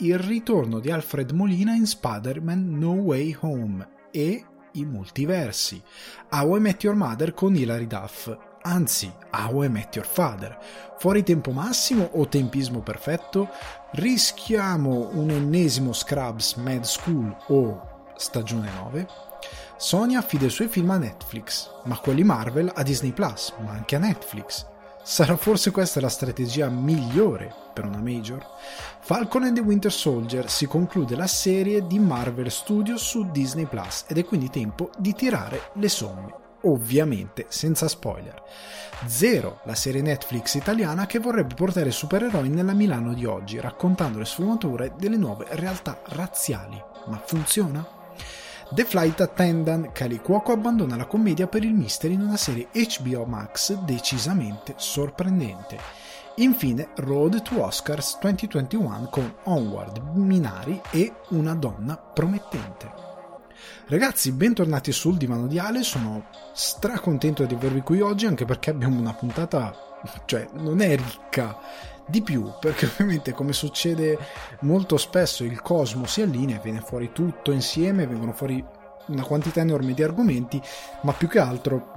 il ritorno di Alfred Molina in Spider-Man No Way Home e i multiversi. How I Met Your Mother con Hilary Duff, anzi How I Met Your Father. Fuori tempo massimo o tempismo perfetto? Rischiamo un ennesimo Scrubs Mad School o stagione 9? Sony affida i suoi film a Netflix, ma quelli Marvel a Disney Plus, ma anche a Netflix. Sarà forse questa la strategia migliore per una major? Falcon and the Winter Soldier si conclude la serie di Marvel Studios su Disney Plus ed è quindi tempo di tirare le somme, ovviamente senza spoiler. Zero, la serie Netflix italiana che vorrebbe portare supereroi nella Milano di oggi, raccontando le sfumature delle nuove realtà razziali. Ma funziona? The Flight Attendant, Cali Cuoco abbandona la commedia per il mystery in una serie HBO Max decisamente sorprendente. Infine Road to Oscars 2021 con Onward, Minari e Una donna promettente. Ragazzi, bentornati sul divano di Ale, sono stracontento di avervi qui oggi anche perché abbiamo una puntata, cioè non è ricca di più, perché ovviamente come succede molto spesso il cosmo si allinea, viene fuori tutto insieme, vengono fuori una quantità enorme di argomenti, ma più che altro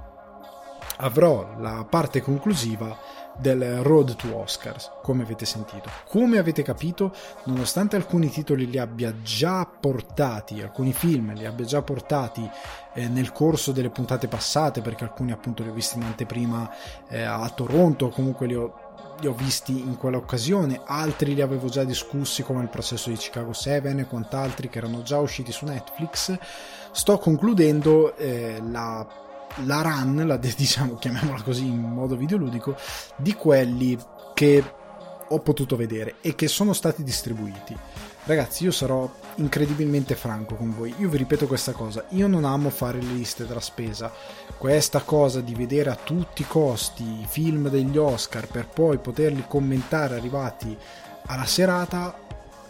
avrò la parte conclusiva del Road to Oscars, come avete sentito. Come avete capito, nonostante alcuni titoli li abbia già portati, alcuni film li abbia già portati eh, nel corso delle puntate passate, perché alcuni appunto li ho visti in anteprima eh, a Toronto, comunque li ho li ho visti in quell'occasione, altri li avevo già discussi come il processo di Chicago 7 e quant'altri che erano già usciti su Netflix. Sto concludendo eh, la, la run, la, diciamo, chiamiamola così in modo videoludico, di quelli che ho potuto vedere e che sono stati distribuiti. Ragazzi, io sarò incredibilmente franco con voi. Io vi ripeto questa cosa, io non amo fare le liste della spesa. Questa cosa di vedere a tutti i costi i film degli Oscar per poi poterli commentare arrivati alla serata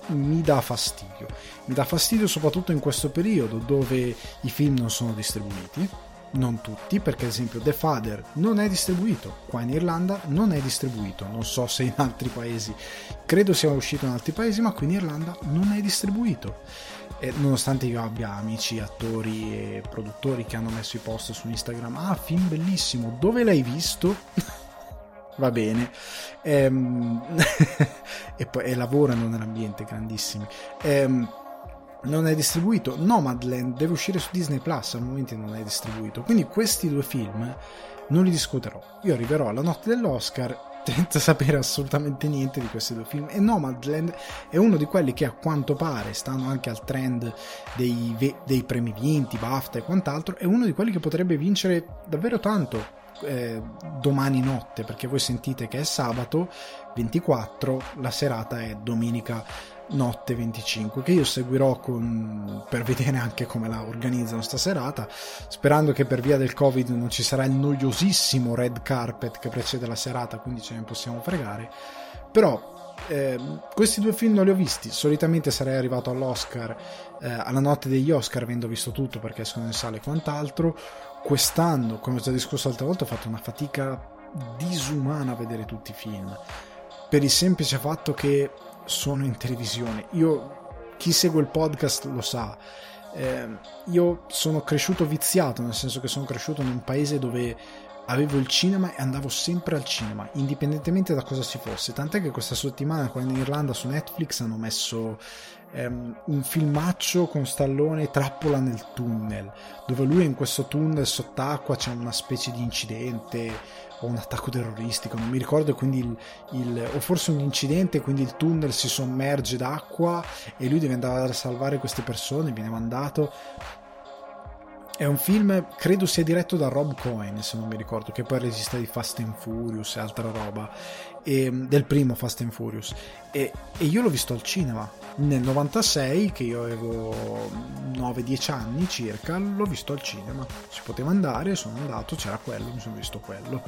mi dà fastidio. Mi dà fastidio soprattutto in questo periodo dove i film non sono distribuiti non tutti, perché ad esempio The Father non è distribuito, qua in Irlanda non è distribuito, non so se in altri paesi, credo sia uscito in altri paesi, ma qui in Irlanda non è distribuito. E nonostante io abbia amici, attori e produttori che hanno messo i post su Instagram, ah, film bellissimo, dove l'hai visto? Va bene, ehm... e poi e lavorano nell'ambiente, grandissimi. Ehm non è distribuito. Nomadland deve uscire su Disney Plus, al momento non è distribuito. Quindi questi due film non li discuterò. Io arriverò alla notte dell'Oscar senza sapere assolutamente niente di questi due film. E Nomadland è uno di quelli che a quanto pare stanno anche al trend dei, dei premi vinti, BAFTA e quant'altro. È uno di quelli che potrebbe vincere davvero tanto. Eh, domani notte perché voi sentite che è sabato 24 la serata è domenica notte 25 che io seguirò con, per vedere anche come la organizzano sta serata sperando che per via del covid non ci sarà il noiosissimo red carpet che precede la serata quindi ce ne possiamo fregare. Però eh, questi due film non li ho visti. Solitamente sarei arrivato all'Oscar eh, alla notte degli Oscar avendo visto tutto perché escono in sale e quant'altro. Quest'anno come ho già discusso l'altra volta ho fatto una fatica disumana a vedere tutti i film. Per il semplice fatto che sono in televisione. Io, chi segue il podcast lo sa, eh, io sono cresciuto viziato, nel senso che sono cresciuto in un paese dove avevo il cinema e andavo sempre al cinema, indipendentemente da cosa si fosse. Tant'è che questa settimana qua in Irlanda su Netflix hanno messo ehm, un filmaccio con Stallone trappola nel tunnel, dove lui è in questo tunnel sott'acqua, c'è una specie di incidente o un attacco terroristico, non mi ricordo, quindi il, il, o forse un incidente, quindi il tunnel si sommerge d'acqua e lui deve andare a salvare queste persone, viene mandato. È un film, credo sia diretto da Rob Cohen, se non mi ricordo, che poi è il regista di Fast and Furious e altra roba, e, del primo Fast and Furious. E, e io l'ho visto al cinema nel 96, che io avevo 9-10 anni circa, l'ho visto al cinema. Si poteva andare, sono andato, c'era quello, mi sono visto quello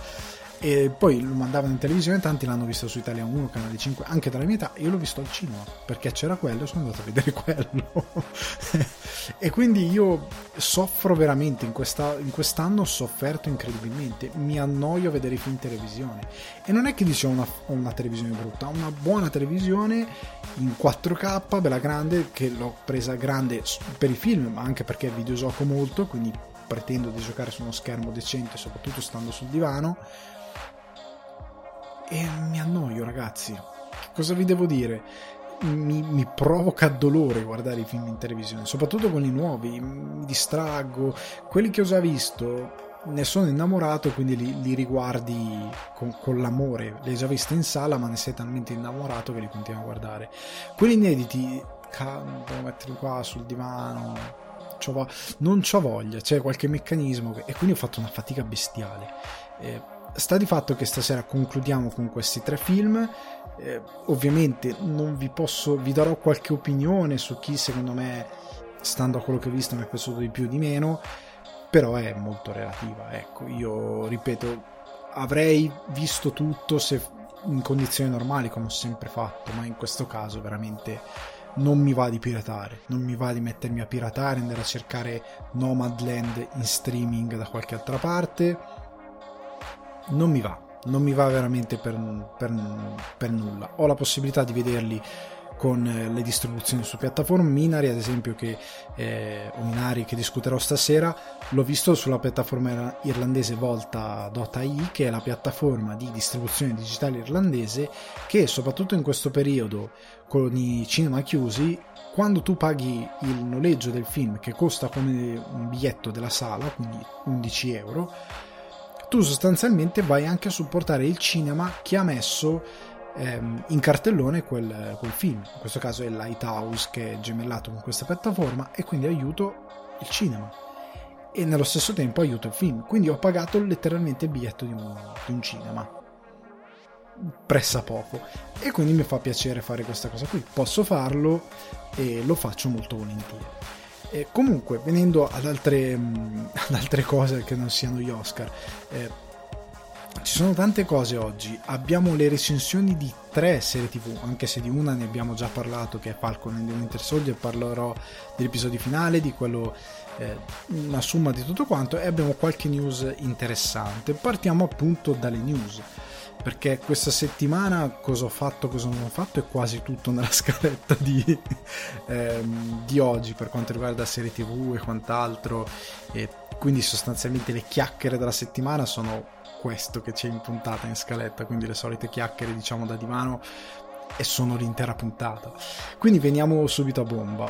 e poi lo mandavano in televisione tanti l'hanno visto su Italia 1 canale 5 anche dalla mia età io l'ho visto al cinema perché c'era quello e sono andato a vedere quello. E quindi io soffro veramente in, questa, in, quest'anno ho sofferto incredibilmente mi annoio a vedere i film in televisione. E non è che dice una, una televisione brutta una buona televisione in 4K bella grande che l'ho presa grande per i film ma anche perché videogioco molto quindi pretendo di giocare su uno schermo decente soprattutto stando sul divano e mi annoio ragazzi. Che cosa vi devo dire? Mi, mi, provoca dolore guardare i film in televisione, soprattutto quelli nuovi, mi distraggo. Quelli che ho già visto ne sono innamorato quindi li, li riguardi con, con, l'amore. Li hai già visti in sala, ma ne sei talmente innamorato che li continui a guardare. Quelli inediti, devo metterli qua sul divano. C'ho, non ho voglia, c'è qualche meccanismo che, e quindi ho fatto una fatica bestiale. Eh, sta di fatto che stasera concludiamo con questi tre film. Eh, ovviamente non vi posso, vi darò qualche opinione su chi secondo me, stando a quello che ho visto, mi è piaciuto di più o di meno, però è molto relativa. Ecco, io ripeto, avrei visto tutto se in condizioni normali, come ho sempre fatto, ma in questo caso veramente non mi va di piratare, non mi va di mettermi a piratare, andare a cercare Nomadland in streaming da qualche altra parte non mi va, non mi va veramente per, per, per nulla. Ho la possibilità di vederli con eh, le distribuzioni su piattaforme Minari ad esempio che eh, o Minari che discuterò stasera l'ho visto sulla piattaforma irlandese Volta.ai che è la piattaforma di distribuzione digitale irlandese che soprattutto in questo periodo con i cinema chiusi quando tu paghi il noleggio del film che costa come un biglietto della sala quindi 11 euro tu sostanzialmente vai anche a supportare il cinema che ha messo ehm, in cartellone quel, quel, film. In questo caso è Lighthouse che è gemellato con questa piattaforma e quindi aiuto il cinema. E nello stesso tempo aiuto il film. Quindi ho pagato letteralmente il biglietto di un, di un cinema. Pressa poco. E quindi mi fa piacere fare questa cosa qui. Posso farlo e lo faccio molto volentieri. E comunque, venendo ad altre, mm, ad altre, cose che non siano gli Oscar, eh, ci sono tante cose oggi. Abbiamo le recensioni di tre serie TV, anche se di una ne abbiamo già parlato, che è Falcon and the Winter Soldier. Parlerò dell'episodio finale, di quello, eh, una somma di tutto quanto, e abbiamo qualche news interessante. Partiamo appunto dalle news perché questa settimana cosa ho fatto, cosa non ho fatto è quasi tutto nella scaletta di, ehm, di oggi per quanto riguarda serie tv e quant'altro. E quindi sostanzialmente le chiacchiere della settimana sono questo che c'è in puntata in scaletta. Quindi le solite chiacchiere diciamo da divano e sono l'intera puntata. Quindi veniamo subito a bomba.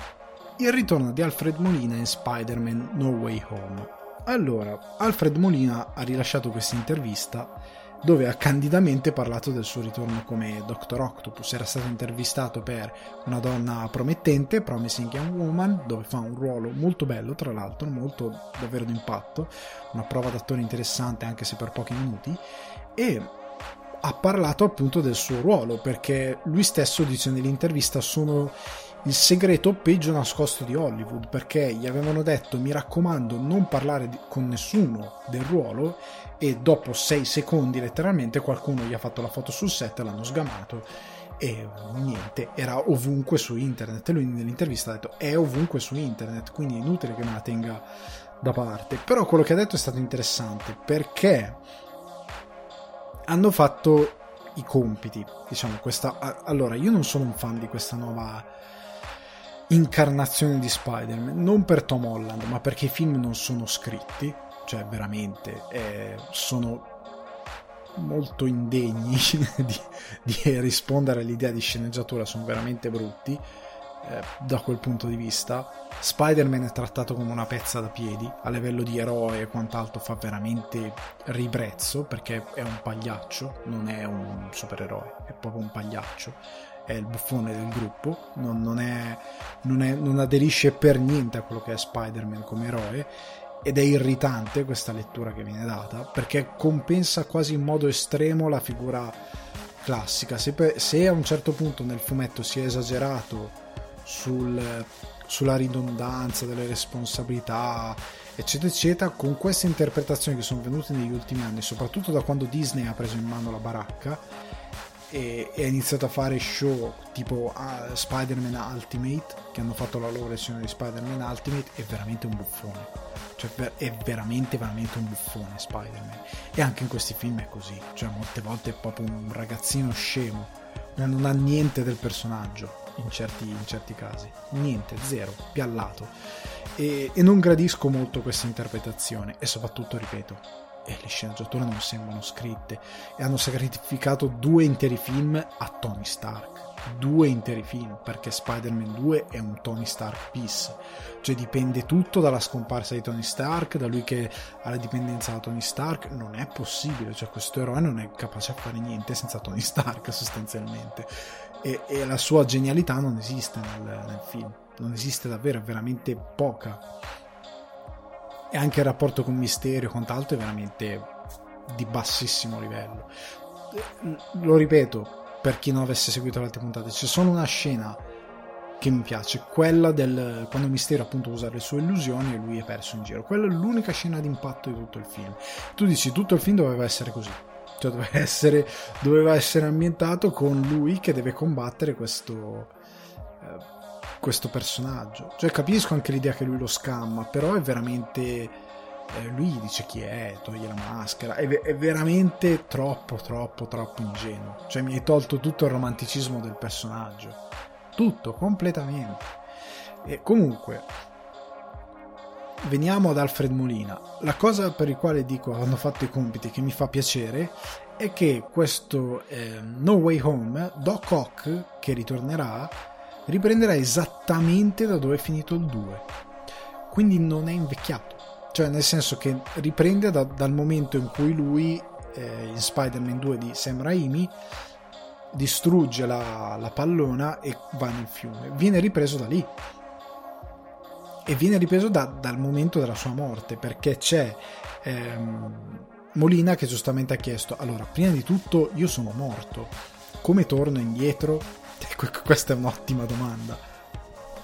Il ritorno di Alfred Molina in Spider-Man No Way Home. Allora Alfred Molina ha rilasciato questa intervista dove ha candidamente parlato del suo ritorno come Dr. Octopus. Era stato intervistato per una donna promettente, Promising Young Woman, dove fa un ruolo molto bello, tra l'altro, molto davvero d'impatto, una prova d'attore interessante anche se per pochi minuti, e ha parlato appunto del suo ruolo, perché lui stesso dice nell'intervista sono il segreto peggio nascosto di Hollywood perché gli avevano detto mi raccomando non parlare con nessuno del ruolo e dopo 6 secondi letteralmente qualcuno gli ha fatto la foto sul set l'hanno sgamato e niente, era ovunque su internet. Lui nell'intervista ha detto è ovunque su internet quindi è inutile che me la tenga da parte. Però quello che ha detto è stato interessante perché hanno fatto i compiti diciamo questa allora io non sono un fan di questa nuova incarnazione di Spider-Man, non per Tom Holland, ma perché i film non sono scritti, cioè veramente eh, sono molto indegni di, di, rispondere all'idea di sceneggiatura, sono veramente brutti eh, da quel punto di vista. Spider-Man è trattato come una pezza da piedi, a livello di eroe e quant'altro fa veramente ribrezzo perché è un pagliaccio, non è un supereroe, è proprio un pagliaccio è il buffone del gruppo, non, non, è, non, è, non, aderisce per niente a quello che è Spider-Man come eroe ed è irritante questa lettura che viene data perché compensa quasi in modo estremo la figura classica. Se, se a un certo punto nel fumetto si è esagerato sul, sulla ridondanza delle responsabilità, eccetera, eccetera, con queste interpretazioni che sono venute negli ultimi anni, soprattutto da quando Disney ha preso in mano la baracca e, e ha iniziato a fare show tipo uh, Spider-Man Ultimate, che hanno fatto la loro versione di Spider-Man Ultimate, è veramente un buffone. Cioè è veramente veramente un buffone Spider-Man. E anche in questi film è così. Cioè molte volte è proprio un ragazzino scemo. Non ha niente del personaggio in certi, in certi casi. Niente, zero, piallato. E, e non gradisco molto questa interpretazione. E soprattutto ripeto e le sceneggiature non sembrano scritte e hanno sacrificato due interi film a Tony Stark. Due interi film perché Spider-Man 2 è un Tony Stark piece cioè dipende tutto dalla scomparsa di Tony Stark da lui che ha la dipendenza da Tony Stark. Non è possibile cioè questo eroe non è capace a fare niente senza Tony Stark sostanzialmente. E, e la sua genialità non esiste nel, nel film. Non esiste davvero è veramente poca e anche il rapporto con Misterio e quant'altro è veramente di bassissimo livello lo ripeto per chi non avesse seguito le altre puntate. C'è solo una scena che mi piace, quella del quando Mistero appunto usa le sue illusioni e lui è perso in giro. Quella è l'unica scena d'impatto di tutto il film. Tu dici tutto il film doveva essere così. Cioè doveva essere, doveva essere ambientato con lui che deve combattere questo, eh, questo personaggio. Cioè capisco anche l'idea che lui lo scamma, però è veramente eh, lui dice chi è, toglie la maschera, è, è, veramente troppo, troppo, troppo ingenuo. Cioè mi hai tolto tutto il romanticismo del personaggio. Tutto, completamente. E comunque, veniamo ad Alfred Molina. La cosa per la quale dico hanno fatto i compiti che mi fa piacere è che questo eh, No Way Home, Doc Ock, che ritornerà, riprenderà esattamente da dove è finito il 2. Quindi non è invecchiato. Cioè nel senso che riprende da, dal momento in cui lui eh, in Spider-Man 2 di Sam Raimi distrugge la, la pallona e va nel fiume. Viene ripreso da lì. E viene ripreso da, dal momento della sua morte perché c'è ehm, Molina che giustamente ha chiesto allora prima di tutto io sono morto. Come torno indietro questa è un'ottima domanda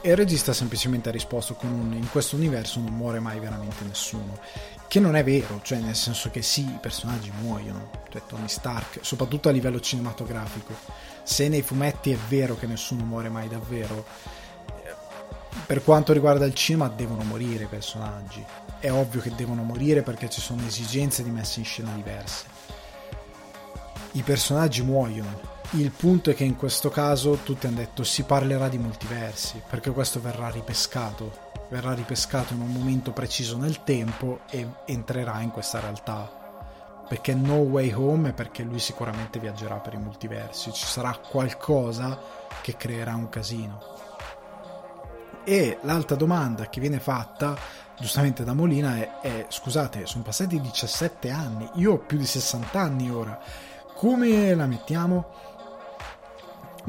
e il regista semplicemente ha risposto con un in questo universo non muore mai veramente nessuno. Che non è vero, cioè nel senso che sì, i personaggi muoiono, cioè Tony Stark, soprattutto a livello cinematografico. Se nei fumetti è vero che nessuno muore mai davvero, eh, per quanto riguarda il cinema devono morire i personaggi. È ovvio che devono morire perché ci sono esigenze di messa in scena diverse. I personaggi muoiono, il punto è che in questo caso tutti hanno detto si parlerà di multiversi, perché questo verrà ripescato. Verrà ripescato in un momento preciso nel tempo e entrerà in questa realtà. Perché No Way Home è perché lui sicuramente viaggerà per i multiversi. Ci sarà qualcosa che creerà un casino. E l'altra domanda che viene fatta giustamente da Molina è, è scusate, sono passati 17 anni, io ho più di 60 anni ora. Come la mettiamo?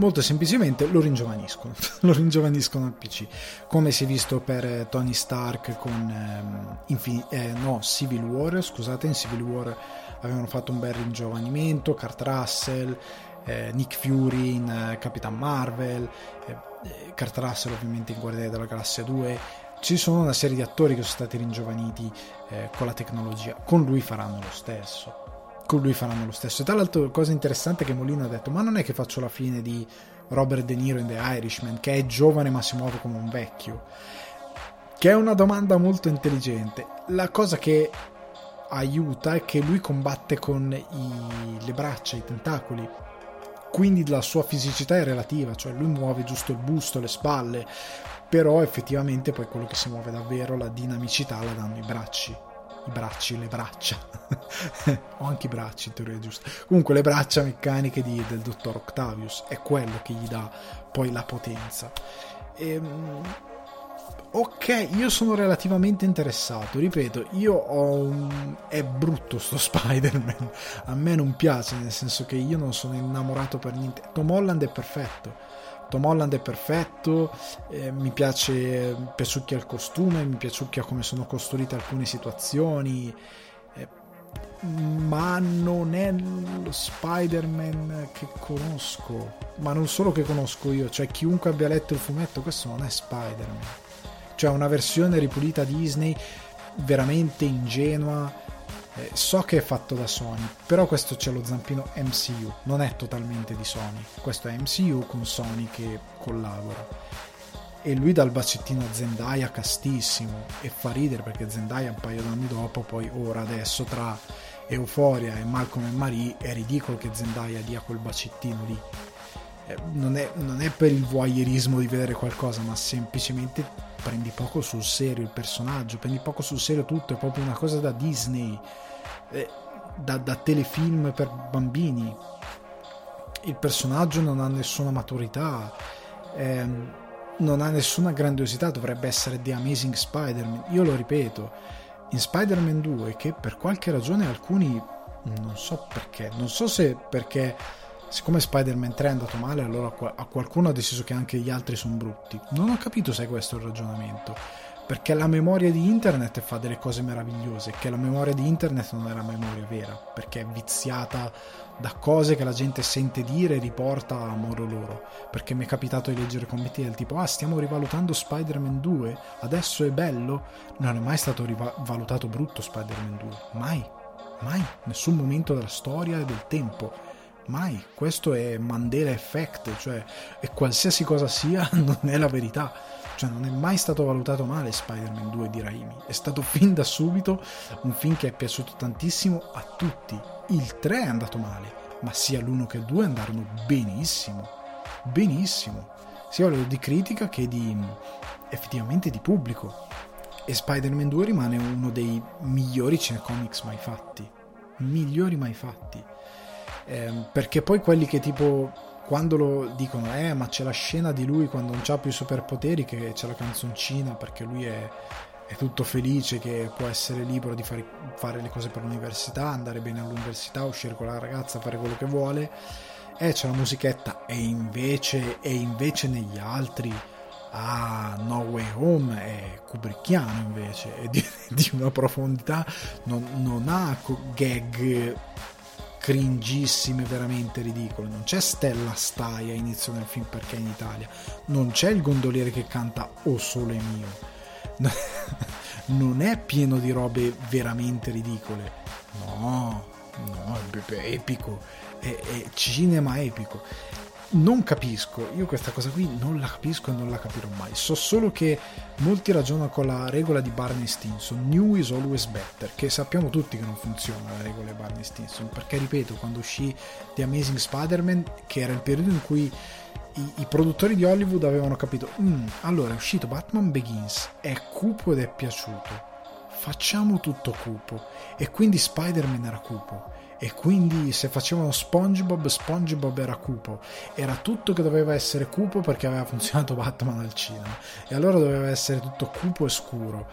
Molto semplicemente lo ringiovaniscono, lo ringiovaniscono al PC, come si è visto per eh, Tony Stark con ehm, Infin- eh, no, Civil War, scusate, in Civil War avevano fatto un bel ringiovanimento, Kurt Russell, eh, Nick Fury in eh, Capitan Marvel, eh, eh, Kurt Russell ovviamente in Guardiani della Galassia 2, ci sono una serie di attori che sono stati ringiovaniti con la tecnologia, con lui faranno lo stesso con lui faranno lo stesso. Tra l'altro, cosa interessante che Molino ha detto: Ma non è che faccio la fine di Robert De Niro in The Irishman, che è giovane ma si muove come un vecchio. Che è una domanda molto intelligente. La cosa che aiuta è che lui combatte con i, le braccia, i tentacoli. Quindi la sua fisicità è relativa, cioè lui muove giusto il busto, le spalle, però effettivamente poi quello che si muove davvero, la dinamicità la danno i bracci bracci, le braccia, o anche i bracci in teoria giusta, comunque le braccia meccaniche di, del dottor Octavius, è quello che gli dà poi la potenza. Ehm, ok, io sono relativamente interessato, ripeto, io ho un... è brutto sto Spider-Man, a me non piace, nel senso che io non sono innamorato per niente, Tom Holland è perfetto, Tom Holland è perfetto, eh, mi piace, piaciucchia il costume, mi piaciucchia come sono costruite alcune situazioni, eh, ma non è lo Spider-Man che conosco, ma non solo che conosco io, cioè chiunque abbia letto il fumetto, questo non è Spider-Man, cioè una versione ripulita Disney veramente ingenua eh, so che è fatto da Sony, però questo c'è lo zampino MCU, non è totalmente di Sony. Questo è MCU con Sony che collabora. E lui dà il bacettino a Zendaya castissimo e fa ridere perché Zendaya un paio d'anni dopo, poi ora adesso tra Euphoria e Malcolm e Marie è ridicolo che Zendaya dia quel bacettino lì. Eh, non, è, non è per il voyeurismo di vedere qualcosa, ma semplicemente prendi poco sul serio il personaggio, prendi poco sul serio tutto, è proprio una cosa da Disney, eh, da, da telefilm per bambini. Il personaggio non ha nessuna maturità, eh, non ha nessuna grandiosità, dovrebbe essere The Amazing Spider-Man. Io lo ripeto, in Spider-Man 2, che per qualche ragione alcuni, non so perché, non so se perché siccome Spider-Man 3 è andato male, allora a qualcuno ha deciso che anche gli altri sono brutti. Non ho capito se è questo il ragionamento. Perché la memoria di internet fa delle cose meravigliose, che la memoria di internet non è la memoria vera, perché è viziata da cose che la gente sente dire e riporta a modo loro. Perché mi è capitato di leggere commenti del tipo: Ah, stiamo rivalutando Spider-Man 2, adesso è bello. Non è mai stato rivalutato brutto Spider-Man 2, mai, mai, nessun momento della storia e del tempo Mai, questo è Mandela Effect, cioè e qualsiasi cosa sia non è la verità. Cioè non è mai stato valutato male Spider-Man 2 di Raimi, è stato fin da subito un film che è piaciuto tantissimo a tutti. Il 3 è andato male, ma sia l'1 che il 2 andarono benissimo, benissimo, sia a livello di critica che di effettivamente di pubblico. E Spider-Man 2 rimane uno dei migliori cinecomics mai fatti, migliori mai fatti eh, perché poi quelli che tipo quando lo dicono eh ma c'è la scena di lui quando non ha più superpoteri che c'è la canzoncina perché lui è, è tutto felice che può essere libero di fare, fare, le cose per l'università andare bene all'università uscire con la ragazza fare quello che vuole eh c'è la musichetta e invece, e invece negli altri ah No Way Home è kubrickiano invece è di, di una profondità non, non ha gag cringissime, veramente ridicole. Non c'è Stella Stai a inizio del film perché è in Italia. Non c'è il gondoliere che canta O sole mio. non è pieno di robe veramente ridicole. No, no, è epico. È, è cinema epico non capisco, io questa cosa qui non la capisco e non la capirò mai. So solo che molti ragionano con la regola di Barney Stinson, new is always better, che sappiamo tutti che non funziona la regola di Barney Stinson, perché ripeto, quando uscì The Amazing Spider-Man, che era il periodo in cui i, i produttori di Hollywood avevano capito, mm, allora è uscito Batman Begins, è cupo ed è piaciuto, facciamo tutto cupo, e quindi Spider-Man era cupo e quindi se facevano SpongeBob, SpongeBob era cupo. Era tutto che doveva essere cupo perché aveva funzionato Batman al cinema. E allora doveva essere tutto cupo e scuro.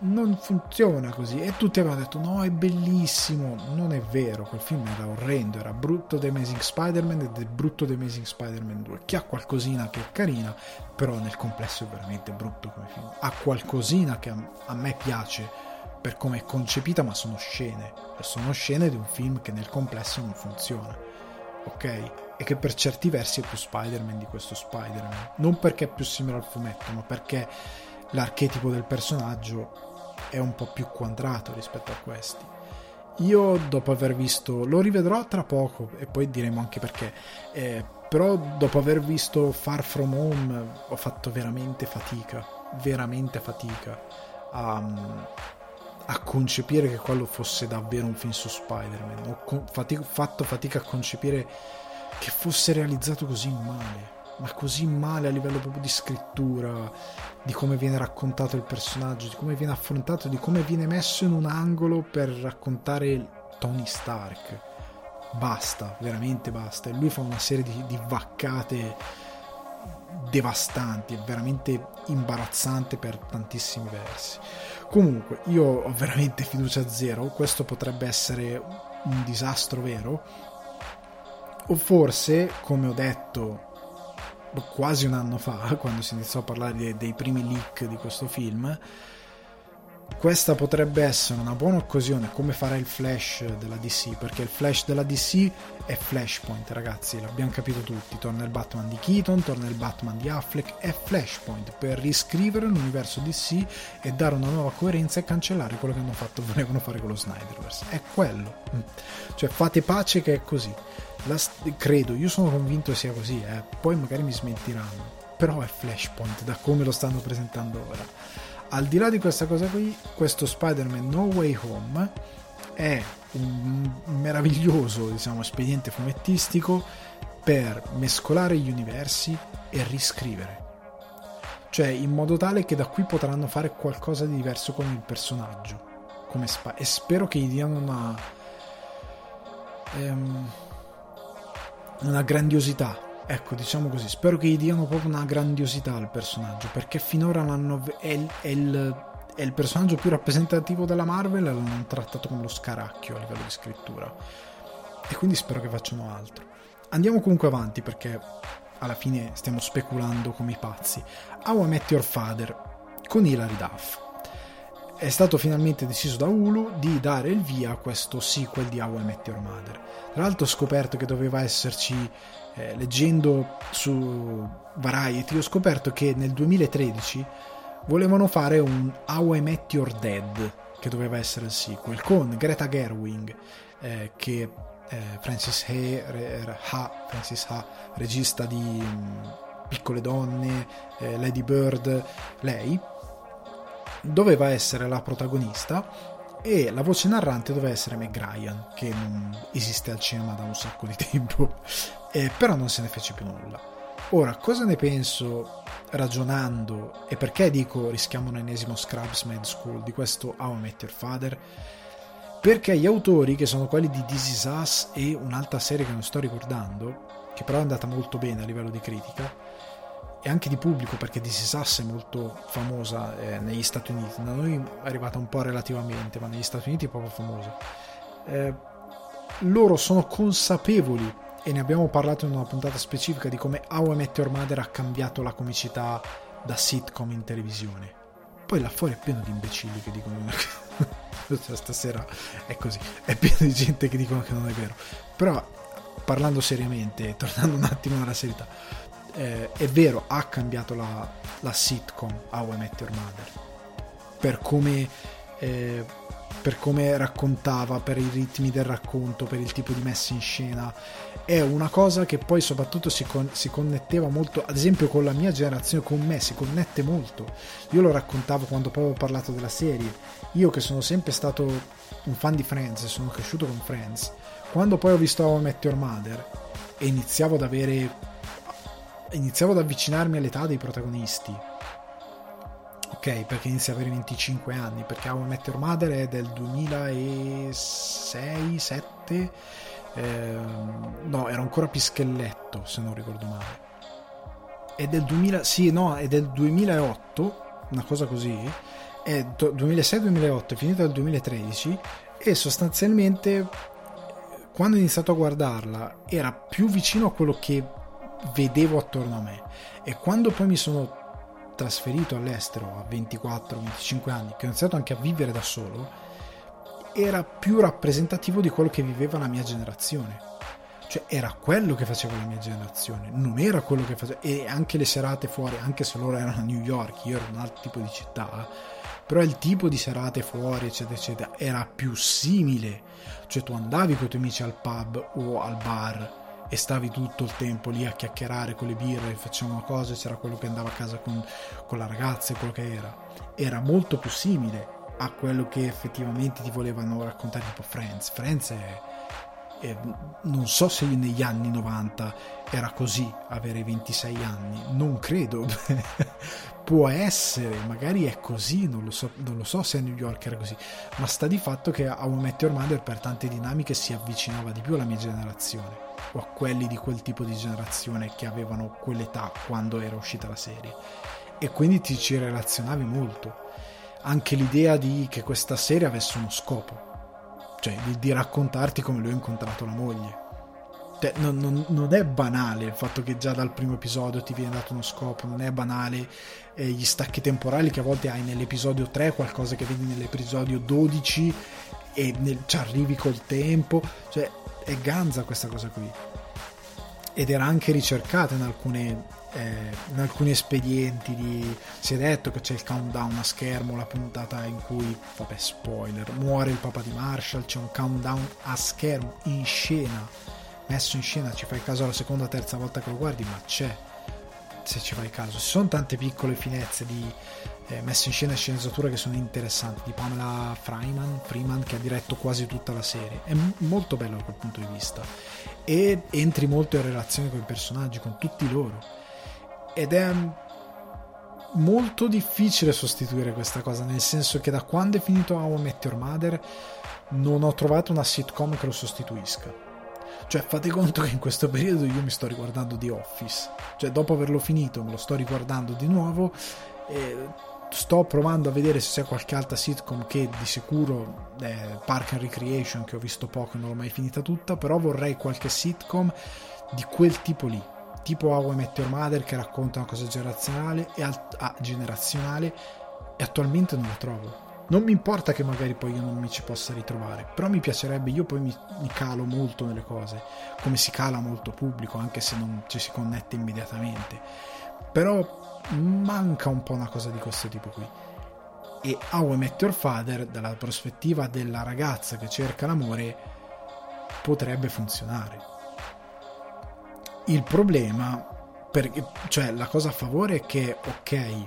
Non funziona così. E tutti avevano detto no è bellissimo, non è vero, quel film era orrendo, era brutto The Amazing Spider-Man ed è brutto The Amazing Spider-Man 2, che ha qualcosina che è carina, però nel complesso è veramente brutto come film, ha qualcosina che a, me piace, per come è concepita, ma sono scene. Sono scene di un film che nel complesso non funziona. Ok? E che per certi versi è più Spider-Man di questo Spider-Man. Non perché è più simile al fumetto, ma perché l'archetipo del personaggio è un po' più quadrato rispetto a questi. Io dopo aver visto, lo rivedrò tra poco e poi diremo anche perché, eh, però dopo aver visto Far From Home ho fatto veramente fatica, veramente fatica a, a concepire che quello fosse davvero un film su Spider-Man. Ho con- fatic- fatto fatica a concepire che fosse realizzato così male. Ma così male a livello proprio di scrittura, di come viene raccontato il personaggio, di come viene affrontato, di come viene messo in un angolo per raccontare Tony Stark. Basta, veramente basta. E lui fa una serie di, di vaccate devastanti, è veramente imbarazzante per tantissimi versi. Comunque, io ho veramente fiducia zero, questo potrebbe essere un disastro vero. O forse, come ho detto quasi un anno fa, quando si iniziò a parlare dei, primi leak di questo film, questa potrebbe essere una buona occasione come farà il Flash della DC perché il Flash della DC è Flashpoint ragazzi l'abbiamo capito tutti. Torna il Batman di Keaton torna il Batman di Affleck è Flashpoint per riscrivere l'universo DC e dare una nuova coerenza e cancellare quello che hanno fatto volevano fare con lo Snyderverse. È quello. Cioè fate pace che è così. La, credo io sono convinto sia così eh. poi magari mi smentiranno però è Flashpoint da come lo stanno presentando ora al di là di questa cosa qui, questo Spider-Man No Way Home è un meraviglioso diciamo, espediente fumettistico per mescolare gli universi e riscrivere. Cioè, in modo tale che da qui potranno fare qualcosa di diverso con il personaggio. Sp- e spero che gli diano una. Ehm, una grandiosità Ecco, diciamo così, spero che gli diano proprio una grandiosità al personaggio, perché finora l'hanno, è, è, il, è il personaggio più rappresentativo della Marvel e l'hanno trattato come lo scaracchio a livello di scrittura. E quindi spero che facciano altro. Andiamo comunque avanti perché alla fine stiamo speculando come i pazzi. How I Met Your Father con Hilary Duff. È stato finalmente deciso da Hulu di dare il via a questo sequel di How I Met Your Mother. Tra l'altro ho scoperto che doveva esserci eh, leggendo su Variety ho scoperto che nel 2013 volevano fare un How I Met Your Dead che doveva essere il sequel con Greta Gerwig eh, che eh, Francis Ha, Francis ha, regista di um, Piccole Donne, eh, Lady Bird, lei doveva essere la protagonista e la voce narrante doveva essere Meg Ryan che non esiste al cinema da un sacco di tempo eh, però non se ne fece più nulla. Ora cosa ne penso ragionando e perché dico rischiamo un ennesimo Scrubs Med School di questo How I Met Your Father? Perché gli autori che sono quelli di This Is Us e un'altra serie che non sto ricordando che però è andata molto bene a livello di critica e anche di pubblico perché This Is Us è molto famosa eh, negli Stati Uniti. Da noi è arrivata un po' relativamente ma negli Stati Uniti è proprio famosa. Eh, loro sono consapevoli e ne abbiamo parlato in una puntata specifica di come How I Met Your Mother ha cambiato la comicità da sitcom in televisione. Poi là fuori è pieno di imbecilli che dicono cioè, stasera è così. È pieno di gente che dicono che non è vero. Però parlando seriamente tornando un attimo alla serietà eh, è vero, ha cambiato la, la, sitcom How I Met Your Mother. Per come, eh, per come raccontava, per i ritmi del racconto, per il tipo di messa in scena. È una cosa che poi soprattutto si, con, si connetteva molto, ad esempio con la mia generazione, con me, si connette molto. Io lo raccontavo quando poi ho parlato della serie. Io che sono sempre stato un fan di Friends, sono cresciuto con Friends, quando poi ho visto How I Mother e iniziavo ad avere iniziavo ad avvicinarmi all'età dei protagonisti. Ok, perché inizia ad avere 25 anni, perché How I Your Mother è del 2006-7. Eh, no, era ancora Pischelletto, se non ricordo male. È del 2000, sì, no, è del 2008, una cosa così. È 2006-2008, è finita nel 2013 e sostanzialmente quando ho iniziato a guardarla era più vicino a quello che vedevo attorno a me e quando poi mi sono trasferito all'estero a 24-25 anni, che ho iniziato anche a vivere da solo, era più rappresentativo di quello che viveva la mia generazione. Cioè era quello che faceva la mia generazione, non era quello che faceva... E anche le serate fuori, anche se loro erano a New York, io ero in un altro tipo di città, però il tipo di serate fuori, eccetera, eccetera, era più simile. Cioè tu andavi con i tuoi amici al pub o al bar e stavi tutto il tempo lì a chiacchierare con le birre, facevamo cose, c'era quello che andava a casa con, con la ragazza e quello che era. Era molto più simile a quello che effettivamente ti volevano raccontare tipo Friends. Friends è, è, non so se negli anni 90 era così avere 26 anni, non credo. Può essere, magari è così, non lo, so, non lo so se a New York era così, ma sta di fatto che a un Met Your Mother per tante dinamiche si avvicinava di più alla mia generazione o a quelli di quel tipo di generazione che avevano quell'età quando era uscita la serie e quindi ti ci relazionavi molto anche l'idea di che questa serie avesse uno scopo cioè di, di raccontarti come lui ha incontrato la moglie Cioè, non, non, non, è banale il fatto che già dal primo episodio ti viene dato uno scopo, non è banale eh, gli stacchi temporali che a volte hai nell'episodio 3, qualcosa che vedi nell'episodio 12 e nel, ci arrivi col tempo, cioè è ganza questa cosa qui. Ed era anche ricercata in alcune eh, in alcuni espedienti di, si è detto che c'è il countdown a schermo, la puntata in cui, vabbè spoiler, muore il papà di Marshall, c'è un countdown a schermo in scena, messo in scena, ci fai caso la seconda o terza volta che lo guardi, ma c'è, se ci fai caso. Ci sono tante piccole finezze di eh, messa in scena e sceneggiatura che sono interessanti, di Pamela Freeman, Freeman che ha diretto quasi tutta la serie, è m- molto bello da quel punto di vista. E entri molto in relazione con i personaggi, con tutti loro ed è molto difficile sostituire questa cosa, nel senso che da quando è finito How I Met Your Mother non ho trovato una sitcom che lo sostituisca. Cioè, fate conto che in questo periodo io mi sto riguardando The Office. Cioè, dopo averlo finito, me lo sto riguardando di nuovo. Sto provando a vedere se c'è qualche altra sitcom che di sicuro è Park and Recreation, che ho visto poco e non l'ho mai finita tutta. Però vorrei qualche sitcom di quel tipo lì tipo How I Met Your Mother che racconta una cosa generazionale e, al- ah, generazionale e attualmente non la trovo. Non mi importa che magari poi io non mi ci possa ritrovare, però mi piacerebbe, io poi mi, mi calo molto nelle cose, come si cala molto pubblico, anche se non ci si connette immediatamente. Però manca un po' una cosa di questo tipo qui. E How I Met Your Father, dalla prospettiva della ragazza che cerca l'amore, potrebbe funzionare il problema, perché, cioè la cosa a favore è che, ok,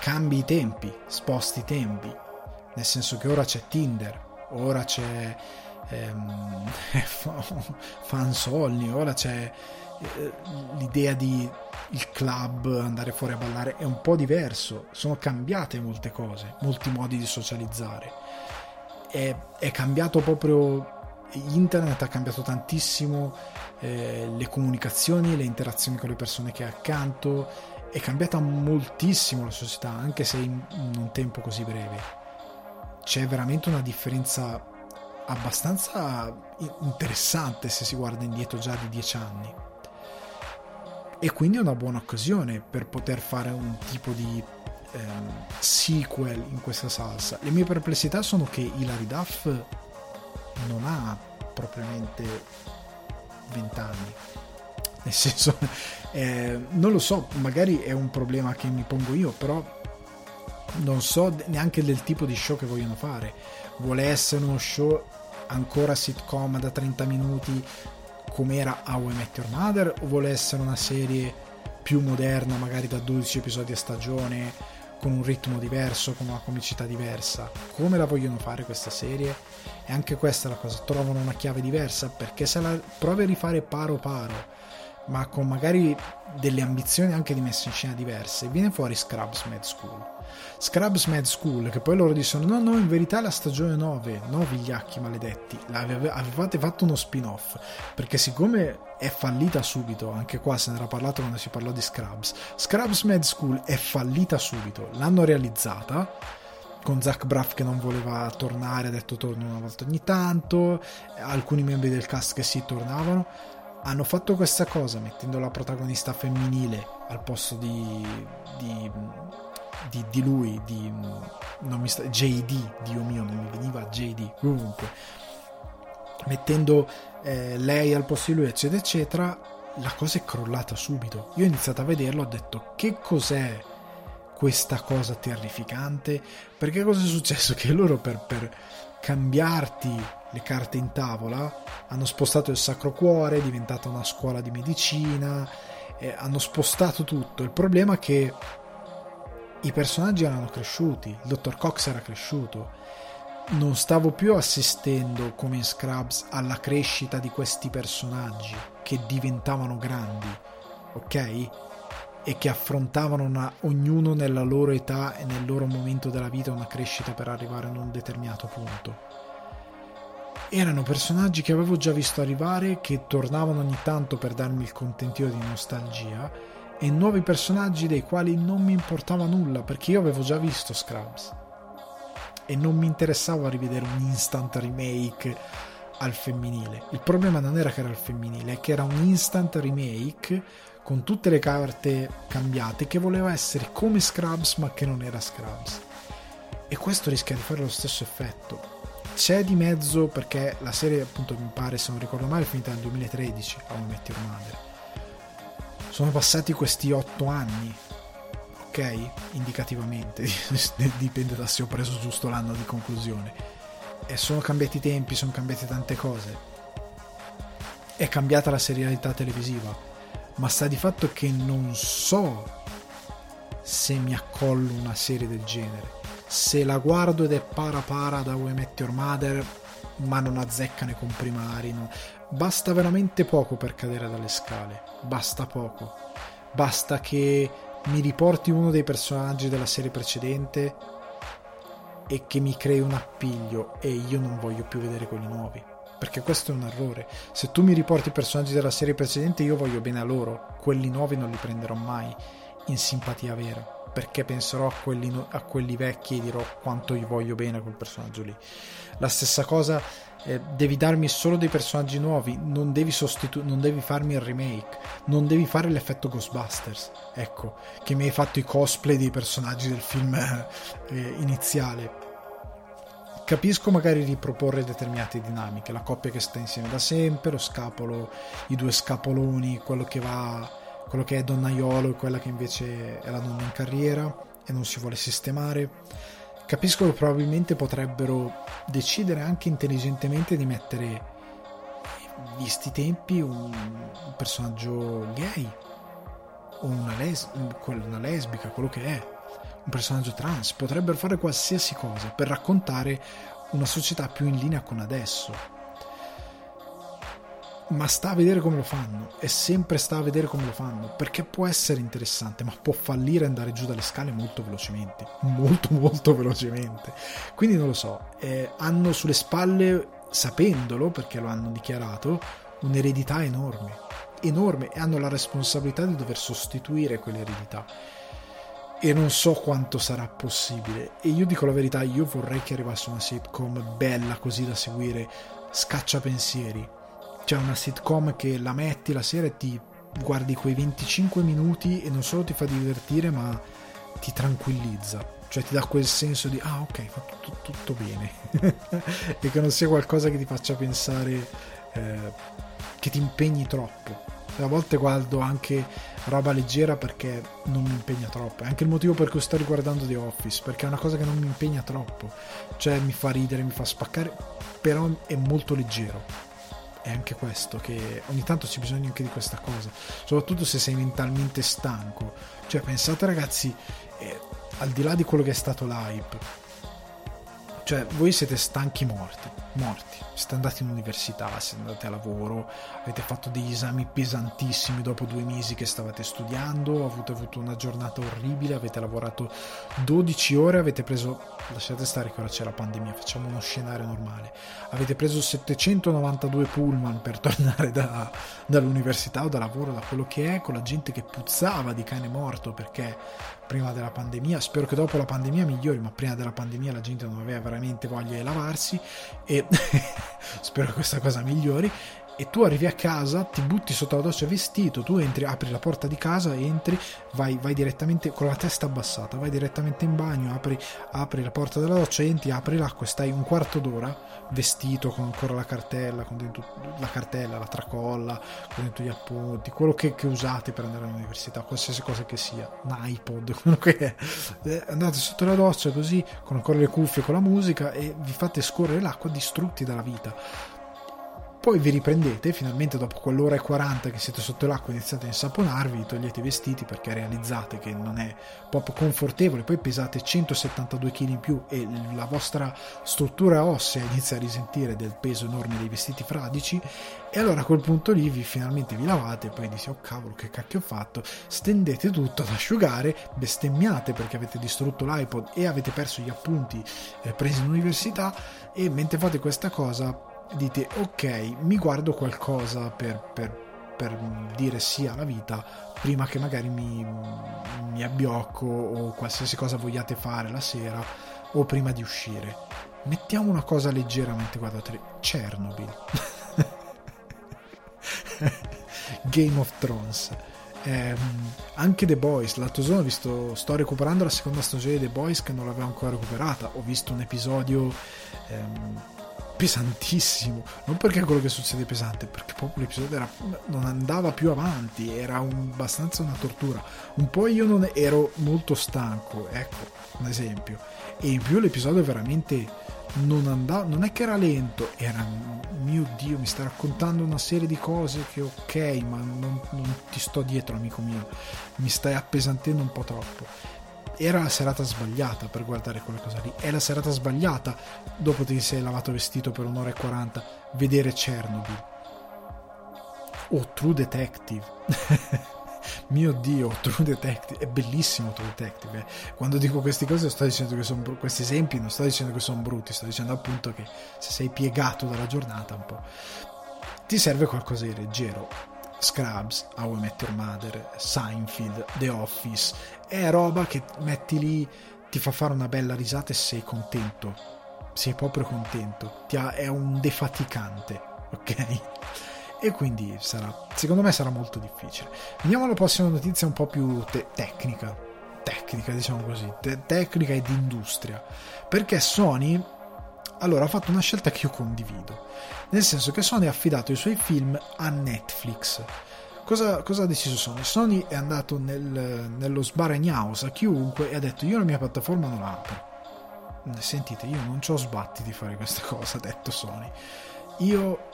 cambi i tempi, sposti i tempi, nel senso che ora c'è Tinder, ora c'è ehm, Fansolni, ora c'è eh, l'idea di il club, andare fuori a ballare, è un po' diverso, sono cambiate molte cose, molti modi di socializzare. È, è cambiato proprio internet ha cambiato tantissimo eh, le comunicazioni, le interazioni con le persone che hai accanto, è cambiata moltissimo la società, anche se in, un tempo così breve. C'è veramente una differenza abbastanza interessante se si guarda indietro già di dieci anni. E quindi è una buona occasione per poter fare un tipo di ehm, sequel in questa salsa. Le mie perplessità sono che Hilary Duff non ha propriamente 20 anni. Nel senso, eh, non lo so, magari è un problema che mi pongo io, però non so neanche del tipo di show che vogliono fare. Vuole essere uno show ancora sitcom da 30 minuti come era How I Met Your Mother o vuole essere una serie più moderna, magari da 12 episodi a stagione, con un ritmo diverso, con una comicità diversa. Come la vogliono fare questa serie? E anche questa è la cosa, trovano una chiave diversa perché se la provi a rifare paro paro, ma con magari delle ambizioni anche di messa in scena diverse, viene fuori Scrubs Mad School. Scrubs Mad School, che poi loro dicono: No, no, in verità la stagione 9, no, vigliacchi maledetti, avevate fatto uno spin-off. Perché siccome è fallita subito, anche qua se ne era parlato quando si parlò di Scrubs, Scrubs Mad School è fallita subito, l'hanno realizzata con Zach Braff che non voleva tornare, ha detto torno una volta ogni tanto, alcuni membri del cast che sì tornavano. Hanno fatto questa cosa mettendo la protagonista femminile al posto di, di di, di lui, di non mi sta, JD, Dio mio, non mi veniva JD, comunque, mettendo eh, lei al posto di lui, eccetera, eccetera, la cosa è crollata subito. Io ho iniziato a vederlo, ho detto che cos'è questa cosa terrificante? Perché cosa è successo? Che loro per, per cambiarti le carte in tavola hanno spostato il Sacro Cuore, è diventata una scuola di medicina, eh, hanno spostato tutto. Il problema è che i personaggi erano cresciuti, il dottor Cox era cresciuto. Non stavo più assistendo come in Scrubs alla crescita di questi personaggi che diventavano grandi, ok? E che affrontavano una, ognuno nella loro età e nel loro momento della vita una crescita per arrivare a un determinato punto. Erano personaggi che avevo già visto arrivare, che tornavano ogni tanto per darmi il contentio di nostalgia e nuovi personaggi dei quali non mi importava nulla perché io avevo già visto Scrubs e non mi interessava rivedere un instant remake al femminile. Il problema non era che era al femminile, è che era un instant remake con tutte le carte cambiate che voleva essere come Scrubs ma che non era Scrubs. E questo rischia di fare lo stesso effetto. C'è di mezzo perché la serie appunto mi pare se non ricordo male è finita nel 2013 a un Met Your Mother. Sono passati questi otto anni ok? Indicativamente, dipende da se ho preso giusto l'anno di conclusione. E sono cambiati i tempi, sono cambiate tante cose. È cambiata la serialità televisiva, ma sta di fatto che non so se mi accollo una serie del genere. Se la guardo ed è para para da We Met Your Mother, ma non azzecca nei comprimari, no. basta veramente poco per cadere dalle scale, basta poco. Basta che mi riporti uno dei personaggi della serie precedente e che mi crei un appiglio e io non voglio più vedere quelli nuovi. Perché questo è un errore. Se tu mi riporti i personaggi della serie precedente, io voglio bene a loro. Quelli nuovi non li prenderò mai in simpatia vera. Perché penserò a quelli, a quelli vecchi e dirò quanto gli voglio bene a quel personaggio lì. La stessa cosa eh, devi darmi solo dei personaggi nuovi, non devi, sostitu- non devi farmi il remake, non devi fare l'effetto Ghostbusters, ecco, che mi hai fatto i cosplay dei personaggi del film eh, iniziale. Capisco magari riproporre determinate dinamiche, la coppia che sta insieme da sempre, lo scapolo, i due scapoloni, quello che va, quello che è donnaiolo e quella che invece è la donna in carriera e non si vuole sistemare. Capisco che probabilmente potrebbero decidere anche intelligentemente di mettere, visti i tempi, un, personaggio gay o una, les- una lesbica, quello che è, un personaggio trans. Potrebbero fare qualsiasi cosa per raccontare una società più in linea con adesso. Ma sta a vedere come lo fanno e sempre sta a vedere come lo fanno perché può essere interessante ma può fallire e andare giù dalle scale molto velocemente molto molto velocemente. Quindi non lo so eh, hanno sulle spalle sapendolo perché lo hanno dichiarato un'eredità enorme enorme e hanno la responsabilità di dover sostituire quell'eredità e non so quanto sarà possibile. E io dico la verità io vorrei che arrivasse una sitcom bella così da seguire scaccia pensieri. C'è una sitcom che la metti la sera e ti guardi quei 25 minuti e non solo ti fa divertire ma ti tranquillizza. Cioè ti dà quel senso di ah ok fa tutto, tutto bene. E che non sia qualcosa che ti faccia pensare eh, che ti impegni troppo a volte guardo anche roba leggera perché non mi impegna troppo. È anche il motivo per cui sto riguardando The Office perché è una cosa che non mi impegna troppo. Cioè mi fa ridere mi fa spaccare però è molto leggero. È anche questo, che ogni tanto c'è bisogno anche di questa cosa, soprattutto se sei mentalmente stanco. Cioè, pensate ragazzi, eh, al di là di quello che è stato l'hype, cioè, voi siete stanchi morti, morti. Siete andati in università, siete andati a lavoro, avete fatto degli esami pesantissimi dopo due mesi che stavate studiando, avete avuto una giornata orribile, avete lavorato 12 ore, avete preso, lasciate stare che ora c'è la pandemia, facciamo uno scenario normale, avete preso 792 pullman per tornare da, dall'università o da lavoro, da quello che è, con la gente che puzzava di cane morto perché prima della pandemia. Spero che dopo la pandemia migliori, ma prima della pandemia la gente non aveva veramente voglia di lavarsi e spero che questa cosa migliori e tu arrivi a casa, ti butti sotto la doccia vestito, tu entri, apri la porta di casa, entri, vai, vai direttamente con la testa abbassata, vai direttamente in bagno, apri, apri la porta della doccia, entri, apri l'acqua e stai un quarto d'ora vestito con ancora la cartella, con dentro la cartella, la tracolla, con dentro gli appunti, quello che, che usate per andare all'università, qualsiasi cosa che sia, un iPod, quello che è. Eh, andate sotto la doccia così, con ancora le cuffie, con la musica e vi fate scorrere l'acqua distrutti dalla vita poi vi riprendete, finalmente dopo quell'ora e 40 che siete sotto l'acqua iniziate a insaponarvi, togliete i vestiti perché realizzate che non è proprio confortevole, poi pesate 172 kg in più e la vostra struttura ossea inizia a risentire del peso enorme dei vestiti fradici e allora a quel punto lì vi, finalmente vi lavate, poi dite oh cavolo che cacchio ho fatto, stendete tutto ad asciugare, bestemmiate perché avete distrutto l'iPod e avete perso gli appunti eh, presi in università e mentre fate questa cosa dite ok, mi guardo qualcosa per, per, per dire sì alla vita prima che magari mi, mi abbiocco o qualsiasi cosa vogliate fare la sera o prima di uscire. mettiamo una cosa leggermente guardate Chernobyl. Game of Thrones. Eh, anche The Boys l'altro giorno ho visto sto recuperando la seconda stagione di The Boys che non l'avevo ancora recuperata. Ho visto un episodio ehm, pesantissimo. Non perché quello che succede è pesante perché proprio l'episodio era, non andava più avanti era un, abbastanza una tortura. Un po' io non ero molto stanco ecco un esempio. E in più l'episodio veramente non andava, non è che era lento, era mio Dio, mi sta raccontando una serie di cose che ok, ma non, non ti sto dietro, amico mio, mi stai appesantendo un po' troppo. Era la serata sbagliata per guardare quella cosa lì, è la serata sbagliata dopo che ti sei lavato vestito per un'ora e quaranta, vedere Chernobyl. O oh, True Detective. mio dio, True Detective, è bellissimo True Detective. Eh. Quando dico queste cose sto dicendo che sono questi esempi, non sto dicendo che sono brutti, sto dicendo appunto che se sei piegato dalla giornata un po', ti serve qualcosa di leggero. Scrubs, How I Met Your Mother, Seinfeld, The Office, è roba che metti lì, ti fa fare una bella risata e sei contento, sei proprio contento, ha, è un defaticante, ok? e quindi sarà, secondo me sarà molto difficile. Andiamo alla prossima notizia un po' più te- tecnica, tecnica diciamo così, te- tecnica ed industria, perché Sony allora ha fatto una scelta che io condivido, nel senso che Sony ha affidato i suoi film a Netflix. Cosa, cosa ha deciso Sony? Sony è andato nel, nello sbaragnhouse a chiunque e ha detto io la mia piattaforma non la apro. Sentite, io non ho sbatti di fare questa cosa, ha detto Sony. Io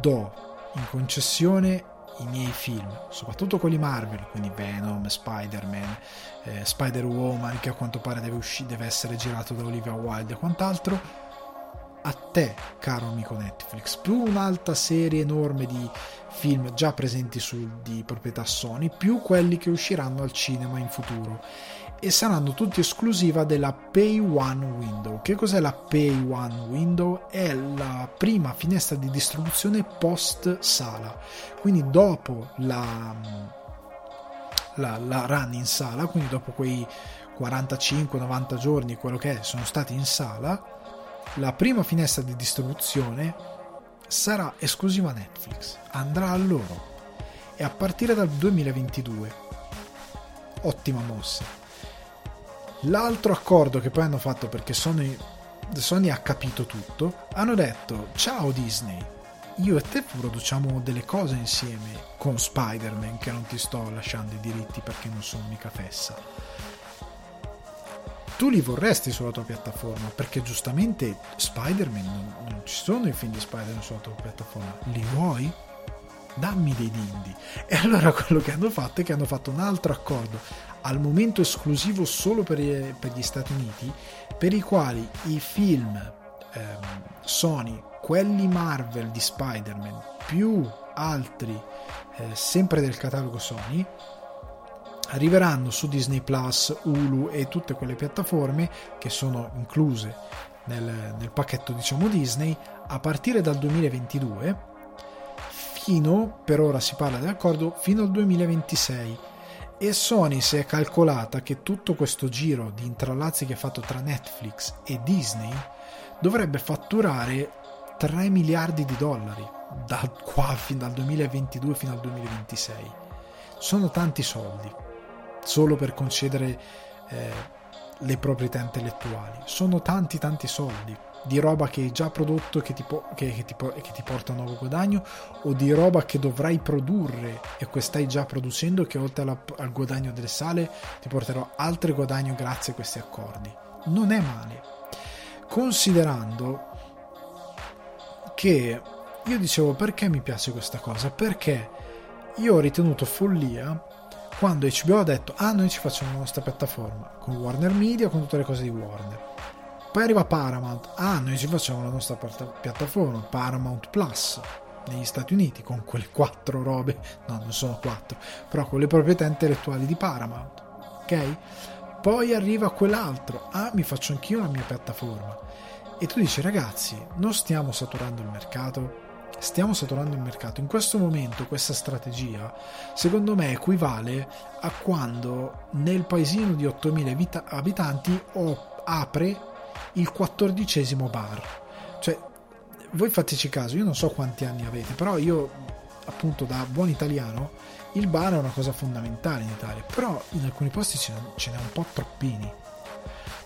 do in concessione i miei film, soprattutto quelli Marvel, quindi Venom, Spider-Man, eh, Spider-Woman, che a quanto pare deve, usci- deve essere girato da Olivia Wilde e quant'altro, a te, caro amico Netflix, più un'alta serie enorme di film già presenti su, di proprietà Sony, più quelli che usciranno al cinema in futuro e saranno tutti esclusiva della Pay One Window. Che cos'è la Pay One Window? È la prima finestra di distribuzione post sala, quindi dopo la, la, la run in sala, quindi dopo quei 45-90 giorni, quello che è, sono stati in sala, la prima finestra di distribuzione sarà esclusiva Netflix, andrà a loro e a partire dal 2022. Ottima mossa L'altro accordo che poi hanno fatto perché Sony, Sony ha capito tutto, hanno detto ciao Disney, io e te produciamo delle cose insieme con Spider-Man che non ti sto lasciando i diritti perché non sono mica fessa. Tu li vorresti sulla tua piattaforma perché giustamente Spider-Man non, non ci sono i film di Spider-Man sulla tua piattaforma. Li vuoi? Dammi dei dindi. E allora quello che hanno fatto è che hanno fatto un altro accordo al momento esclusivo solo per, per gli Stati Uniti, per i quali i film ehm, Sony, quelli Marvel di Spider-Man, più altri eh, sempre del catalogo Sony, arriveranno su Disney Plus, Hulu e tutte quelle piattaforme che sono incluse nel, nel pacchetto diciamo Disney a partire dal 2022 fino, per ora si parla dell'accordo, fino al 2026 e Sony si è calcolata che tutto questo giro di intrallazzi che ha fatto tra Netflix e Disney dovrebbe fatturare 3 miliardi di dollari da qua fino dal 2022 fino al 2026. Sono tanti soldi solo per concedere eh, le proprietà intellettuali. Sono tanti tanti soldi di roba che hai già prodotto che po- che, che, ti po- che ti, porta un nuovo guadagno o di roba che dovrai produrre e che stai già producendo che oltre alla, al guadagno delle sale ti porterà altri guadagni grazie a questi accordi. Non è male. Considerando che io dicevo perché mi piace questa cosa? Perché io ho ritenuto follia quando HBO ha detto ah noi ci facciamo la nostra piattaforma con Warner Media con tutte le cose di Warner poi arriva Paramount. Ah, noi ci facciamo la nostra piattaforma, Paramount Plus, negli Stati Uniti, con quelle quattro robe. No, non sono quattro, però con le proprietà intellettuali di Paramount. Ok? Poi arriva quell'altro. Ah, mi faccio anch'io la mia piattaforma. E tu dici, ragazzi, non stiamo saturando il mercato? Stiamo saturando il mercato. In questo momento questa strategia, secondo me, equivale a quando nel paesino di 8.000 abitanti apre il quattordicesimo bar. Cioè, voi fateci caso, io non so quanti anni avete, però io, appunto, da buon italiano, il bar è una cosa fondamentale in Italia, però in alcuni posti ce n'è un po' troppini.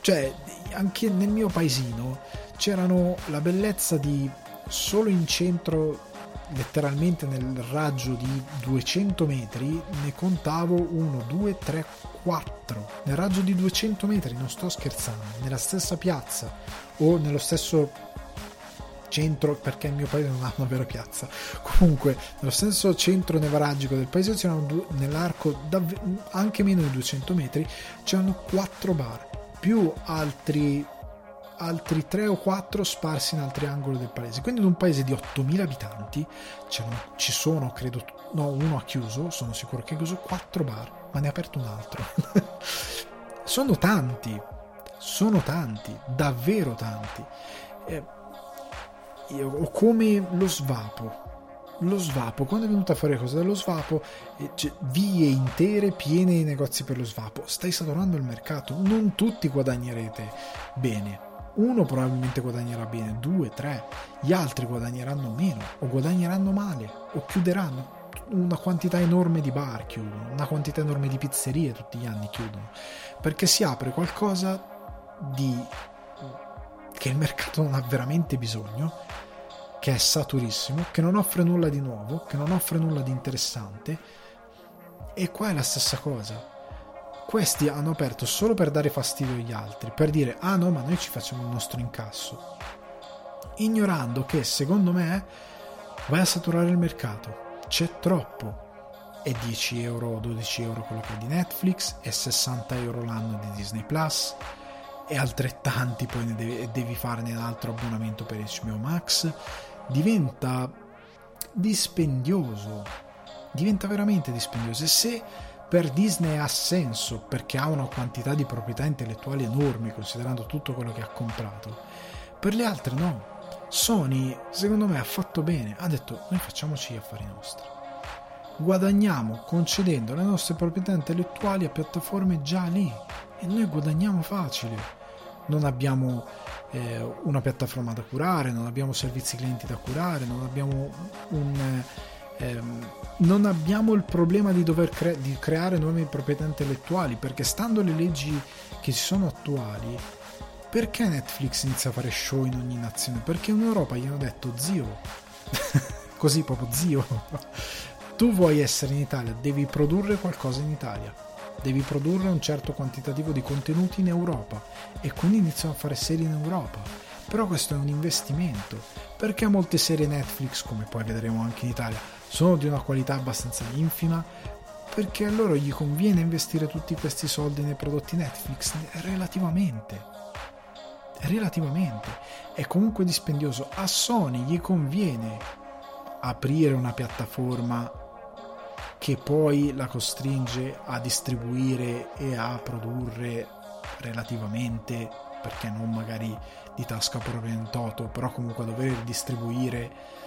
Cioè, anche nel mio paesino c'erano la bellezza di solo in centro letteralmente nel raggio di 200 metri ne contavo 1, 2, 3, 4 nel raggio di 200 metri non sto scherzando nella stessa piazza o nello stesso centro perché il mio paese non ha una vera piazza. Comunque nello stesso centro nevralgico del paese c'erano nell'arco anche meno di 200 metri c'erano 4 bar. Più altri altri 3 o 4 sparsi in altri angoli del paese. Quindi in un paese di 8.000 abitanti ci sono, credo, no, uno ha chiuso, sono sicuro che ha chiuso 4 bar, ma ne ha aperto un altro. sono tanti, sono tanti, davvero tanti. Eh, o come lo svapo. Lo svapo, quando è venuta fuori la cosa dello svapo, eh, vie intere piene di negozi per lo svapo, stai saturando il mercato, non tutti guadagnerete bene, uno probabilmente guadagnerà bene, due, tre, gli altri guadagneranno meno o guadagneranno male o chiuderanno. Una quantità enorme di bar chiudono, una quantità enorme di pizzerie tutti gli anni chiudono, perché si apre qualcosa di che il mercato non ha veramente bisogno, che è saturissimo, che non offre nulla di nuovo, che non offre nulla di interessante. E qua è la stessa cosa questi hanno aperto solo per dare fastidio agli altri, per dire ah no ma noi ci facciamo il nostro incasso, ignorando che secondo me vai a saturare il mercato, c'è troppo, è 10 euro, 12 euro quello che è di Netflix, è 60 euro l'anno di Disney Plus, e altrettanti poi ne devi, devi farne un altro abbonamento per HBO Max, diventa dispendioso, diventa veramente dispendioso. E se per Disney ha senso perché ha una quantità di proprietà intellettuali enormi considerando tutto quello che ha comprato. Per le altre no. Sony, secondo me, ha fatto bene. Ha detto noi facciamoci gli affari nostri. Guadagniamo concedendo le nostre proprietà intellettuali a piattaforme già lì e noi guadagniamo facile. Non abbiamo eh, una piattaforma da curare, non abbiamo servizi clienti da curare, non abbiamo un ehm, non abbiamo il problema di dover cre- di creare nuove proprietà intellettuali perché stando alle leggi che ci sono attuali perché Netflix inizia a fare show in ogni nazione? Perché in Europa gli hanno detto zio. Così proprio zio. Tu vuoi essere in Italia devi produrre qualcosa in Italia. Devi produrre un certo quantitativo di contenuti in Europa. E quindi iniziano a fare serie in Europa. Però questo è un investimento. Perché molte serie Netflix come poi vedremo anche in Italia sono di una qualità abbastanza infima perché a loro gli conviene investire tutti questi soldi nei prodotti Netflix relativamente. Relativamente. È comunque dispendioso. A Sony gli conviene aprire una piattaforma che poi la costringe a distribuire e a produrre relativamente perché non magari di tasca proprio in toto però comunque a dover distribuire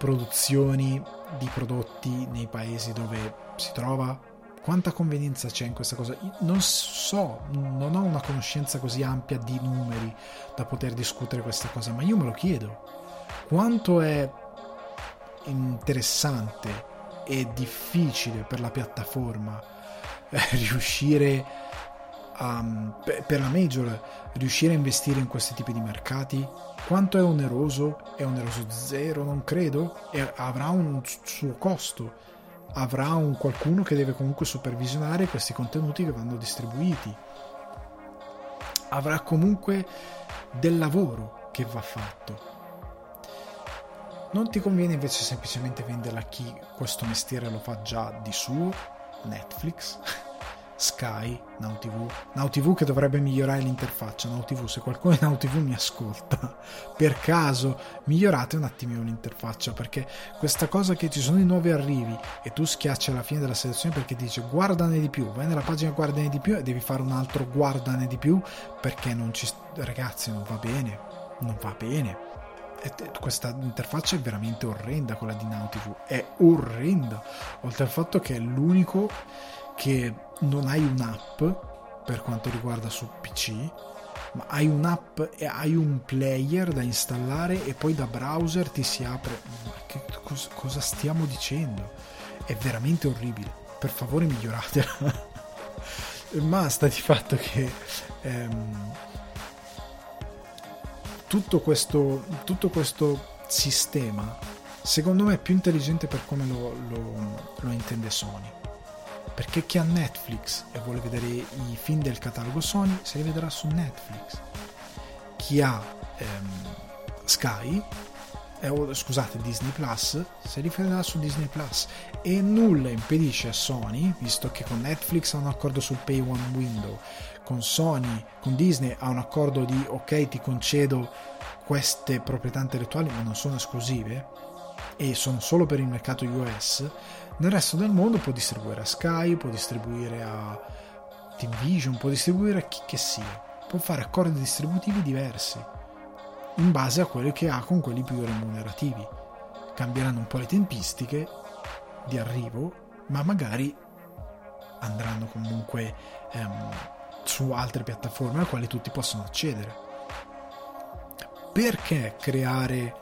produzioni di prodotti nei paesi dove si trova? Quanta convenienza c'è in questa cosa? Non so, non ho una conoscenza così ampia di numeri da poter discutere questa cosa, ma io me lo chiedo. Quanto è interessante e difficile per la piattaforma eh, riuscire a, per la major riuscire a investire in questi tipi di mercati quanto è oneroso? È oneroso zero? Non credo. E avrà un suo costo. Avrà un qualcuno che deve comunque supervisionare questi contenuti che vanno distribuiti. Avrà comunque del lavoro che va fatto. Non ti conviene invece semplicemente venderla a chi questo mestiere lo fa già di suo? Netflix? Sky, Now TV, che dovrebbe migliorare l'interfaccia, Now se qualcuno di Now mi ascolta, per caso migliorate un attimino l'interfaccia perché questa cosa che ci sono i nuovi arrivi e tu schiacci alla fine della selezione perché dice guardane di più, vai nella pagina guardane di più e devi fare un altro guardane di più perché non ci... ragazzi non va bene, non va bene. Questa interfaccia è veramente orrenda quella di Now è orrenda, oltre al fatto che è l'unico che non hai un'app per quanto riguarda su PC ma hai un'app e hai un player da installare e poi da browser ti si apre. Ma che, cosa, cosa stiamo dicendo? È veramente orribile. Per favore miglioratela. ma sta di fatto che ehm, tutto, questo, tutto questo sistema secondo me è più intelligente per come lo, lo, lo intende Sony perché chi ha Netflix e vuole vedere i film del catalogo Sony se li vedrà su Netflix. Chi ha ehm, Sky eh, scusate Disney Plus se li vedrà su Disney Plus. E nulla impedisce a Sony visto che con Netflix ha un accordo sul pay one window con Sony con Disney ha un accordo di ok ti concedo queste proprietà intellettuali ma non sono esclusive e sono solo per il mercato US nel resto del mondo può distribuire a Sky, può distribuire a Team Vision, può distribuire a chi che sia. Può fare accordi distributivi diversi in base a quelli che ha con quelli più remunerativi. Cambieranno un po' le tempistiche di arrivo, ma magari andranno comunque ehm, su altre piattaforme a quali tutti possono accedere. Perché creare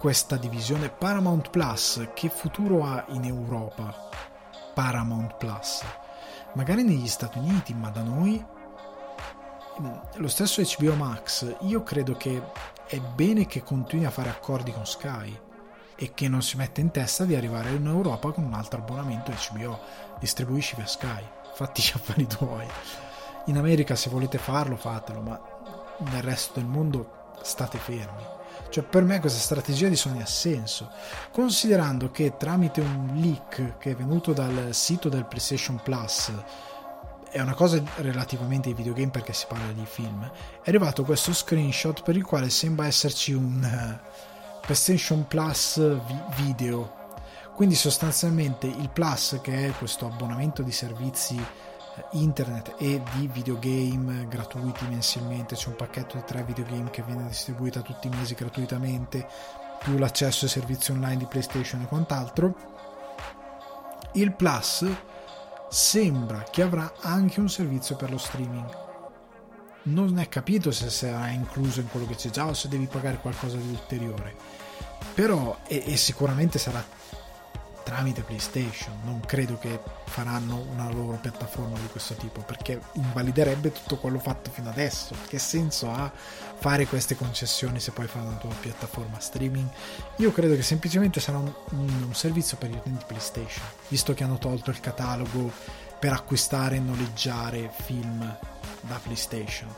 questa divisione Paramount Plus che futuro ha in Europa? Paramount Plus. Magari negli Stati Uniti ma da noi? Lo stesso HBO Max. Io credo che è bene che continui a fare accordi con Sky e che non si metta in testa di arrivare in Europa con un altro abbonamento HBO distribuisci via Sky. Fatti gli affari tuoi. In America se volete farlo fatelo ma nel resto del mondo state fermi cioè, per me questa strategia di Sony ha senso, considerando che tramite un leak che è venuto dal sito del PlayStation Plus, è una cosa relativamente ai videogame perché si parla di film, è arrivato questo screenshot per il quale sembra esserci un uh, PlayStation Plus vi- video. Quindi sostanzialmente il Plus, che è questo abbonamento di servizi internet e di videogame gratuiti mensilmente, c'è un pacchetto di tre videogame che viene distribuito tutti i mesi gratuitamente, più l'accesso ai servizi online di PlayStation e quant'altro. Il Plus sembra che avrà anche un servizio per lo streaming. Non è capito se sarà incluso in quello che c'è già o se devi pagare qualcosa di ulteriore. Però, e, e sicuramente sarà tramite PlayStation. Non credo che faranno una loro piattaforma di questo tipo perché invaliderebbe tutto quello fatto fino adesso. Che senso ha fare queste concessioni se poi fanno una tua piattaforma streaming? Io credo che semplicemente sarà un, un servizio per gli utenti PlayStation, visto che hanno tolto il catalogo per acquistare e noleggiare film da PlayStation.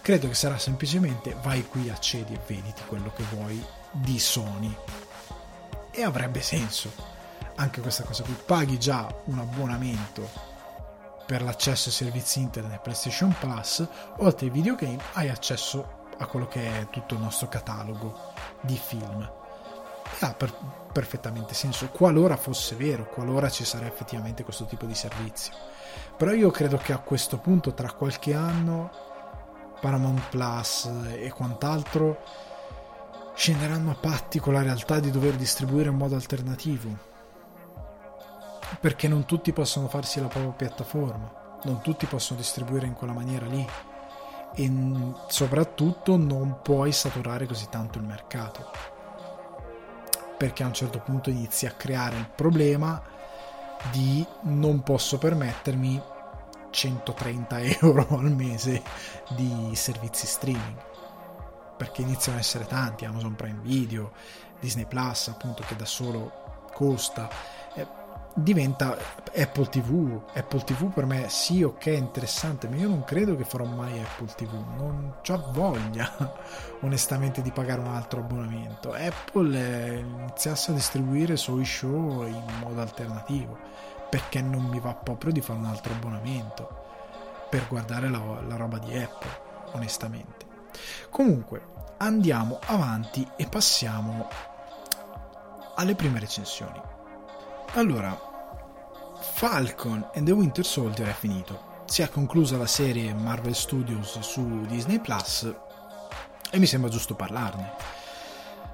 Credo che sarà semplicemente vai qui, accedi e vediti quello che vuoi di Sony. E avrebbe senso anche questa cosa qui paghi già un abbonamento per l'accesso ai servizi internet PlayStation Plus oltre ai videogame hai accesso a quello che è tutto il nostro catalogo di film. E ha per, perfettamente senso qualora fosse vero qualora ci sarà effettivamente questo tipo di servizio. Però io credo che a questo punto tra qualche anno Paramount Plus e quant'altro scenderanno a patti con la realtà di dover distribuire in modo alternativo perché non tutti possono farsi la propria piattaforma, non tutti possono distribuire in quella maniera lì. E soprattutto non puoi saturare così tanto il mercato. Perché a un certo punto inizi a creare il problema di non posso permettermi 130 euro al mese di servizi streaming. Perché iniziano a essere tanti Amazon Prime Video Disney Plus appunto che da solo costa diventa Apple TV. Apple TV per me sì, ok, interessante, ma io non credo che farò mai Apple TV. Non ho voglia, onestamente, di pagare un altro abbonamento. Apple iniziasse a distribuire suoi show in modo alternativo, perché non mi va proprio di fare un altro abbonamento per guardare la, la roba di Apple, onestamente. Comunque, andiamo avanti e passiamo alle prime recensioni. Allora, Falcon and the Winter Soldier è finito. Si è conclusa la serie Marvel Studios su Disney Plus e mi sembra giusto parlarne.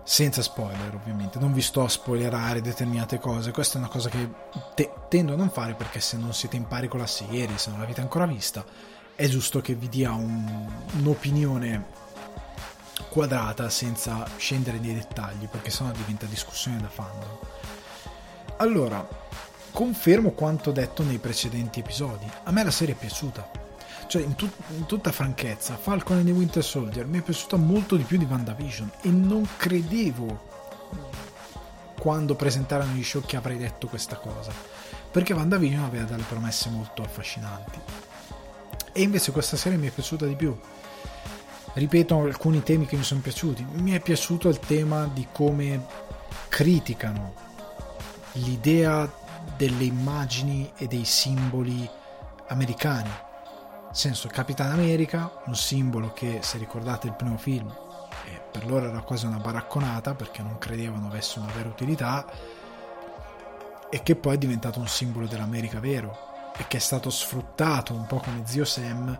Senza spoiler, ovviamente, non vi sto a spoilerare determinate cose. Questa è una cosa che te- tendo a non fare perché se non siete in pari con la serie, se non l'avete ancora vista, è giusto che vi dia un, un'opinione quadrata senza scendere nei dettagli perché sennò diventa discussione da fandom. Allora, confermo quanto detto nei precedenti episodi. A me la serie è piaciuta. Cioè, in, tut- in tutta franchezza, Falcon e the Winter Soldier mi è piaciuta molto di più di WandaVision e non credevo quando presentarono gli show che avrei detto questa cosa. Perché WandaVision aveva delle promesse molto affascinanti. E invece questa serie mi è piaciuta di più ripeto alcuni temi che mi sono piaciuti. Mi è piaciuto il tema di come criticano l'idea delle immagini e dei simboli americani. Nel senso, Capitan America, un simbolo che, se ricordate il primo film, eh, per loro era quasi una baracconata perché non credevano avesse una vera utilità, e che poi è diventato un simbolo dell'America vero e che è stato sfruttato un po' come zio Sam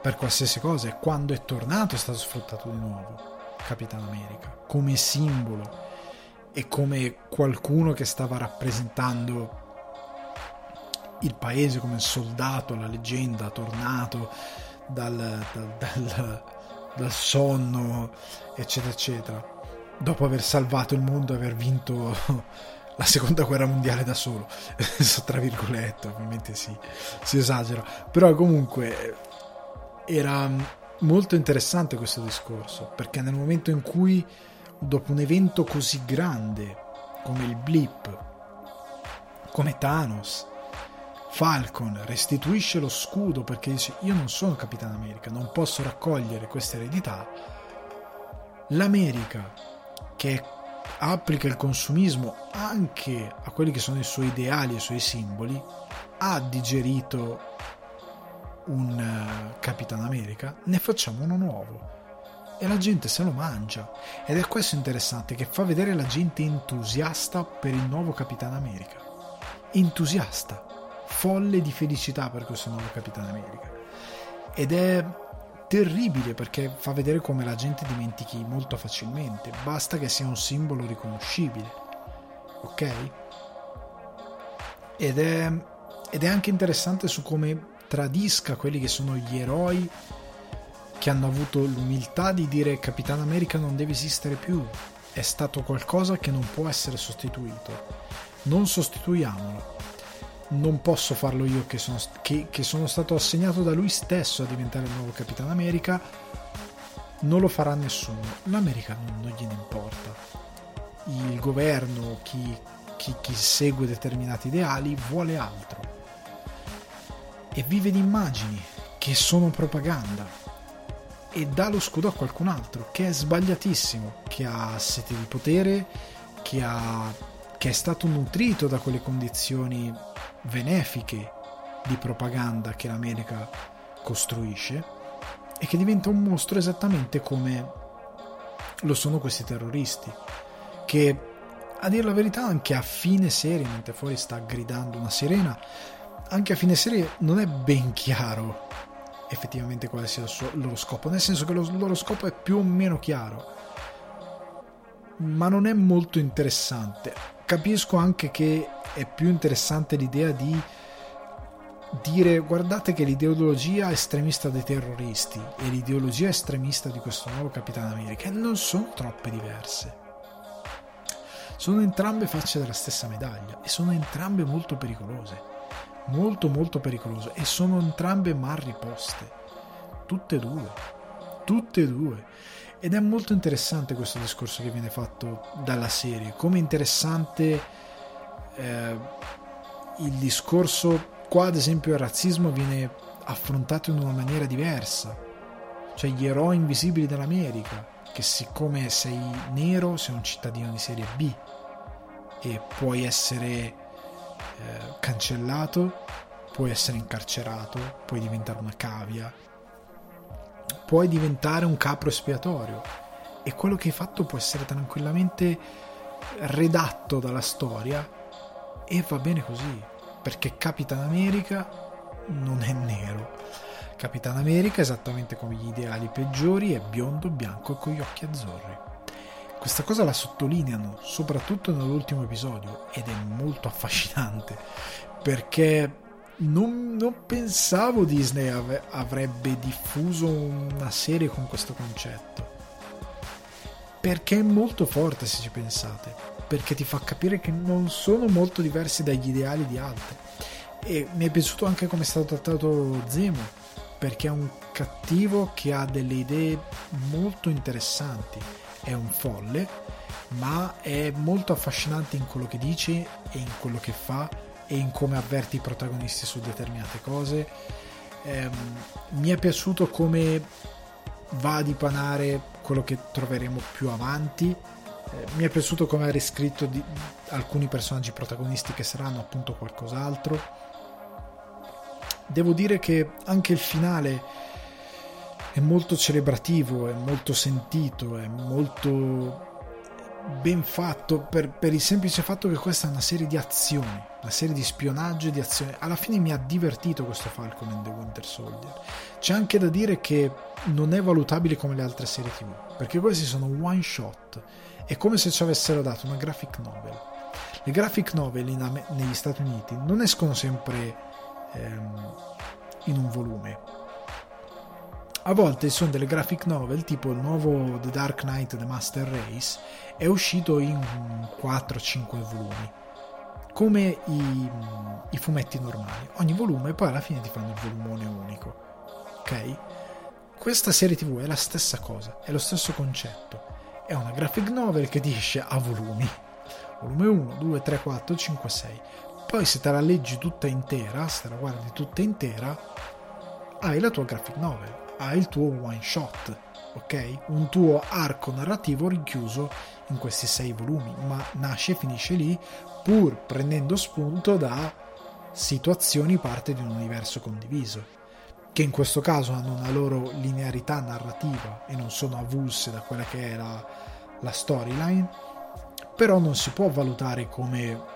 per qualsiasi cosa e quando è tornato è stato sfruttato di nuovo Capitan America come simbolo e come qualcuno che stava rappresentando il paese come soldato, la leggenda, tornato dal, dal, dal, dal sonno, eccetera, eccetera, dopo aver salvato il mondo e aver vinto la seconda guerra mondiale da solo, tra virgolette, ovviamente sì, si esagera, però comunque era molto interessante questo discorso, perché nel momento in cui dopo un evento così grande come il blip, come Thanos, Falcon restituisce lo scudo perché dice io non sono Capitano America, non posso raccogliere questa eredità, l'America che applica il consumismo anche a quelli che sono i suoi ideali e i suoi simboli, ha digerito un uh, Capitan America, ne facciamo uno nuovo. E la gente se lo mangia. Ed è questo interessante, che fa vedere la gente entusiasta per il nuovo Capitan America. Entusiasta. Folle di felicità per questo nuovo Capitan America. Ed è terribile perché fa vedere come la gente dimentichi molto facilmente. Basta che sia un simbolo riconoscibile. Ok? Ed è, ed è anche interessante su come tradisca quelli che sono gli eroi che hanno avuto l'umiltà di dire Capitano America non deve esistere più, è stato qualcosa che non può essere sostituito. Non sostituiamolo. Non posso farlo io che sono, che, che sono stato assegnato da lui stesso a diventare il nuovo Capitano America. Non lo farà nessuno. L'America non, non gliene importa. Il governo, chi, chi, chi segue determinati ideali, vuole altro e vive di immagini che sono propaganda e dà lo scudo a qualcun altro che è sbagliatissimo, che ha sete di potere, che, ha, che è stato nutrito da quelle condizioni benefiche di propaganda che l'America costruisce e che diventa un mostro esattamente come lo sono questi terroristi che a dire la verità anche a fine serie mentre fuori sta gridando una sirena anche a fine serie non è ben chiaro effettivamente quale sia il, suo, il loro scopo, nel senso che lo, il loro scopo è più o meno chiaro, ma non è molto interessante. Capisco anche che è più interessante l'idea di dire guardate che l'ideologia estremista dei terroristi e l'ideologia estremista di questo nuovo Capitano America non sono troppe diverse. Sono entrambe facce della stessa medaglia e sono entrambe molto pericolose molto molto pericolose e sono entrambe mal riposte. Tutte e due. Tutte e due. Ed è molto interessante questo discorso che viene fatto dalla serie. Come interessante eh, il discorso qua ad esempio il razzismo viene affrontato in una maniera diversa. Cioè gli eroi invisibili dell'America che siccome sei nero sei un cittadino di serie B e puoi essere eh, cancellato, puoi essere incarcerato, puoi diventare una cavia, puoi diventare un capro espiatorio e quello che hai fatto può essere tranquillamente redatto dalla storia e va bene così, perché Capitan America non è nero. Capitan America, esattamente come gli ideali peggiori, è biondo, bianco e con gli occhi azzurri. Questa cosa la sottolineano soprattutto nell'ultimo episodio ed è molto affascinante perché non, non pensavo Disney av- avrebbe diffuso una serie con questo concetto. Perché è molto forte se ci pensate. Perché ti fa capire che non sono molto diversi dagli ideali di altri. E mi è piaciuto anche come è stato trattato Zemo. Perché è un cattivo che ha delle idee molto interessanti. È un folle, ma è molto affascinante in quello che dice e in quello che fa e in come avverti i protagonisti su determinate cose. Eh, mi è piaciuto come va a dipanare quello che troveremo più avanti. Eh, mi è piaciuto come ha riscritto di, alcuni personaggi protagonisti che saranno appunto qualcos'altro. Devo dire che anche il finale è molto celebrativo, è molto sentito, è molto ben fatto per, per, il semplice fatto che questa è una serie di azioni, una serie di spionaggio e di azioni. Alla fine mi ha divertito questo Falcon and the Winter Soldier. C'è anche da dire che non è valutabile come le altre serie TV, perché questi sono one shot. È come se ci avessero dato una graphic novel. Le graphic novel in, negli Stati Uniti non escono sempre ehm, in un volume, a volte sono delle graphic novel tipo il nuovo The Dark Knight The Master Race è uscito in 4-5 volumi come i, i, fumetti normali. Ogni volume poi alla fine ti fanno il volumone unico ok? Questa serie tv è la stessa cosa è lo stesso concetto. È una graphic novel che ti esce a volumi. Volume 1 2 3 4 5 6 poi se te la leggi tutta intera se te la guardi tutta intera hai la tua graphic novel hai il tuo one shot, ok? Un tuo arco narrativo rinchiuso in questi sei volumi, ma nasce e finisce lì pur prendendo spunto da situazioni parte di un universo condiviso, che in questo caso hanno una loro linearità narrativa e non sono avulse da quella che è la, la storyline, però non si può valutare come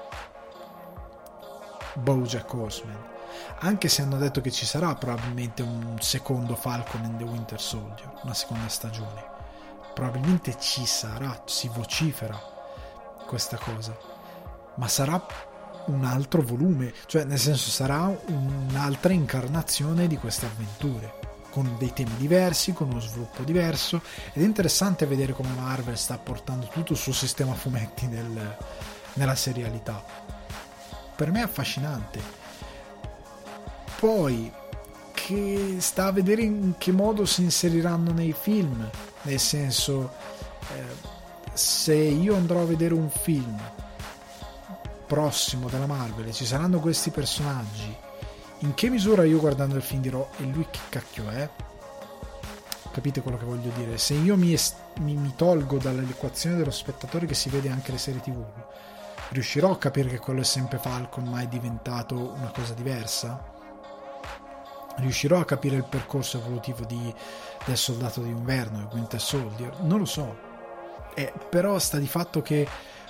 Bojack Horseman anche se hanno detto che ci sarà probabilmente un secondo Falcon and the Winter Soldier, una seconda stagione. Probabilmente ci sarà, si vocifera questa cosa, ma sarà un altro volume, cioè nel senso sarà un'altra incarnazione di queste avventure con dei temi diversi, con uno sviluppo diverso ed è interessante vedere come Marvel sta portando tutto il suo sistema fumetti nel, nella serialità. Per me è affascinante poi che sta a vedere in che modo si inseriranno nei film, nel senso eh, se io andrò a vedere un film prossimo della Marvel e ci saranno questi personaggi, in che misura io guardando il film dirò e lui che cacchio è? Capite quello che voglio dire? Se io mi, est- mi, mi tolgo dall'equazione dello spettatore che si vede anche le serie tv, riuscirò a capire che quello è sempre Falcon ma è diventato una cosa diversa? Riuscirò a capire il percorso evolutivo di, del soldato d'inverno e Winter Soldier? Non lo so. Eh, però sta di fatto che,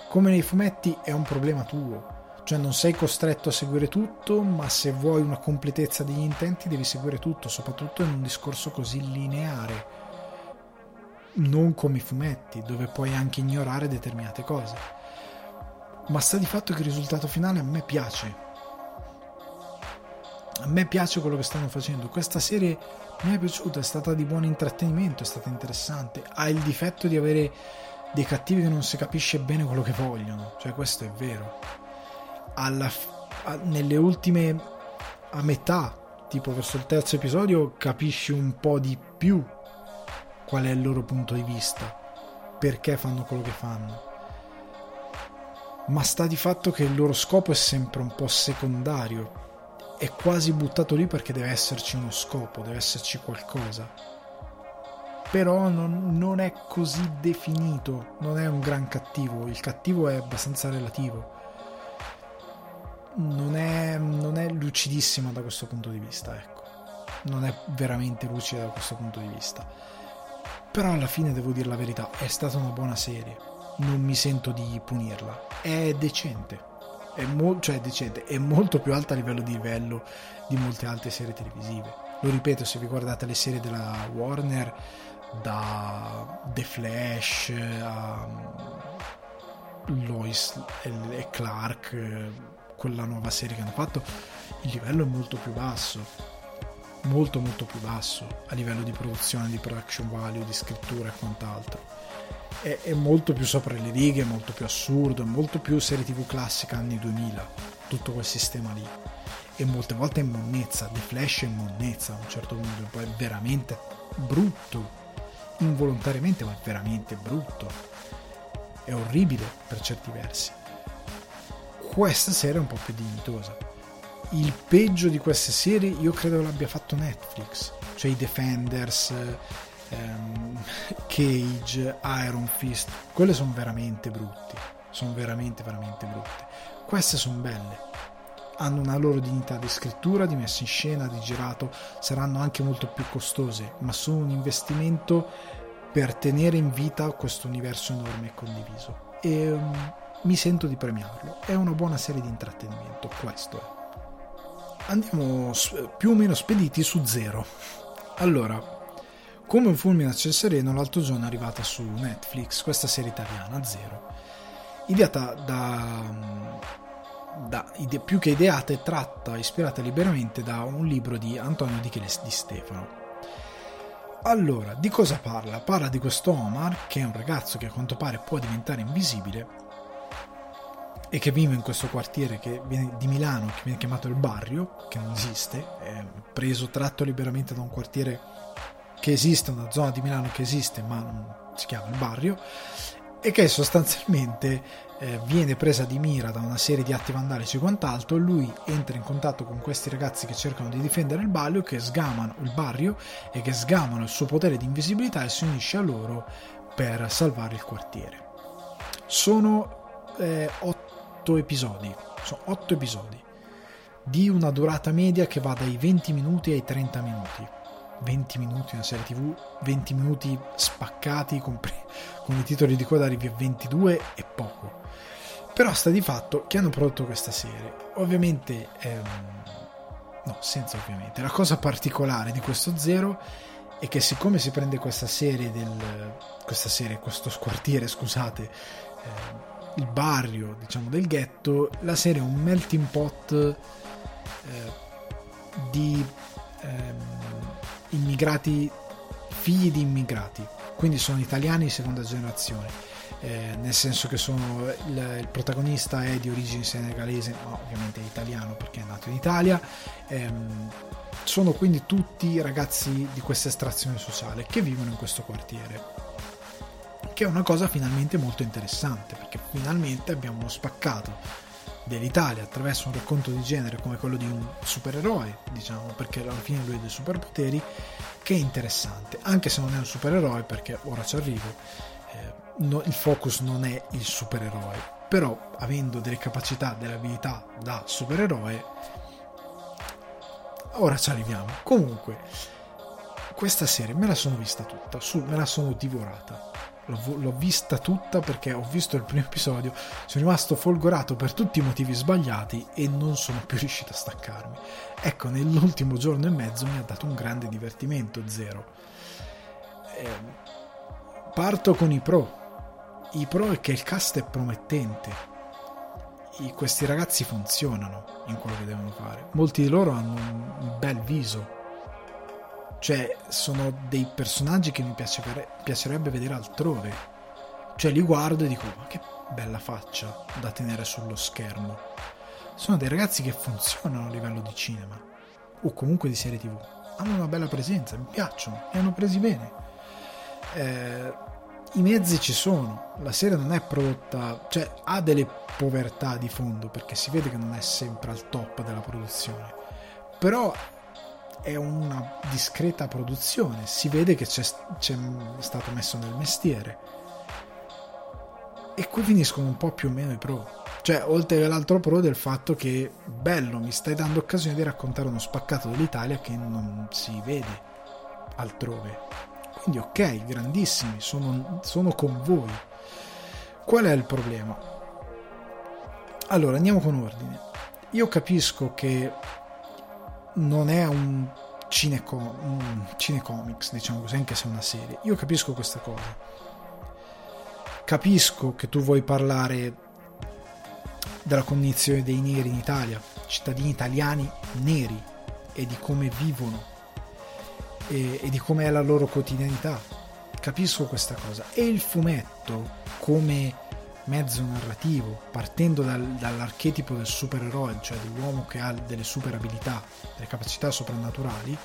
come nei fumetti, è un problema tuo. Cioè non sei costretto a seguire tutto, ma se vuoi una completezza degli intenti devi seguire tutto, soprattutto in un discorso così lineare. Non come i fumetti, dove puoi anche ignorare determinate cose. Ma sta di fatto che il risultato finale a me piace a me piace quello che stanno facendo. Questa serie mi è piaciuta, è stata di buon intrattenimento, è stata interessante. Ha il difetto di avere dei cattivi che non si capisce bene quello che vogliono, cioè questo è vero. Alla, a, nelle ultime a metà, tipo verso il terzo episodio, capisci un po' di più qual è il loro punto di vista, perché fanno quello che fanno. Ma sta di fatto che il loro scopo è sempre un po' secondario è quasi buttato lì perché deve esserci uno scopo, deve esserci qualcosa. Però non, non, è così definito, non è un gran cattivo, il cattivo è abbastanza relativo. Non è, non è lucidissima da questo punto di vista, ecco. Non è veramente lucida da questo punto di vista. Però alla fine devo dire la verità, è stata una buona serie. Non mi sento di punirla. È decente è, mo- cioè, decente, è molto più alta a livello di livello di molte altre serie televisive. Lo ripeto, se vi guardate le serie della Warner, da The Flash a mm, Lois e Clark, quella nuova serie che hanno fatto, il livello è molto più basso. Molto molto più basso a livello di produzione, di production value, di scrittura e quant'altro. È, è molto più sopra le righe, molto più assurdo, è molto più serie tv classica anni 2000, tutto quel sistema lì. E molte volte è monnezza, The Flash è monnezza a un certo punto, poi è veramente brutto, involontariamente, ma è veramente brutto. È orribile per certi versi. Questa serie è un po' più dignitosa. Il peggio di queste serie io credo l'abbia fatto Netflix, cioè i Defenders, ehm, Cage, Iron Fist, quelle sono veramente brutti, sono veramente veramente brutte. Queste sono belle, hanno una loro dignità di scrittura, di messa in scena, di girato, saranno anche molto più costose, ma sono un investimento per tenere in vita questo universo enorme e condiviso. E um, mi sento di premiarlo. È una buona serie di intrattenimento, questo è. Andiamo più o meno spediti su zero. Allora, come un fulmine a ciel sereno, l'altro giorno è arrivata su Netflix questa serie italiana, Zero, ideata da, da più che ideata è tratta, ispirata liberamente da un libro di Antonio Di, di Stefano allora, di cosa parla? Parla di questo Omar, che è un ragazzo che a quanto pare può diventare invisibile e che vive in questo quartiere viene, di Milano che viene chiamato il barrio, che non esiste, è preso, tratto liberamente da un quartiere che esiste, una zona di Milano che esiste, ma non si chiama il barrio, e che sostanzialmente eh, viene presa di mira da una serie di atti vandalici e quant'altro, lui entra in contatto con questi ragazzi che cercano di difendere il barrio, che sgamano il barrio e che sgamano il suo potere di invisibilità e si unisce a loro per salvare il quartiere. Sono eh, otto episodi, sono otto episodi di una durata media che va dai 20 minuti ai 30 minuti 20 minuti una serie tv 20 minuti spaccati con, con i titoli di coda arrivi a 22 e poco. Però sta di fatto che hanno prodotto questa serie. Ovviamente ehm, no senza ovviamente. La cosa particolare di questo Zero è che siccome si prende questa serie del questa serie questo quartiere scusate eh, il barrio diciamo del ghetto la serie è un melting pot eh, di ehm, immigrati, figli di immigrati, quindi sono italiani di seconda generazione. Eh, nel senso che sono, il, il, protagonista è di origine senegalese, ma ovviamente è italiano perché è nato in Italia. Ehm, sono quindi tutti ragazzi di questa estrazione sociale che vivono in questo quartiere. Che è una cosa finalmente molto interessante perché finalmente abbiamo spaccato dell'Italia attraverso un racconto di genere come quello di un supereroe, diciamo, perché alla fine lui ha dei superpoteri, che è interessante, anche se non è un supereroe, perché ora ci arrivo, eh, no, il focus non è il supereroe, però avendo delle capacità, delle abilità da supereroe, ora ci arriviamo. Comunque, questa serie me la sono vista tutta, su, me la sono divorata l'ho, l'ho vista tutta perché ho visto il primo episodio, sono rimasto folgorato per tutti i motivi sbagliati e non sono più riuscito a staccarmi. Ecco, nell'ultimo giorno e mezzo mi ha dato un grande divertimento, zero. Eh, parto con i pro. I pro è che il cast è promettente. I, questi ragazzi funzionano in quello che devono fare. Molti di loro hanno un bel viso cioè, sono dei personaggi che mi piacerebbe vedere altrove. Cioè, li guardo e dico, ma che bella faccia da tenere sullo schermo. Sono dei ragazzi che funzionano a livello di cinema, o comunque di serie tv. Hanno una bella presenza, mi piacciono, mi hanno presi bene. Eh, I mezzi ci sono, la serie non è prodotta, cioè ha delle povertà di fondo perché si vede che non è sempre al top della produzione. Però è una discreta produzione, si vede che c'è, c'è stato messo nel mestiere. E qui finiscono un po' più o meno i pro. Cioè, oltre all'altro pro del fatto che, bello, mi stai dando occasione di raccontare uno spaccato dell'Italia che non si vede altrove. Quindi ok, grandissimi, sono, sono con voi. Qual è il problema? Allora, andiamo con ordine. Io capisco che non è un, cineco, un cinecomics, diciamo così, anche se è una serie. Io capisco questa cosa. Capisco che tu vuoi parlare della condizione dei neri in Italia, cittadini italiani neri e di come vivono e, e di come è la loro quotidianità. Capisco questa cosa. E il fumetto come mezzo narrativo, partendo dal, dall'archetipo del supereroe, cioè dell'uomo che ha delle super abilità, delle capacità soprannaturali,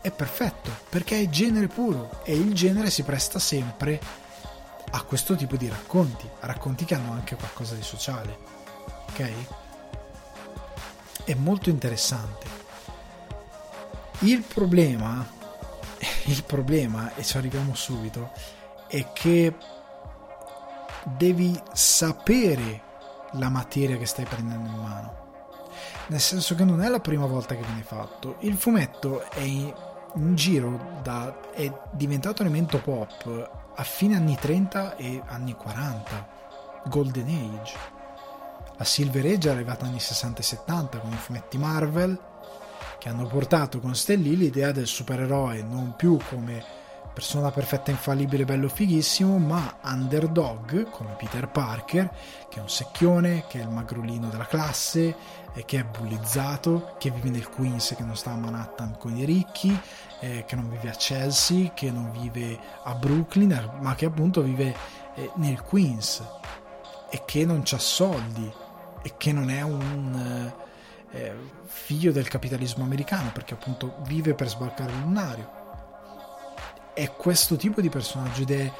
è perfetto perché è genere puro e il genere si presta sempre a questo tipo di racconti, racconti che hanno anche qualcosa di sociale. Ok? È molto interessante. Il problema, il problema, e ci arriviamo subito, è che devi sapere la materia che stai prendendo in mano. Nel senso che non è la prima volta che viene fatto. Il fumetto è in, giro da, è diventato elemento pop a fine anni 30 e anni 40, Golden Age. La Silver Age è arrivata negli anni 60 e 70 con i fumetti Marvel che hanno portato con Lee l'idea del supereroe non più come persona perfetta, infallibile, bello, fighissimo, ma underdog come Peter Parker, che è un secchione, che è il magrolino della classe, che è bullizzato, che vive nel Queens, che non sta a Manhattan con i ricchi, eh, che non vive a Chelsea, che non vive a Brooklyn, ma che appunto vive eh, nel Queens e che non ha soldi e che non è un eh, figlio del capitalismo americano perché appunto vive per sbarcare il lunario è questo tipo di personaggio ed è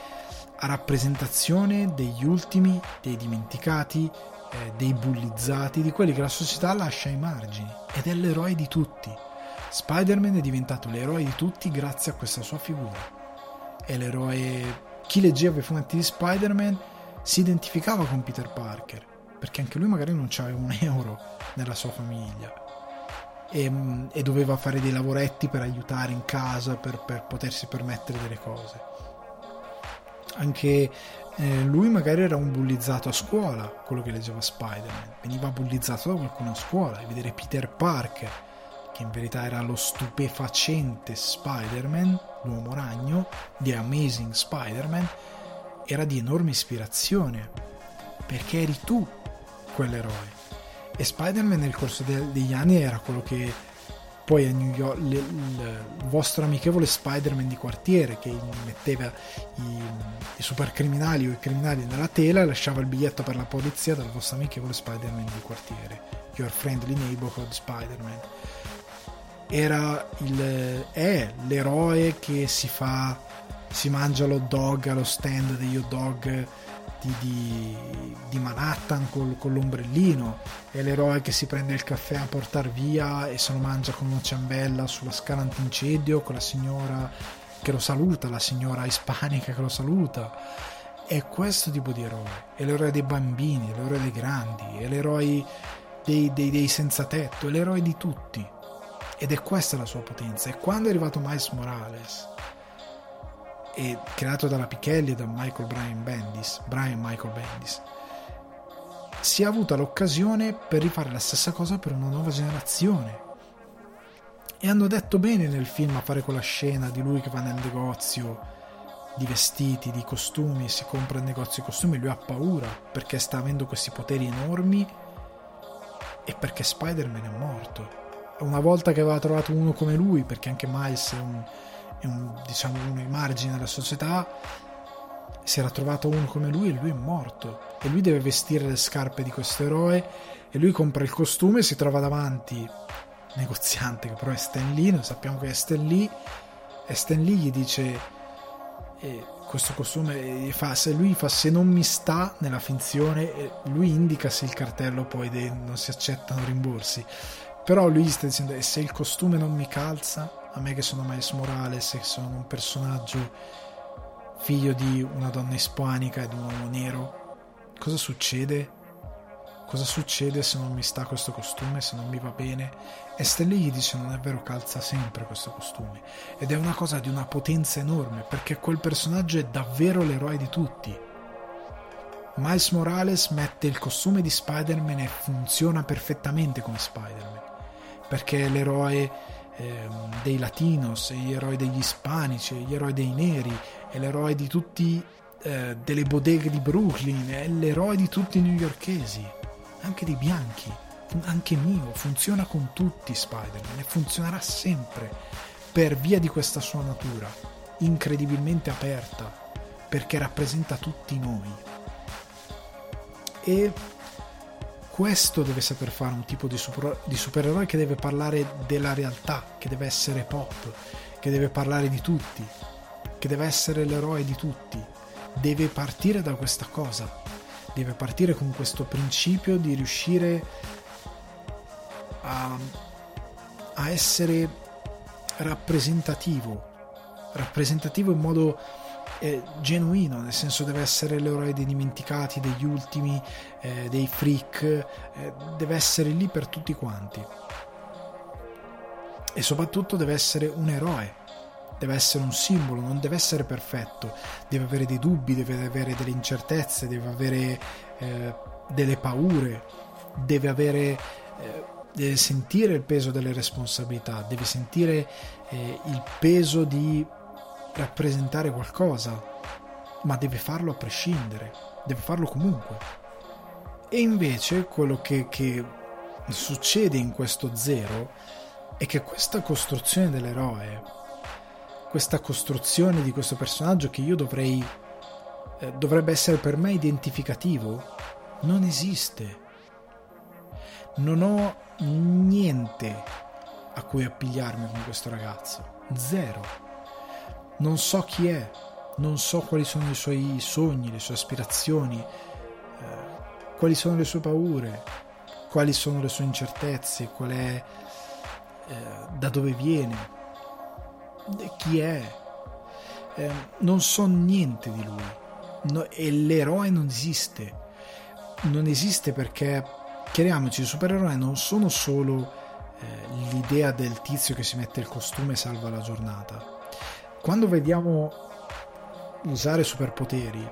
a rappresentazione degli ultimi, dei dimenticati, eh, dei bullizzati, di quelli che la società lascia ai margini ed è l'eroe di tutti. Spider-Man è diventato l'eroe di tutti grazie a questa sua figura. È l'eroe. Chi leggeva i fumetti di Spider-Man si identificava con Peter Parker, perché anche lui magari non aveva un euro nella sua famiglia e, e, doveva fare dei lavoretti per aiutare in casa, per, per potersi permettere delle cose. Anche eh, lui magari era un bullizzato a scuola, quello che leggeva Spider-Man, veniva bullizzato da qualcuno a scuola. E vedere Peter Parker, che in verità era lo stupefacente Spider-Man, l'uomo ragno, di Amazing Spider-Man, era di enorme ispirazione, perché eri tu quell'eroe e Spider-Man nel corso de- degli anni era quello che poi a New York le, il vostro amichevole Spider-Man di quartiere che metteva i, i super criminali o i criminali nella tela e lasciava il biglietto per la polizia dal vostro amichevole Spider-Man di quartiere. Your Friendly Neighborhood Spider-Man. Era il, è l'eroe che si fa si mangia l'hot dog allo stand degli hot dog di, di, di Manhattan col, con l'ombrellino è l'eroe che si prende il caffè a portare via e se lo mangia con una ciambella sulla scala antincendio con la signora che lo saluta, la signora ispanica che lo saluta. È questo tipo di eroe. È l'eroe dei bambini, è l'eroe dei grandi è l'eroe dei, dei, dei senza tetto è l'eroe di tutti. Ed è questa la sua potenza. E quando è arrivato Miles Morales e creato dalla Pichelli e da Michael Brian Bendis, Brian Michael Bendis, si è avuta l'occasione per rifare la stessa cosa per una nuova generazione. E hanno detto bene nel film a fare quella scena di lui che va nel negozio di vestiti, di costumi, si compra il negozio di costumi, lui ha paura perché sta avendo questi poteri enormi e perché Spider-Man è morto. Una volta che aveva trovato uno come lui, perché anche Miles è un, un, diciamo uno ai margini della società. Si era trovato uno come lui e lui è morto. E lui deve vestire le scarpe di questo eroe. E lui compra il costume e si trova davanti negoziante che però è Stan Lee noi sappiamo che è Stan Lee. E Stan Lee gli dice eh, questo costume gli fa, se lui fa se non mi sta nella finzione lui indica se il cartello poi de, non si accettano rimborsi. Però lui sta dicendo e se il costume non mi calza a me che sono Miles Morales, che sono un personaggio figlio di una donna ispanica e di un uomo nero, cosa succede? Cosa succede se non mi sta questo costume, se non mi va bene? E Stelly gli dice non è vero, calza sempre questo costume. Ed è una cosa di una potenza enorme, perché quel personaggio è davvero l'eroe di tutti. Miles Morales mette il costume di Spider-Man e funziona perfettamente come Spider-Man, perché l'eroe eh, dei latinos, gli eroi degli ispanici, gli eroi dei neri, è l'eroe di tutti eh, delle bodeghe di Brooklyn, è l'eroe di tutti i newyorkesi. anche dei bianchi, anche mio, funziona con tutti Spider-Man e funzionerà sempre per via di questa sua natura incredibilmente aperta, perché rappresenta tutti noi. E questo deve saper fare un tipo di, super, di supereroe che deve parlare della realtà, che deve essere pop, che deve parlare di tutti, che deve essere l'eroe di tutti. Deve partire da questa cosa, deve partire con questo principio di riuscire a, a essere rappresentativo, rappresentativo in modo eh, genuino, nel senso deve essere l'eroe dei dimenticati, degli ultimi, eh, dei freak, eh, deve essere lì per tutti quanti. E soprattutto deve essere un eroe, deve essere un simbolo, non deve essere perfetto, deve avere dei dubbi, deve avere delle incertezze, deve avere eh, delle paure, deve avere eh, deve sentire il peso delle responsabilità, deve sentire eh, il peso di rappresentare qualcosa, ma deve farlo a prescindere, deve farlo comunque. E invece quello che, che succede in questo zero è che questa costruzione dell'eroe, questa costruzione di questo personaggio che io dovrei eh, dovrebbe essere per me identificativo, non esiste. Non ho niente a cui appigliarmi con questo ragazzo. Zero non so chi è, non so quali sono i suoi sogni, le sue aspirazioni, eh, quali sono le sue paure, quali sono le sue incertezze, qual è, eh, da dove viene, chi è. Eh, non so niente di lui no, e l'eroe non esiste. Non esiste perché, chiariamoci, i supereroi non sono solo eh, l'idea del tizio che si mette il costume e salva la giornata quando vediamo usare superpoteri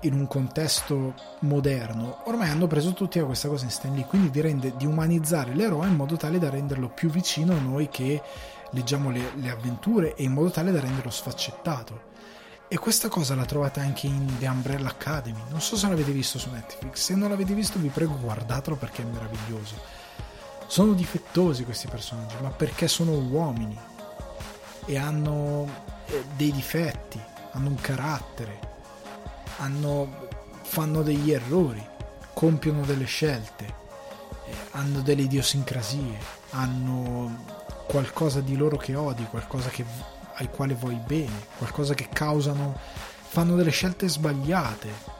in un contesto moderno, ormai hanno preso tutti a questa cosa in Stan Lee, quindi di, rende, di umanizzare l'eroe in modo tale da renderlo più vicino a noi che leggiamo le, le, avventure e in modo tale da renderlo sfaccettato. E questa cosa la trovate anche in The Umbrella Academy. Non so se l'avete visto su Netflix. Se non l'avete visto, vi prego, guardatelo perché è meraviglioso. Sono difettosi questi personaggi, ma perché sono uomini e hanno dei difetti, hanno un carattere, hanno, fanno degli errori, compiono delle scelte, eh, hanno delle idiosincrasie, hanno qualcosa di loro che odi, qualcosa che, al quale vuoi bene, qualcosa che causano, fanno delle scelte sbagliate,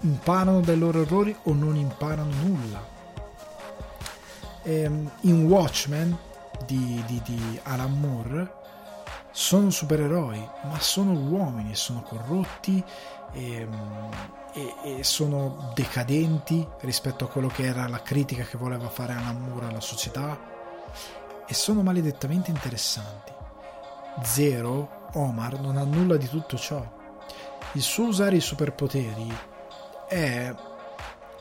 imparano dai loro errori o non imparano nulla. Ehm, in Watchmen di, di, di Alan Moore sono supereroi, ma sono uomini, sono corrotti e, e, e, sono decadenti rispetto a quello che era la critica che voleva fare Alan Moore alla società e sono maledettamente interessanti. Zero, Omar, non ha nulla di tutto ciò. Il suo usare i superpoteri è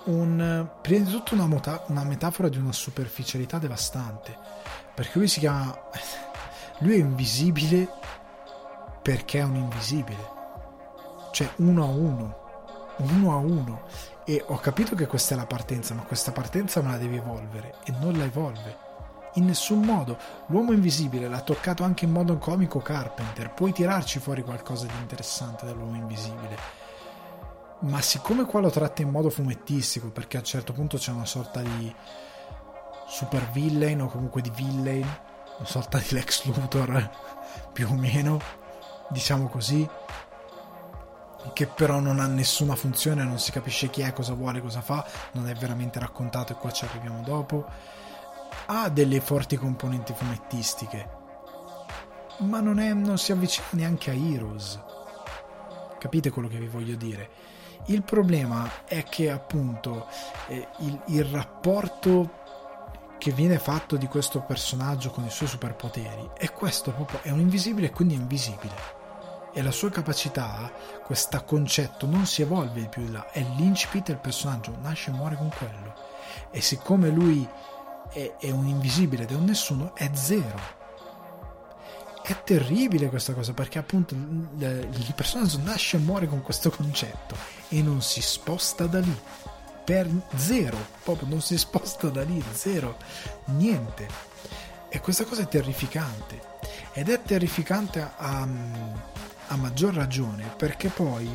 un, prima di tutto una, mota, una metafora di una superficialità devastante, perché lui si chiama lui è invisibile perché è un invisibile. Cioè uno a uno. Uno a uno. E ho capito che questa è la partenza, ma questa partenza me la devi evolvere. E non la evolve. In nessun modo. L'uomo invisibile l'ha toccato anche in modo comico Carpenter. Puoi tirarci fuori qualcosa di interessante dall'uomo invisibile. Ma siccome qua lo tratta in modo fumettistico, perché a un certo punto c'è una sorta di super villain o comunque di villain una sorta di Lex Luthor più o meno, diciamo così, che però non ha nessuna funzione, non si capisce chi è, cosa vuole, cosa fa, non è veramente raccontato e qua ci arriviamo dopo. Ha delle forti componenti fumettistiche, ma non, è, non si avvicina neanche a Heroes. Capite quello che vi voglio dire? Il problema è che appunto eh, il, il rapporto che viene fatto di questo personaggio con i suoi superpoteri è questo proprio, è un invisibile e quindi invisibile. E la sua capacità, questo concetto, non si evolve più in là, è l'incipit del personaggio, nasce e muore con quello. E siccome lui è, è un invisibile ed è un nessuno, è zero. È terribile questa cosa perché appunto il personaggio nasce e muore con questo concetto e non si sposta da lì per zero, proprio non si sposta da lì, zero, niente. E questa cosa è terrificante. Ed è terrificante a, a maggior ragione perché poi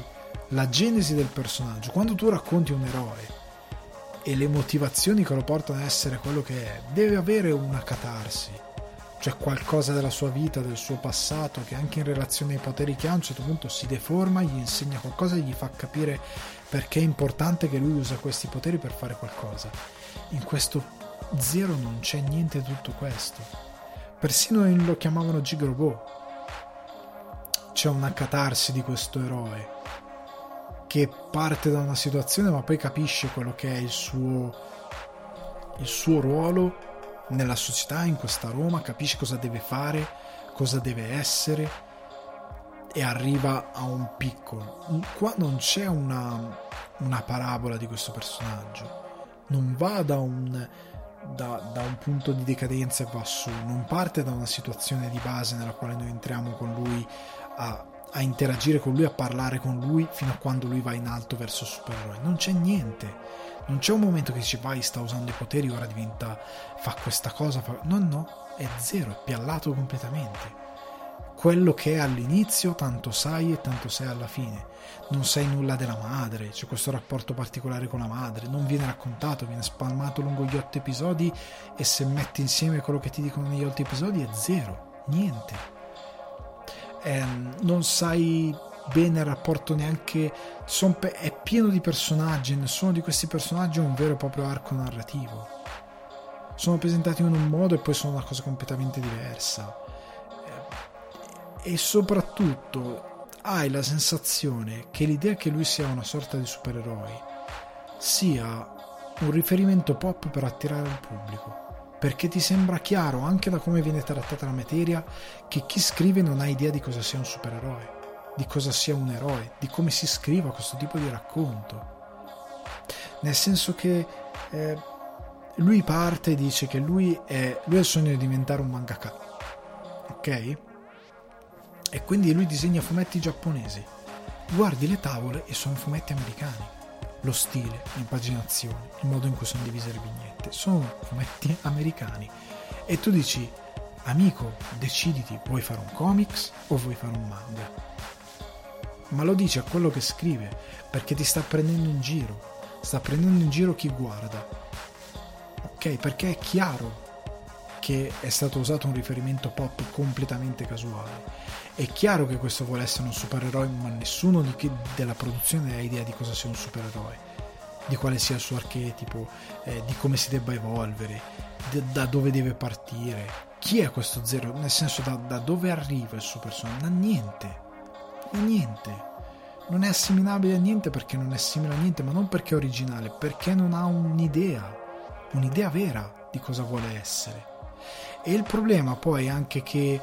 la genesi del personaggio, quando tu racconti un eroe e le motivazioni che lo portano a essere quello che è, deve avere una catarsi, cioè qualcosa della sua vita, del suo passato, che anche in relazione ai poteri che ha a un certo punto si deforma, gli insegna qualcosa gli fa capire perché è importante che lui usa questi poteri per fare qualcosa. In questo zero non c'è niente di tutto questo. Persino lo chiamavano Gigrobo. C'è una catarsi di questo eroe che parte da una situazione ma poi capisce quello che è il suo, il suo ruolo nella società, in questa Roma, capisce cosa deve fare, cosa deve essere e arriva a un piccolo. Qua non c'è una, una parabola di questo personaggio, non va da un, da, da, un punto di decadenza e va su, non parte da una situazione di base nella quale noi entriamo con lui a a interagire con lui, a parlare con lui fino a quando lui va in alto verso il supereroe. Non c'è niente. Non c'è un momento che dici vai, sta usando i poteri, ora diventa. fa questa cosa. Fa... No, no, è zero, è piallato completamente. Quello che è all'inizio, tanto sai e tanto sei alla fine. Non sai nulla della madre, c'è questo rapporto particolare con la madre, non viene raccontato, viene spalmato lungo gli otto episodi e se metti insieme quello che ti dicono negli otto episodi è zero, niente. Eh, non sai bene il rapporto neanche pe- è pieno di personaggi nessuno di questi personaggi ha un vero e proprio arco narrativo. Sono presentati in un modo e poi sono una cosa completamente diversa e soprattutto hai la sensazione che l'idea che lui sia una sorta di supereroe sia un riferimento pop per attirare il pubblico perché ti sembra chiaro anche da come viene trattata la materia che chi scrive non ha idea di cosa sia un supereroe, di cosa sia un eroe, di come si scriva questo tipo di racconto. Nel senso che eh, lui parte e dice che lui, è, lui ha il sogno di diventare un mangaka, ok? E quindi lui disegna fumetti giapponesi. Guardi le tavole e sono fumetti americani lo stile, l'impaginazione, il modo in cui sono divise le vignette, sono fumetti americani. E tu dici, amico, deciditi, vuoi fare un comics o vuoi fare un manga? Ma lo dice a quello che scrive, perché ti sta prendendo in giro, sta prendendo in giro chi guarda. Ok, perché è chiaro che è stato usato un riferimento pop completamente casuale. È chiaro che questo vuole essere un supereroe, ma nessuno di della produzione ha idea di cosa sia un supereroe, di quale sia il suo archetipo, eh, di come si debba evolvere, d- da dove deve partire. Chi è questo zero? Nel senso, da, da dove arriva il suo personaggio? Da niente. Da niente. Non è assimilabile a niente perché non è simile a niente, ma non perché è originale, perché non ha un'idea, un'idea vera di cosa vuole essere. E il problema poi è anche che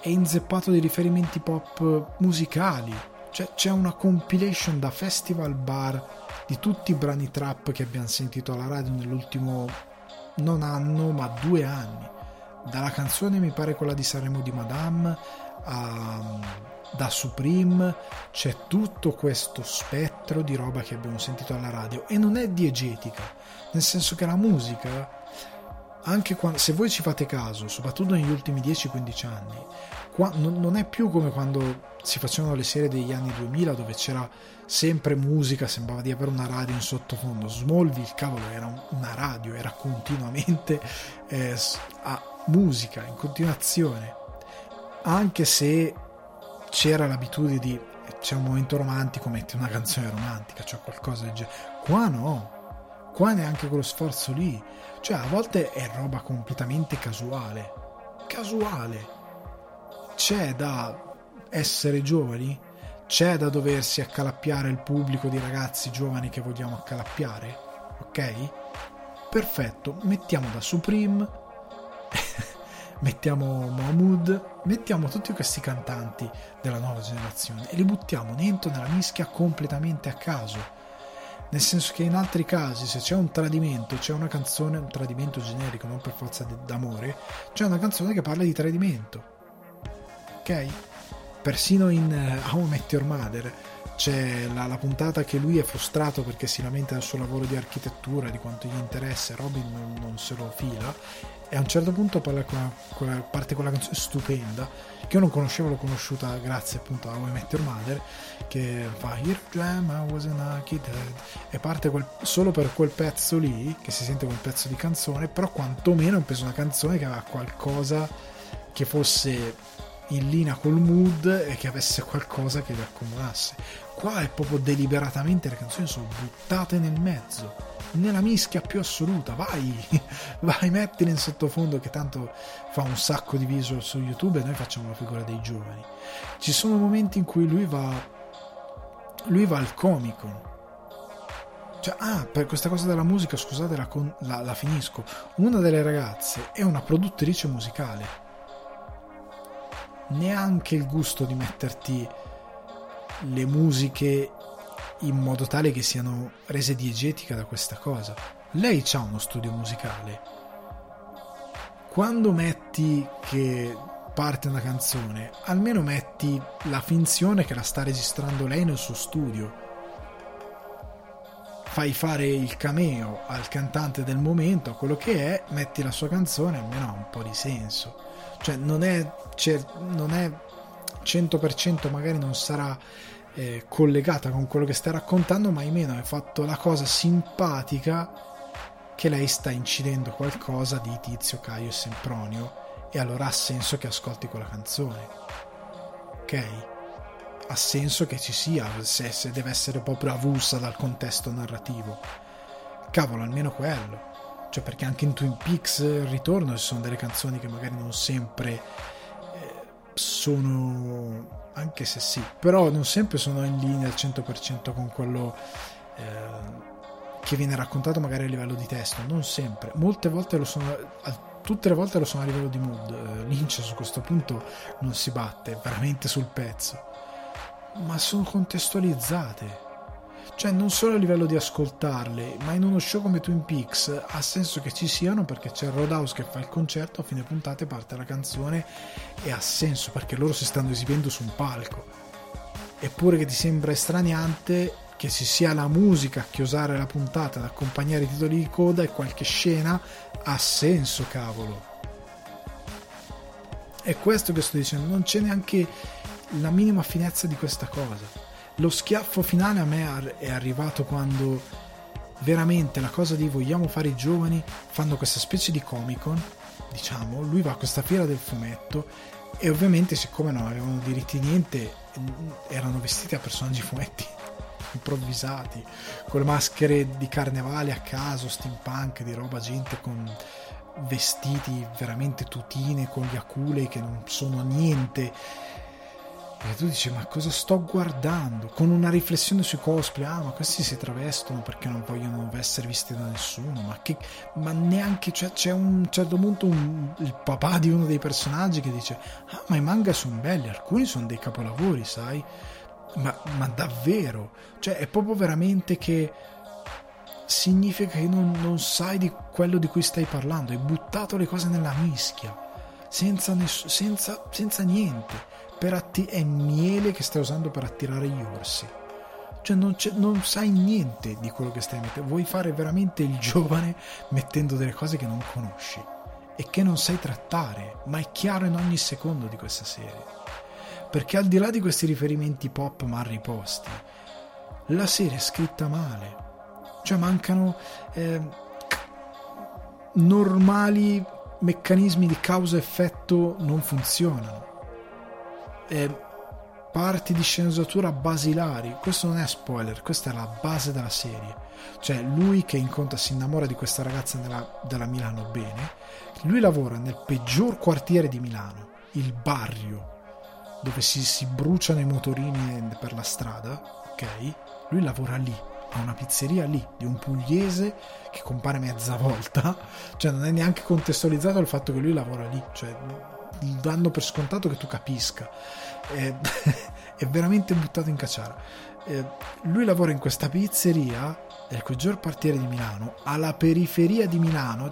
è inzeppato di riferimenti pop musicali. Cioè, c'è una compilation da festival bar di tutti i brani trap che abbiamo sentito alla radio nell'ultimo non anno ma due anni. Dalla canzone mi pare quella di Sanremo di Madame a, da Supreme c'è tutto questo spettro di roba che abbiamo sentito alla radio e non è diegetica, nel senso che la musica anche quando, se voi ci fate caso, soprattutto negli ultimi 10-15 anni, qua, non, non, è più come quando si facevano le serie degli anni 2000 dove c'era sempre musica, sembrava di avere una radio in sottofondo. Smallville, cavolo, era un, una radio, era continuamente eh, a musica, in continuazione. Anche se c'era l'abitudine di c'è un momento romantico, metti una canzone romantica, cioè qualcosa del genere. Qua no, qua neanche quello sforzo lì cioè, a volte è roba completamente casuale. Casuale. C'è da essere giovani? C'è da doversi accalappiare il pubblico di ragazzi giovani che vogliamo accalappiare? Ok? Perfetto, mettiamo da Supreme, mettiamo Mahmood, mettiamo tutti questi cantanti della nuova generazione e li buttiamo dentro nella mischia completamente a caso nel senso che in altri casi se c'è un tradimento c'è una canzone un tradimento generico non per forza d'amore c'è una canzone che parla di tradimento ok persino in uh, How I Met Your Mother c'è la, la, puntata che lui è frustrato perché si lamenta del suo lavoro di architettura, di quanto gli interessa, Robin non, non se lo fila. E a un certo punto parla con quella, parte quella canzone stupenda che io non conoscevo, l'ho conosciuta grazie appunto a How I Met Your Mother che fa Here Jam I was an architect e parte quel, solo per quel pezzo lì che si sente quel pezzo di canzone però quantomeno è preso una canzone che aveva qualcosa che fosse in linea col mood e che avesse qualcosa che vi accomunasse. Qua è proprio deliberatamente le canzoni sono buttate nel mezzo, nella mischia più assoluta. Vai, vai, mettile in sottofondo che tanto fa un sacco di visual su YouTube e noi facciamo la figura dei giovani. Ci sono momenti in cui lui va lui va al Comic cioè, ah, per questa cosa della musica, scusate, la, la, la finisco. Una delle ragazze è una produttrice musicale neanche il gusto di metterti le musiche in modo tale che siano rese diegetica da questa cosa. Lei ha uno studio musicale. Quando metti che parte una canzone, almeno metti la finzione che la sta registrando lei nel suo studio. Fai fare il cameo al cantante del momento, a quello che è, metti la sua canzone, almeno ha un po' di senso cioè non è, non è 100% magari non sarà eh, collegata con quello che stai raccontando ma almeno hai fatto la cosa simpatica che lei sta incidendo qualcosa di Tizio, Caio e Sempronio e allora ha senso che ascolti quella canzone. Ok? ha senso che ci sia se, se deve essere proprio avulsa dal contesto narrativo. Cavolo almeno quello. Cioè perché anche in Twin Peaks il ritorno ci sono delle canzoni che magari non sempre eh, sono anche se sì però non sempre sono in linea al 100% con quello eh, che viene raccontato magari a livello di testo non sempre. Molte volte lo sono tutte le volte lo sono a livello di mood. Eh, Lynch su questo punto non si batte veramente sul pezzo ma sono contestualizzate cioè non solo a livello di ascoltarle, ma in uno show come Twin Peaks ha senso che ci siano perché c'è Roadhouse che fa il concerto, a fine puntate parte la canzone e ha senso perché loro si stanno esibendo su un palco. Eppure che ti sembra estraniante che ci sia la musica a chiosare la puntata ad accompagnare i titoli di coda e qualche scena ha senso, cavolo. È questo che sto dicendo, non c'è neanche la minima finezza di questa cosa lo schiaffo finale a me è arrivato quando veramente la cosa di vogliamo fare i giovani fanno questa specie di comic con diciamo lui va a questa fiera del fumetto e ovviamente siccome non avevano diritti niente erano vestiti a personaggi fumetti improvvisati con le maschere di carnevale a caso steampunk di roba gente con vestiti veramente tutine con gli aculei che non sono niente e tu dici, ma cosa sto guardando? Con una riflessione sui cosplay, ah, ma questi si travestono perché non vogliono essere visti da nessuno, ma, che, ma neanche, cioè, c'è un certo punto un, il papà di uno dei personaggi che dice, ah, ma i manga sono belli, alcuni sono dei capolavori, sai? Ma, ma davvero? Cioè, è proprio veramente che significa che non, non sai di quello di cui stai parlando, hai buttato le cose nella mischia, senza, ness- senza, senza niente per atti- è miele che stai usando per attirare gli orsi. Cioè non, non, sai niente di quello che stai mettendo. Vuoi fare veramente il giovane mettendo delle cose che non conosci e che non sai trattare, ma è chiaro in ogni secondo di questa serie. Perché al di là di questi riferimenti pop mal riposti, la serie è scritta male. Cioè mancano eh, normali meccanismi di causa-effetto non funzionano eh, parti di sceneggiatura basilari. Questo non è spoiler, questa è la base della serie. Cioè, lui che incontra, si innamora di questa ragazza della, della Milano bene. Lui lavora nel peggior quartiere di Milano, il barrio, dove si, si bruciano i motorini per la strada. Ok? Lui lavora lì a una pizzeria lì di un pugliese che compare mezza volta, cioè non è neanche contestualizzato il fatto che lui lavora lì, cioè danno per scontato che tu capisca. È, è veramente buttato in cacciara. Eh, lui lavora in questa pizzeria del peggior quartiere di Milano, alla periferia di Milano,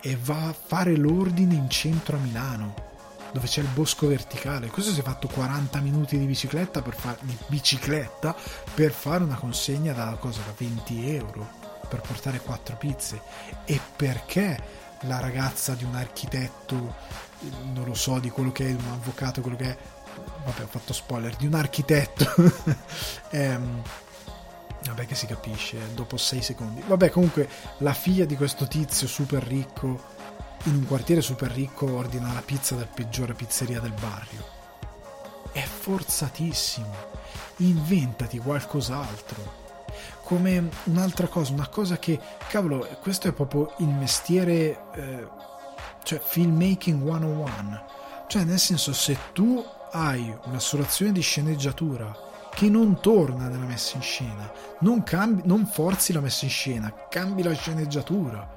e va a fare l'ordine in centro a Milano. dove c'è il bosco verticale. Questo si è fatto 40 minuti di bicicletta per, far, di bicicletta per fare una consegna da, cosa, da 20 euro per portare 4 pizze. E perché la ragazza di un architetto, non lo so, di quello che è un avvocato, quello che è, vabbè, ho fatto spoiler, di un architetto. ehm, Vabbè che si capisce, dopo 6 secondi. Vabbè comunque la figlia di questo tizio super ricco in un quartiere super ricco ordina la pizza dal peggiore pizzeria del barrio. È forzatissimo. Inventati qualcos'altro. Come un'altra cosa, una cosa che, cavolo, questo è proprio il mestiere, eh, cioè filmmaking 101. Cioè, nel senso, se tu hai una soluzione di sceneggiatura che non torna nella messa in scena, non, cambi, non forzi la messa in scena, cambi la sceneggiatura.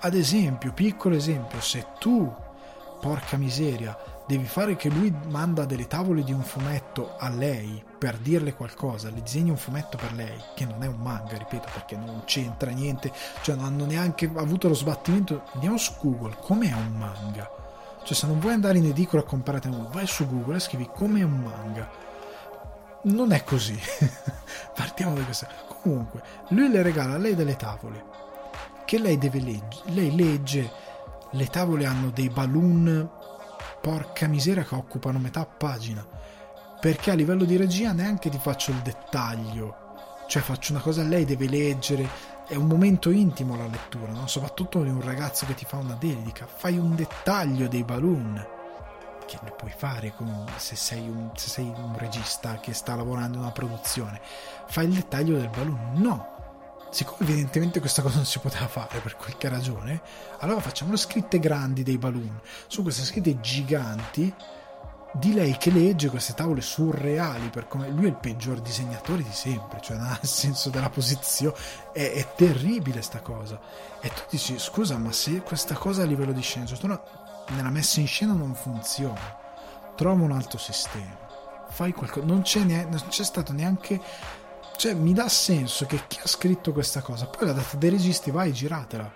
Ad esempio, piccolo esempio, se tu, porca miseria, devi fare che lui manda delle tavole di un fumetto a lei per dirle qualcosa, le disegni un fumetto per lei, che non è un manga, ripeto, perché non c'entra niente, cioè non hanno neanche avuto lo sbattimento. Andiamo su Google, com'è un manga? Cioè se non vuoi andare in edicola a comprare vai su Google e scrivi com'è un manga non è così. Partiamo da questo. Comunque, lui le regala a lei delle tavole che lei deve leggere. Lei legge, le tavole hanno dei balloon, porca miseria, che occupano metà pagina. Perché a livello di regia neanche ti faccio il dettaglio. Cioè faccio una cosa, lei deve leggere, è un momento intimo la lettura, no? soprattutto di un ragazzo che ti fa una dedica, fai un dettaglio dei balloon che lo puoi fare con, se, sei un, se sei un regista che sta lavorando in una produzione, fai il dettaglio del balloon. No, siccome evidentemente questa cosa non si poteva fare per qualche ragione, allora facciamo le scritte grandi dei balloon. Su queste scritte giganti di lei che legge queste tavole surreali per come lui è il peggior disegnatore di sempre, cioè nel senso della posizione è, è terribile sta cosa. E tu dici scusa, ma se questa cosa a livello di sceneggiatura nella messa in scena non funziona. Trova un altro sistema. Fai qualcosa. Non c'è, ne- non c'è stato neanche. Cioè, mi dà senso che chi ha scritto questa cosa, poi la data dei registi, vai, giratela.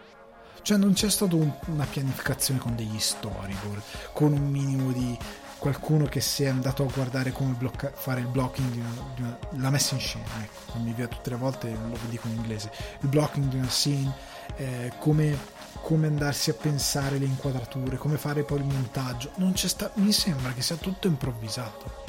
Cioè, non c'è stata un, una pianificazione con degli storyboard, con un minimo di qualcuno che si è andato a guardare come blocca- fare il blocking di una, di una, la messa in scena. Ecco, non mi via tutte le volte, lo dico in inglese. Il blocking di una scene, eh, come come andarsi a pensare le inquadrature, come fare poi il montaggio. Non c'è sta- mi sembra che sia tutto improvvisato.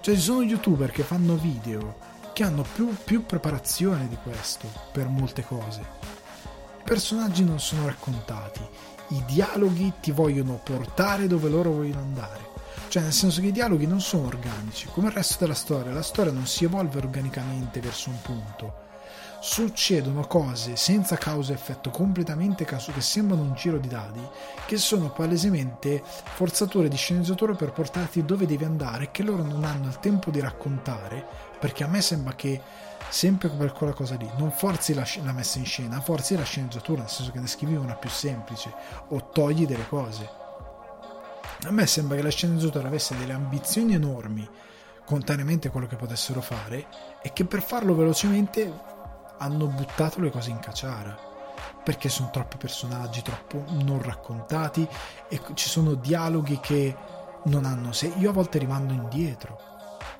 Cioè ci sono youtuber che fanno video che hanno più, più preparazione di questo per molte cose. I personaggi non sono raccontati, i dialoghi ti vogliono portare dove loro vogliono andare. Cioè, nel senso che i dialoghi non sono organici, come il resto della storia, la storia non si evolve organicamente verso un punto succedono cose senza causa e effetto completamente caso che sembrano un giro di dadi che sono palesemente forzature di sceneggiatura per portarti dove devi andare che loro non hanno il tempo di raccontare perché a me sembra che sempre per quella cosa lì non forzi la, la messa in scena forzi la sceneggiatura nel senso che ne scrivi una più semplice o togli delle cose. A me sembra che la sceneggiatura avesse delle ambizioni enormi contrariamente a quello che potessero fare e che per farlo velocemente hanno buttato le cose in caciara. Perché sono troppi personaggi, troppo non raccontati e ci sono dialoghi che non hanno se io a volte rimando indietro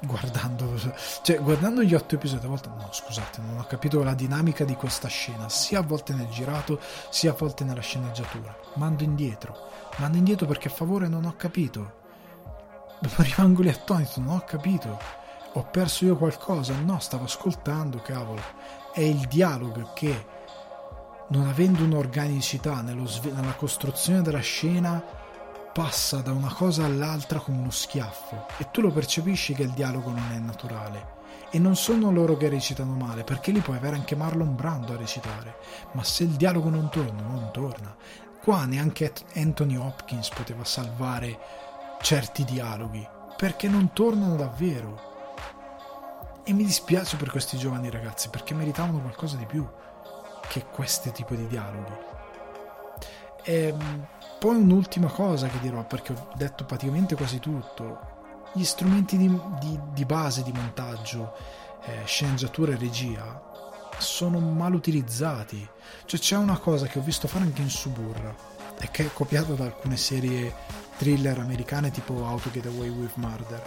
guardando cioè guardando gli otto episodi a volte no scusate non ho capito la dinamica di questa scena sia a volte nel girato sia a volte nella sceneggiatura. Mando indietro mando indietro perché a favore non ho capito. Rimango lì attonito non ho capito. Ho perso io qualcosa? No stavo ascoltando cavolo. È il dialogo che, non avendo un'organicità nella costruzione della scena, passa da una cosa all'altra come uno schiaffo e tu lo percepisci che il dialogo non è naturale. E non sono loro che recitano male, perché lì puoi avere anche Marlon Brando a recitare, ma se il dialogo non torna, non torna. Qua neanche Anthony Hopkins poteva salvare certi dialoghi, perché non tornano davvero. E mi dispiace per questi giovani ragazzi perché meritavano qualcosa di più che questo tipo di dialoghi. Ehm, poi un'ultima cosa che dirò perché ho detto praticamente quasi tutto. Gli strumenti di, di, di base di montaggio, eh, sceneggiatura e regia sono mal utilizzati. Cioè c'è una cosa che ho visto fare anche in Suburra e che è copiata da alcune serie thriller americane tipo How to Get Away with Murder,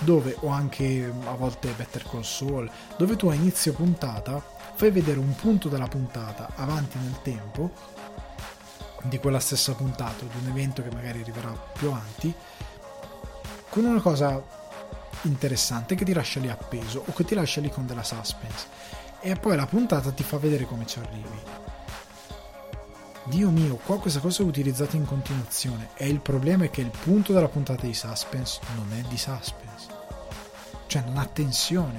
dove, o anche a volte Better Call Saul, dove tu a inizio puntata fai vedere un punto della puntata avanti nel tempo di quella stessa puntata, di un evento che magari arriverà più avanti, con una cosa interessante che ti lascia lì appeso o che ti lascia lì con della suspense e poi la puntata ti fa vedere come ci arrivi. Dio mio, qua questa cosa è utilizzata in continuazione e il problema è che il punto della puntata di suspense non è di suspense. Cioè non ha tensione.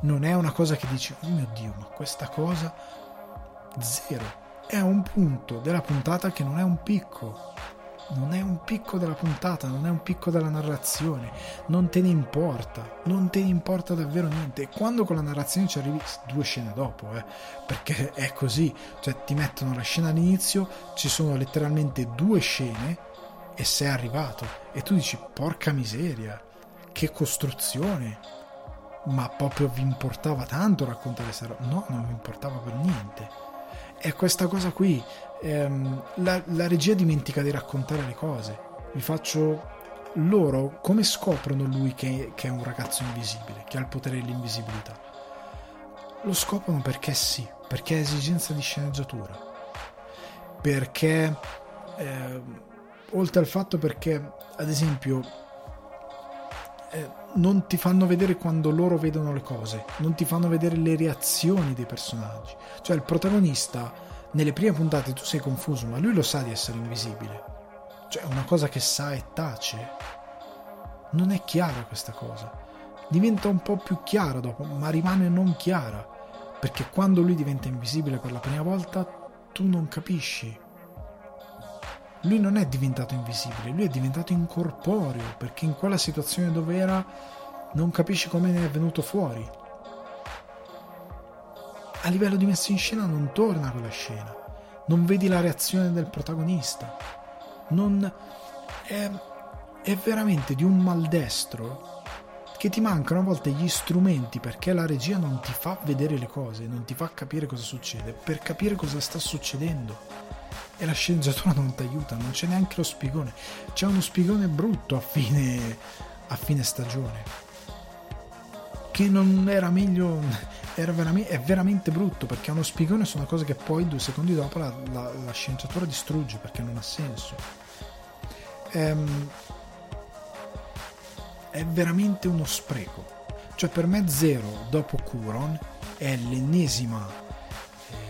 Non è una cosa che dici, oh mio Dio, ma questa cosa... Zero. È un punto della puntata che non è un picco non è un picco della puntata, non è un picco della narrazione, non te ne importa, non te ne importa davvero niente. E quando con la narrazione ci arrivi due scene dopo, eh, perché è così, cioè ti mettono la scena all'inizio, ci sono letteralmente due scene e sei arrivato e tu dici porca miseria, che costruzione. Ma proprio vi importava tanto raccontare questa roba? No, non vi importava per niente. È questa cosa qui ehm, la, la regia dimentica di raccontare le cose. Vi faccio loro come scoprono lui che, che, è un ragazzo invisibile, che ha il potere dell'invisibilità? Lo scoprono perché sì, perché è esigenza di sceneggiatura, perché eh, oltre al fatto perché ad esempio eh, non ti fanno vedere quando loro vedono le cose, non ti fanno vedere le reazioni dei personaggi, cioè il protagonista nelle prime puntate tu sei confuso, ma lui lo sa di essere invisibile. Cioè, una cosa che sa e tace. Non è chiara questa cosa. Diventa un po' più chiara dopo, ma rimane non chiara. Perché quando lui diventa invisibile per la prima volta, tu non capisci. Lui non è diventato invisibile, lui è diventato incorporeo, perché in quella situazione dove era non capisci come ne è venuto fuori. A livello di messa in scena non torna quella scena, non vedi la reazione del protagonista, non è, è veramente di un maldestro che ti mancano a volte gli strumenti perché la regia non ti fa vedere le cose, non ti fa capire cosa succede, per capire cosa sta succedendo. E la sceneggiatura non ti aiuta, non c'è neanche lo spigone. C'è uno spigone brutto a fine, a fine stagione. Che non era meglio era veramente, è veramente brutto perché uno spigone su una cosa che poi due secondi dopo la, la, la scienziatura distrugge perché non ha senso. Ehm, è veramente uno spreco. Cioè per me Zero dopo Curon è l'ennesima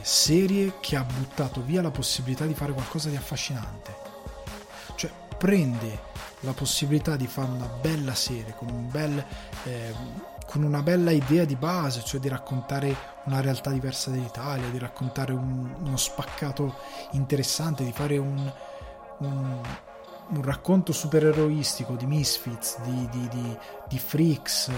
serie che ha buttato via la possibilità di fare qualcosa di affascinante. Cioè prende la possibilità di fare una bella serie con un bel eh, con una bella idea di base, cioè di raccontare una realtà diversa dell'Italia, di raccontare un, uno spaccato interessante, di fare un, un, un racconto supereroistico di Misfits, di, di, di, di freaks,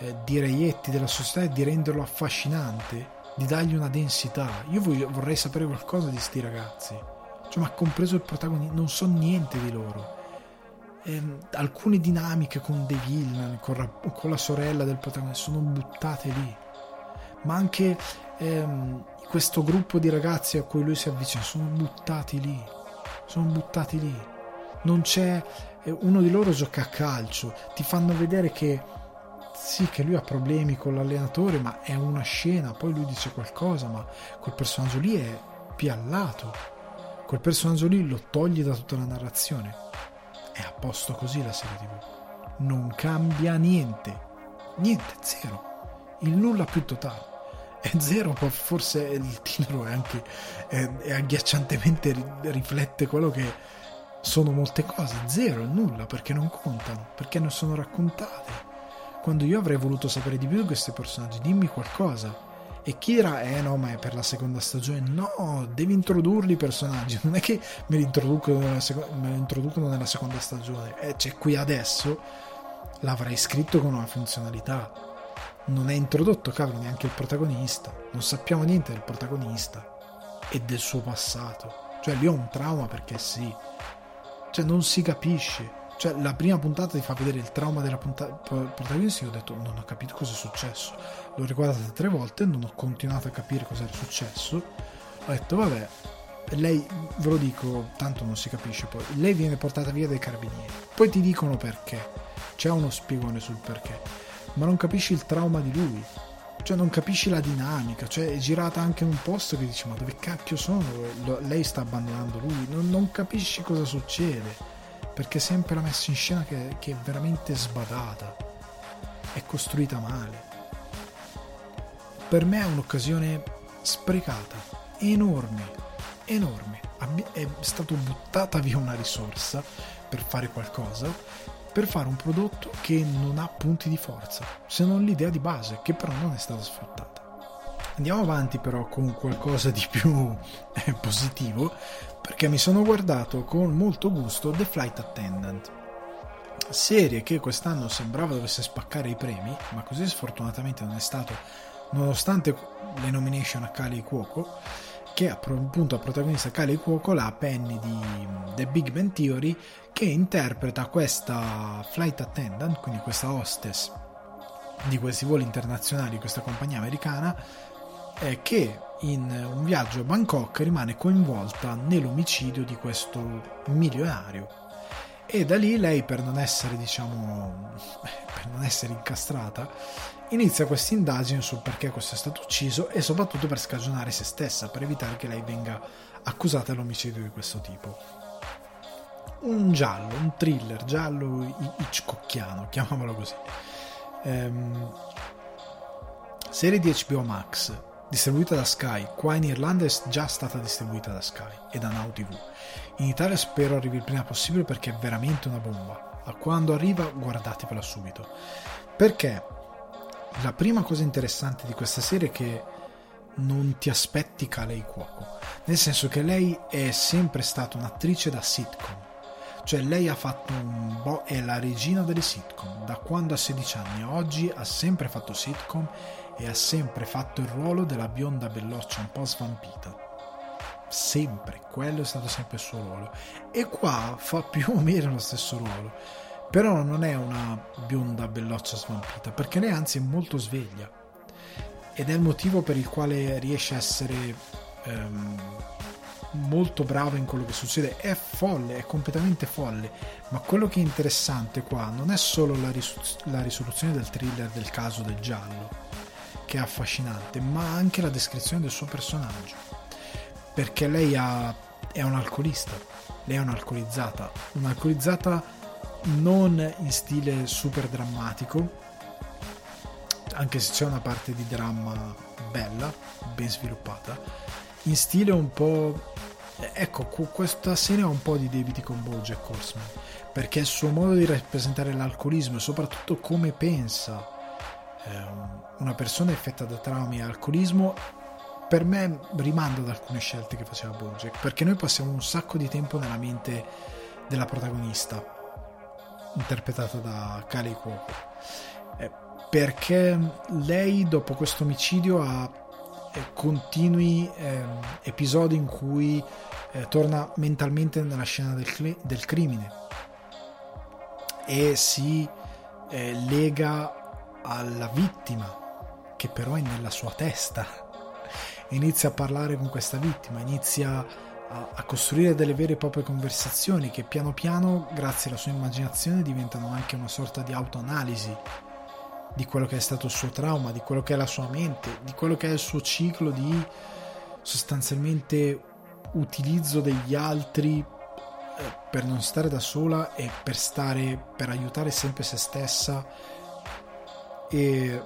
eh, di reietti della società e di renderlo affascinante, di dargli una densità. Io voglio, vorrei sapere qualcosa di sti ragazzi, cioè, ma compreso il protagonista, non so niente di loro ehm, alcune dinamiche con The Villain, con, con, la sorella del protagonista, sono buttate lì. Ma anche ehm, questo gruppo di ragazzi a cui lui si avvicina sono buttati lì. Sono buttati lì. Non c'è. Eh, uno di loro gioca a calcio. Ti fanno vedere che sì, che lui ha problemi con l'allenatore, ma è una scena. Poi lui dice qualcosa, ma quel personaggio lì è piallato. Quel personaggio lì lo togli da tutta la narrazione è a posto così la serie tv. Non cambia niente. Niente, zero. Il nulla più totale. È zero, forse il titolo è anche è, è agghiacciantemente riflette quello che sono molte cose. Zero, nulla, perché non contano, perché non sono raccontate. Quando io avrei voluto sapere di più di questi personaggi, dimmi qualcosa e dirà, eh no, ma è per la seconda stagione? No, devi introdurli i personaggi. Non è che me li introducono nella, seco- li introducono nella seconda stagione. Eh, cioè, qui adesso l'avrei scritto con una funzionalità. Non è introdotto, cavolo, neanche il protagonista. Non sappiamo niente del protagonista e del suo passato. Cioè, lì ho un trauma perché sì. Cioè, non si capisce. Cioè, la prima puntata ti fa vedere il trauma della punta- protagonista e ho detto, non ho capito cosa è successo. L'ho riguardata tre volte, non ho continuato a capire cosa era successo. Ho detto, vabbè, lei, ve lo dico, tanto non si capisce poi, lei viene portata via dai carabinieri, poi ti dicono perché, c'è uno spiegone sul perché, ma non capisci il trauma di lui, cioè non capisci la dinamica, cioè è girata anche in un posto che dici ma dove cacchio sono? Lei sta abbandonando lui, non, non capisci cosa succede, perché sempre la messa in scena che, che è veramente sbadata, è costruita male. Per me è un'occasione sprecata, enorme, enorme. È stata buttata via una risorsa per fare qualcosa per fare un prodotto che non ha punti di forza, se non l'idea di base, che però non è stata sfruttata. Andiamo avanti però con qualcosa di più eh, positivo, perché mi sono guardato con molto gusto The Flight Attendant, serie che quest'anno sembrava dovesse spaccare i premi, ma così sfortunatamente non è stato, nonostante le nomination a Kali Cuoco che appunto a protagonista Kali Cuoco la Penny di The Big Bang Theory che interpreta questa flight attendant, quindi questa hostess di questi voli internazionali, questa compagnia americana, eh, che in un viaggio a Bangkok rimane coinvolta nell'omicidio di questo milionario. E da lì lei, per non essere, diciamo, per non essere incastrata, inizia questa indagine sul perché questo è stato ucciso e soprattutto per scagionare se stessa, per evitare che lei venga accusata dell'omicidio di questo tipo. Un giallo, un thriller giallo Hitchcockiano, chiamiamolo così. Ehm, serie di HBO Max, distribuita da Sky. Qua in Irlanda è già stata distribuita da Sky e da Now TV. In Italia spero arrivi il prima possibile perché è veramente una bomba. A quando arriva, guardatevela subito. Perché la prima cosa interessante di questa serie è che non ti aspetti Kalei Cuoco, nel senso che lei è sempre stata un'attrice da sitcom, cioè lei ha fatto un bo- è la regina delle sitcom, da quando ha 16 anni a oggi ha sempre fatto sitcom e ha sempre fatto il ruolo della bionda belloccia un po' svampita. Sempre, quello è stato sempre il suo ruolo. E qua fa più o meno lo stesso ruolo però non è una bionda belloccia svampita, perché lei anzi è molto sveglia. Ed è il motivo per il quale riesce a essere ehm, molto brava in quello che succede. È folle, è completamente folle. Ma quello che è interessante qua non è solo la, ris- la risoluzione del thriller del caso del giallo, che è affascinante, ma anche la descrizione del suo personaggio. Perché lei ha, è un'alcolista, lei è un'alcolizzata, un'alcolizzata non in stile super drammatico, anche se c'è una parte di dramma bella, ben sviluppata, in stile un po'... Ecco, questa serie ha un po' di debiti con Bojack Horseman, perché il suo modo di rappresentare l'alcolismo e soprattutto come pensa eh, una persona affetta da traumi e alcolismo per me rimanda ad alcune scelte che faceva Bojack, perché noi passiamo un sacco di tempo nella mente della protagonista interpretata da Kali Cuoco. Eh, perché lei dopo questo omicidio ha eh, continui eh, episodi in cui eh, torna mentalmente nella scena del, del crimine e si eh, lega alla vittima che però è nella sua testa. Inizia a parlare con questa vittima inizia a, a, costruire delle vere e proprie conversazioni che piano piano, grazie alla sua immaginazione, diventano anche una sorta di autoanalisi di quello che è stato il suo trauma, di quello che è la sua mente, di quello che è il suo ciclo di sostanzialmente utilizzo degli altri eh, per non stare da sola e per stare per aiutare sempre se stessa. E,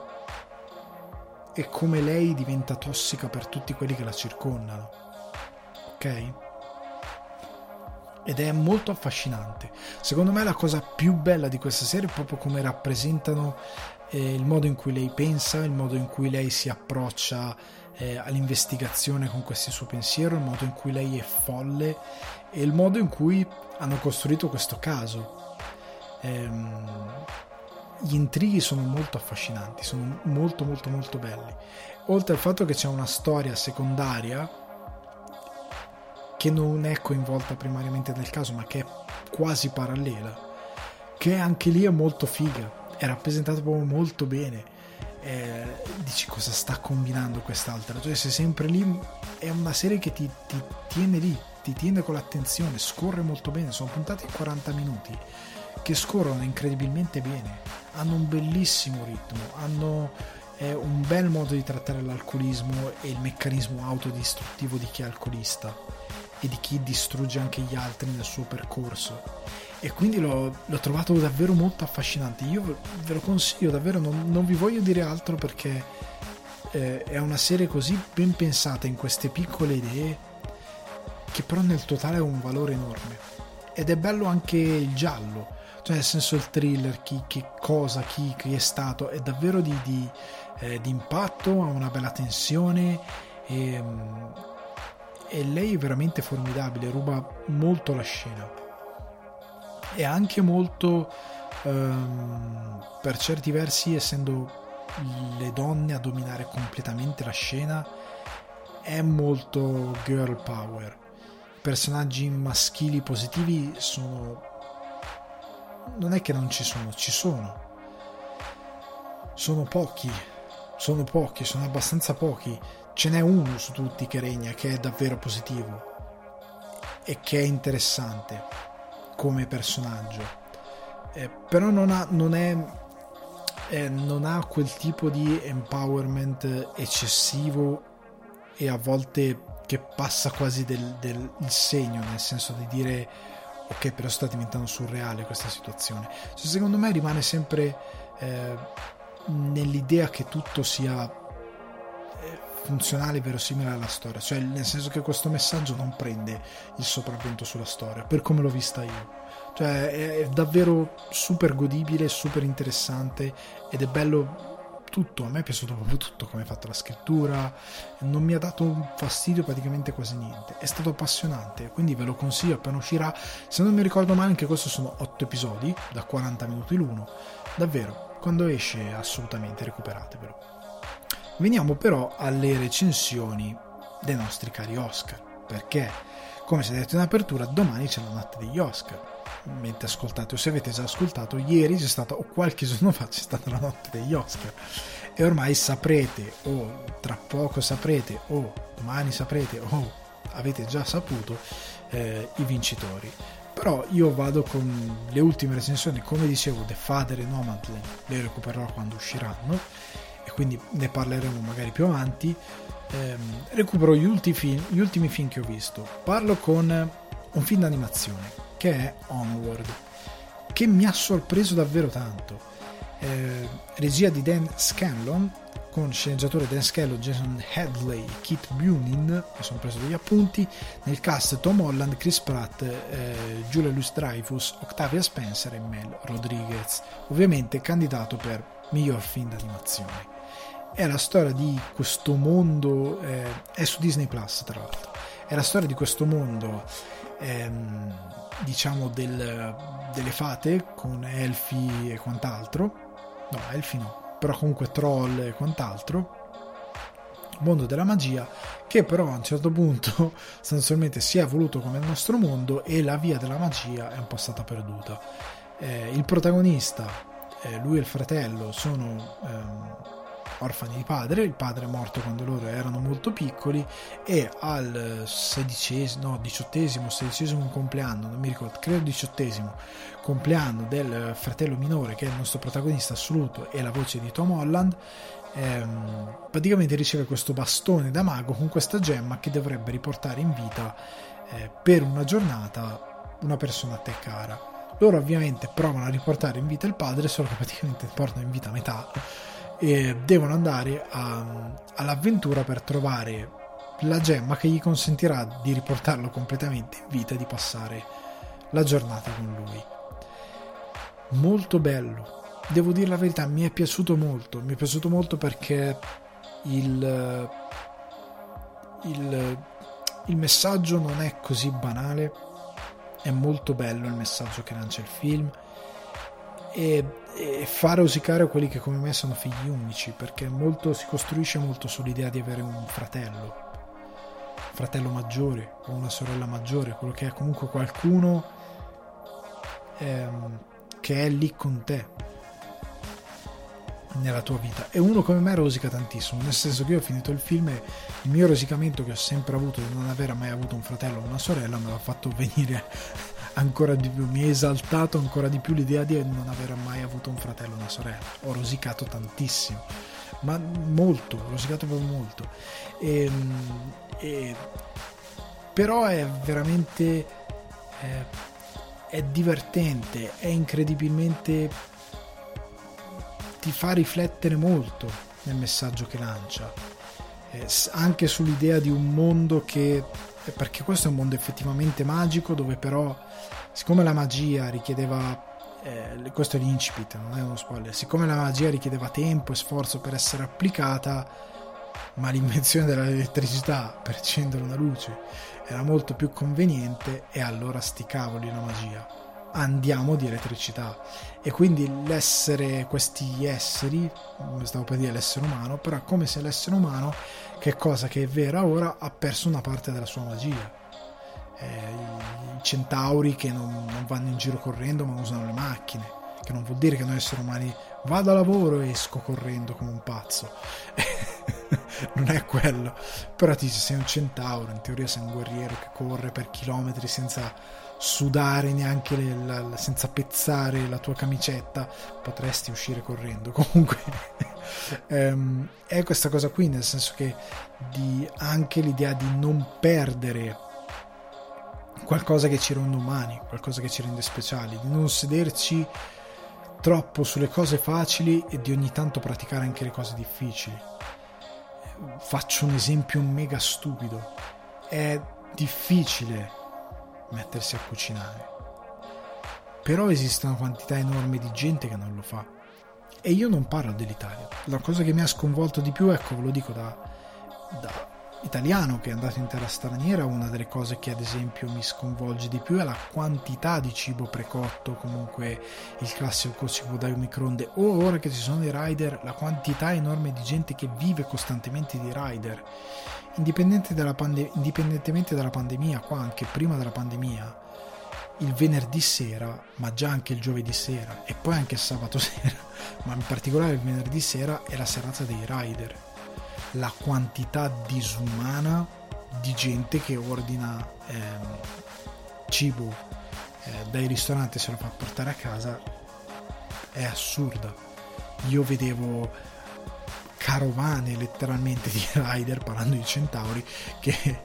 e come lei diventa tossica per tutti quelli che la circondano ok? Ed è molto affascinante. Secondo me la cosa più bella di questa serie è proprio come rappresentano eh, il modo in cui lei pensa, il modo in cui lei si approccia eh, all'investigazione con questo suo pensiero, il modo in cui lei è folle e il modo in cui hanno costruito questo caso. Ehm, gli intrighi sono molto affascinanti, sono molto molto molto belli. Oltre al fatto che c'è una storia secondaria che non è coinvolta primariamente nel caso, ma che è quasi parallela, che anche lì è molto figa, è rappresentata proprio molto bene. eh, dici cosa sta combinando quest'altra, cioè sei sempre lì, è una serie che ti, ti tiene lì, ti tiene con l'attenzione, scorre molto bene, sono puntate 40 minuti che scorrono incredibilmente bene, hanno un bellissimo ritmo, hanno eh, un bel modo di trattare l'alcolismo e il meccanismo autodistruttivo di chi è alcolista e di chi distrugge anche gli altri nel suo percorso. E quindi l'ho, l'ho trovato davvero molto affascinante. Io ve lo consiglio davvero, non, non vi voglio dire altro perché eh, è una serie così ben pensata in queste piccole idee che però nel totale ha un valore enorme. Ed è bello anche il giallo, cioè nel senso il thriller, chi, che cosa, chi, chi è stato, è davvero di, di, eh, di impatto, ha una bella tensione e, e lei è veramente formidabile, ruba molto la scena. E anche molto, um, per certi versi, essendo le donne a dominare completamente la scena, è molto girl power personaggi maschili positivi sono... non è che non ci sono, ci sono. Sono pochi, sono pochi, sono abbastanza pochi. Ce n'è uno su tutti che regna, che è davvero positivo e che è interessante come personaggio. Eh, però non ha, non, è, eh, non ha quel tipo di empowerment eccessivo e a volte che passa quasi del, del segno, nel senso di dire ok, però sta diventando surreale questa situazione. Cioè, secondo me rimane sempre eh, nell'idea che tutto sia eh, funzionale verosimile alla storia, cioè nel senso che questo messaggio non prende il sopravvento sulla storia, per come l'ho vista io. Cioè è davvero super godibile, super interessante ed è bello tutto, a me è piaciuto proprio tutto, come è fatta la scrittura, non mi ha dato fastidio praticamente quasi niente, è stato appassionante, quindi ve lo consiglio appena uscirà, se non mi ricordo male anche questo sono 8 episodi, da 40 minuti l'uno, davvero, quando esce assolutamente recuperatevelo. Veniamo però alle recensioni dei nostri cari Oscar, perché come si è detto in apertura domani c'è la notte degli Oscar mentre ascoltate o se avete già ascoltato ieri c'è stata o qualche giorno fa c'è stata la notte degli Oscar. E ormai saprete o tra poco saprete o domani saprete o avete già saputo eh, i vincitori. Però io vado con le ultime recensioni. Come dicevo The Father e Nomadland le recupererò quando usciranno. E quindi ne parleremo magari più avanti. Ehm, recupero gli ultimi, gli ultimi film che ho visto. Parlo con un film d'animazione che è Onward, che mi ha sorpreso davvero tanto. Eh, regia di Dan Scanlon, con sceneggiatore Dan Scanlon, Jason Hadley, Kit Bunin, mi sono preso degli appunti, nel cast Tom Holland, Chris Pratt, eh, Julia Louis Dreyfus, Octavia Spencer e Mel Rodriguez, ovviamente candidato per miglior film d'animazione. È la storia di questo mondo, eh, è su Disney Plus tra l'altro, è la storia di questo mondo ehm, diciamo del, delle fate con elfi e quant'altro. No elfi no però comunque troll e quant'altro. Mondo della magia che però a un certo punto sostanzialmente si è evoluto come il nostro mondo e la via della magia è un po' stata perduta. Eh, il protagonista eh, lui e il fratello sono ehm, orfani di padre, il padre è morto quando loro erano molto piccoli e al sedicesimo, no, diciottesimo, sedicesimo compleanno, non mi ricordo, credo diciottesimo compleanno del fratello minore che è il nostro protagonista assoluto e la voce di Tom Holland, ehm, praticamente riceve questo bastone da mago con questa gemma che dovrebbe riportare in vita eh, per una giornata una persona a te cara. Loro ovviamente provano a riportare in vita il padre, solo che praticamente portano in vita metà e devono andare a, all'avventura per trovare la gemma che gli consentirà di riportarlo completamente in vita e di passare la giornata con lui. Molto bello, devo dire la verità, mi è piaciuto molto, mi è piaciuto molto perché il, il, il messaggio non è così banale, è molto bello il messaggio che lancia il film. E, e fa rosicare quelli che come me sono figli unici, perché molto, si costruisce molto sull'idea di avere un fratello, fratello maggiore o una sorella maggiore, quello che è comunque qualcuno ehm, che è lì con te. nella tua vita e uno come me rosica tantissimo nel senso che io ho finito il film e il mio rosicamento che ho sempre avuto di non aver mai avuto un fratello o una sorella me l'ha fatto venire ancora di più mi ha esaltato ancora di più l'idea di non aver mai avuto un fratello o una sorella. Ho rosicato tantissimo ma molto ho rosicato proprio molto. E, ehm, e, però è veramente è, è divertente è incredibilmente ti fa riflettere molto nel messaggio che lancia, eh, anche sull'idea di un mondo che, eh, perché questo è un mondo effettivamente magico dove però, siccome la magia richiedeva, eh, questo è l'incipit, non è uno spoiler, siccome la magia richiedeva tempo e sforzo per essere applicata, ma l'invenzione dell'elettricità per accendere una luce era molto più conveniente e allora sti cavoli la magia andiamo di elettricità. E quindi l'essere questi esseri stavo per dire l'essere umano però è come se l'essere umano che cosa che è vera ora ha perso una parte della sua magia. Eh, i centauri che non, non vanno in giro correndo ma usano le macchine che non vuol dire che noi esseri umani vado a lavoro e esco correndo come un pazzo. Non è quello. Però ti dice sei un centauro in teoria sei un guerriero che corre per chilometri senza sudare neanche le, la, senza pezzare la tua camicetta, potresti uscire correndo. Comunque ehm, è questa cosa qui, nel senso che di, anche l'idea di non perdere qualcosa che ci rende umani, qualcosa che ci rende speciali, di non sederci troppo sulle cose facili e di ogni tanto praticare anche le cose difficili. Faccio un esempio mega stupido. È difficile mettersi a cucinare. Però esiste una quantità enorme di gente che non lo fa. E io non parlo dell'Italia. La cosa che mi ha sconvolto di più, ecco, ve lo dico da, da italiano che è andato in terra straniera, una delle cose che ad esempio mi sconvolge di più è la quantità di cibo precotto, comunque il classico cibo da microonde, o ora che ci sono i rider, la quantità enorme di gente che vive costantemente di rider. Indipendente dalla pande- indipendentemente dalla pandemia, qua anche prima della pandemia, il venerdì sera, ma già anche il giovedì sera e poi anche il sabato sera, ma in particolare il venerdì sera è la serata dei rider la quantità disumana di gente che ordina ehm, cibo eh, dai ristoranti e se lo fa portare a casa è assurda. Io vedevo carovane letteralmente di rider parlando di centauri che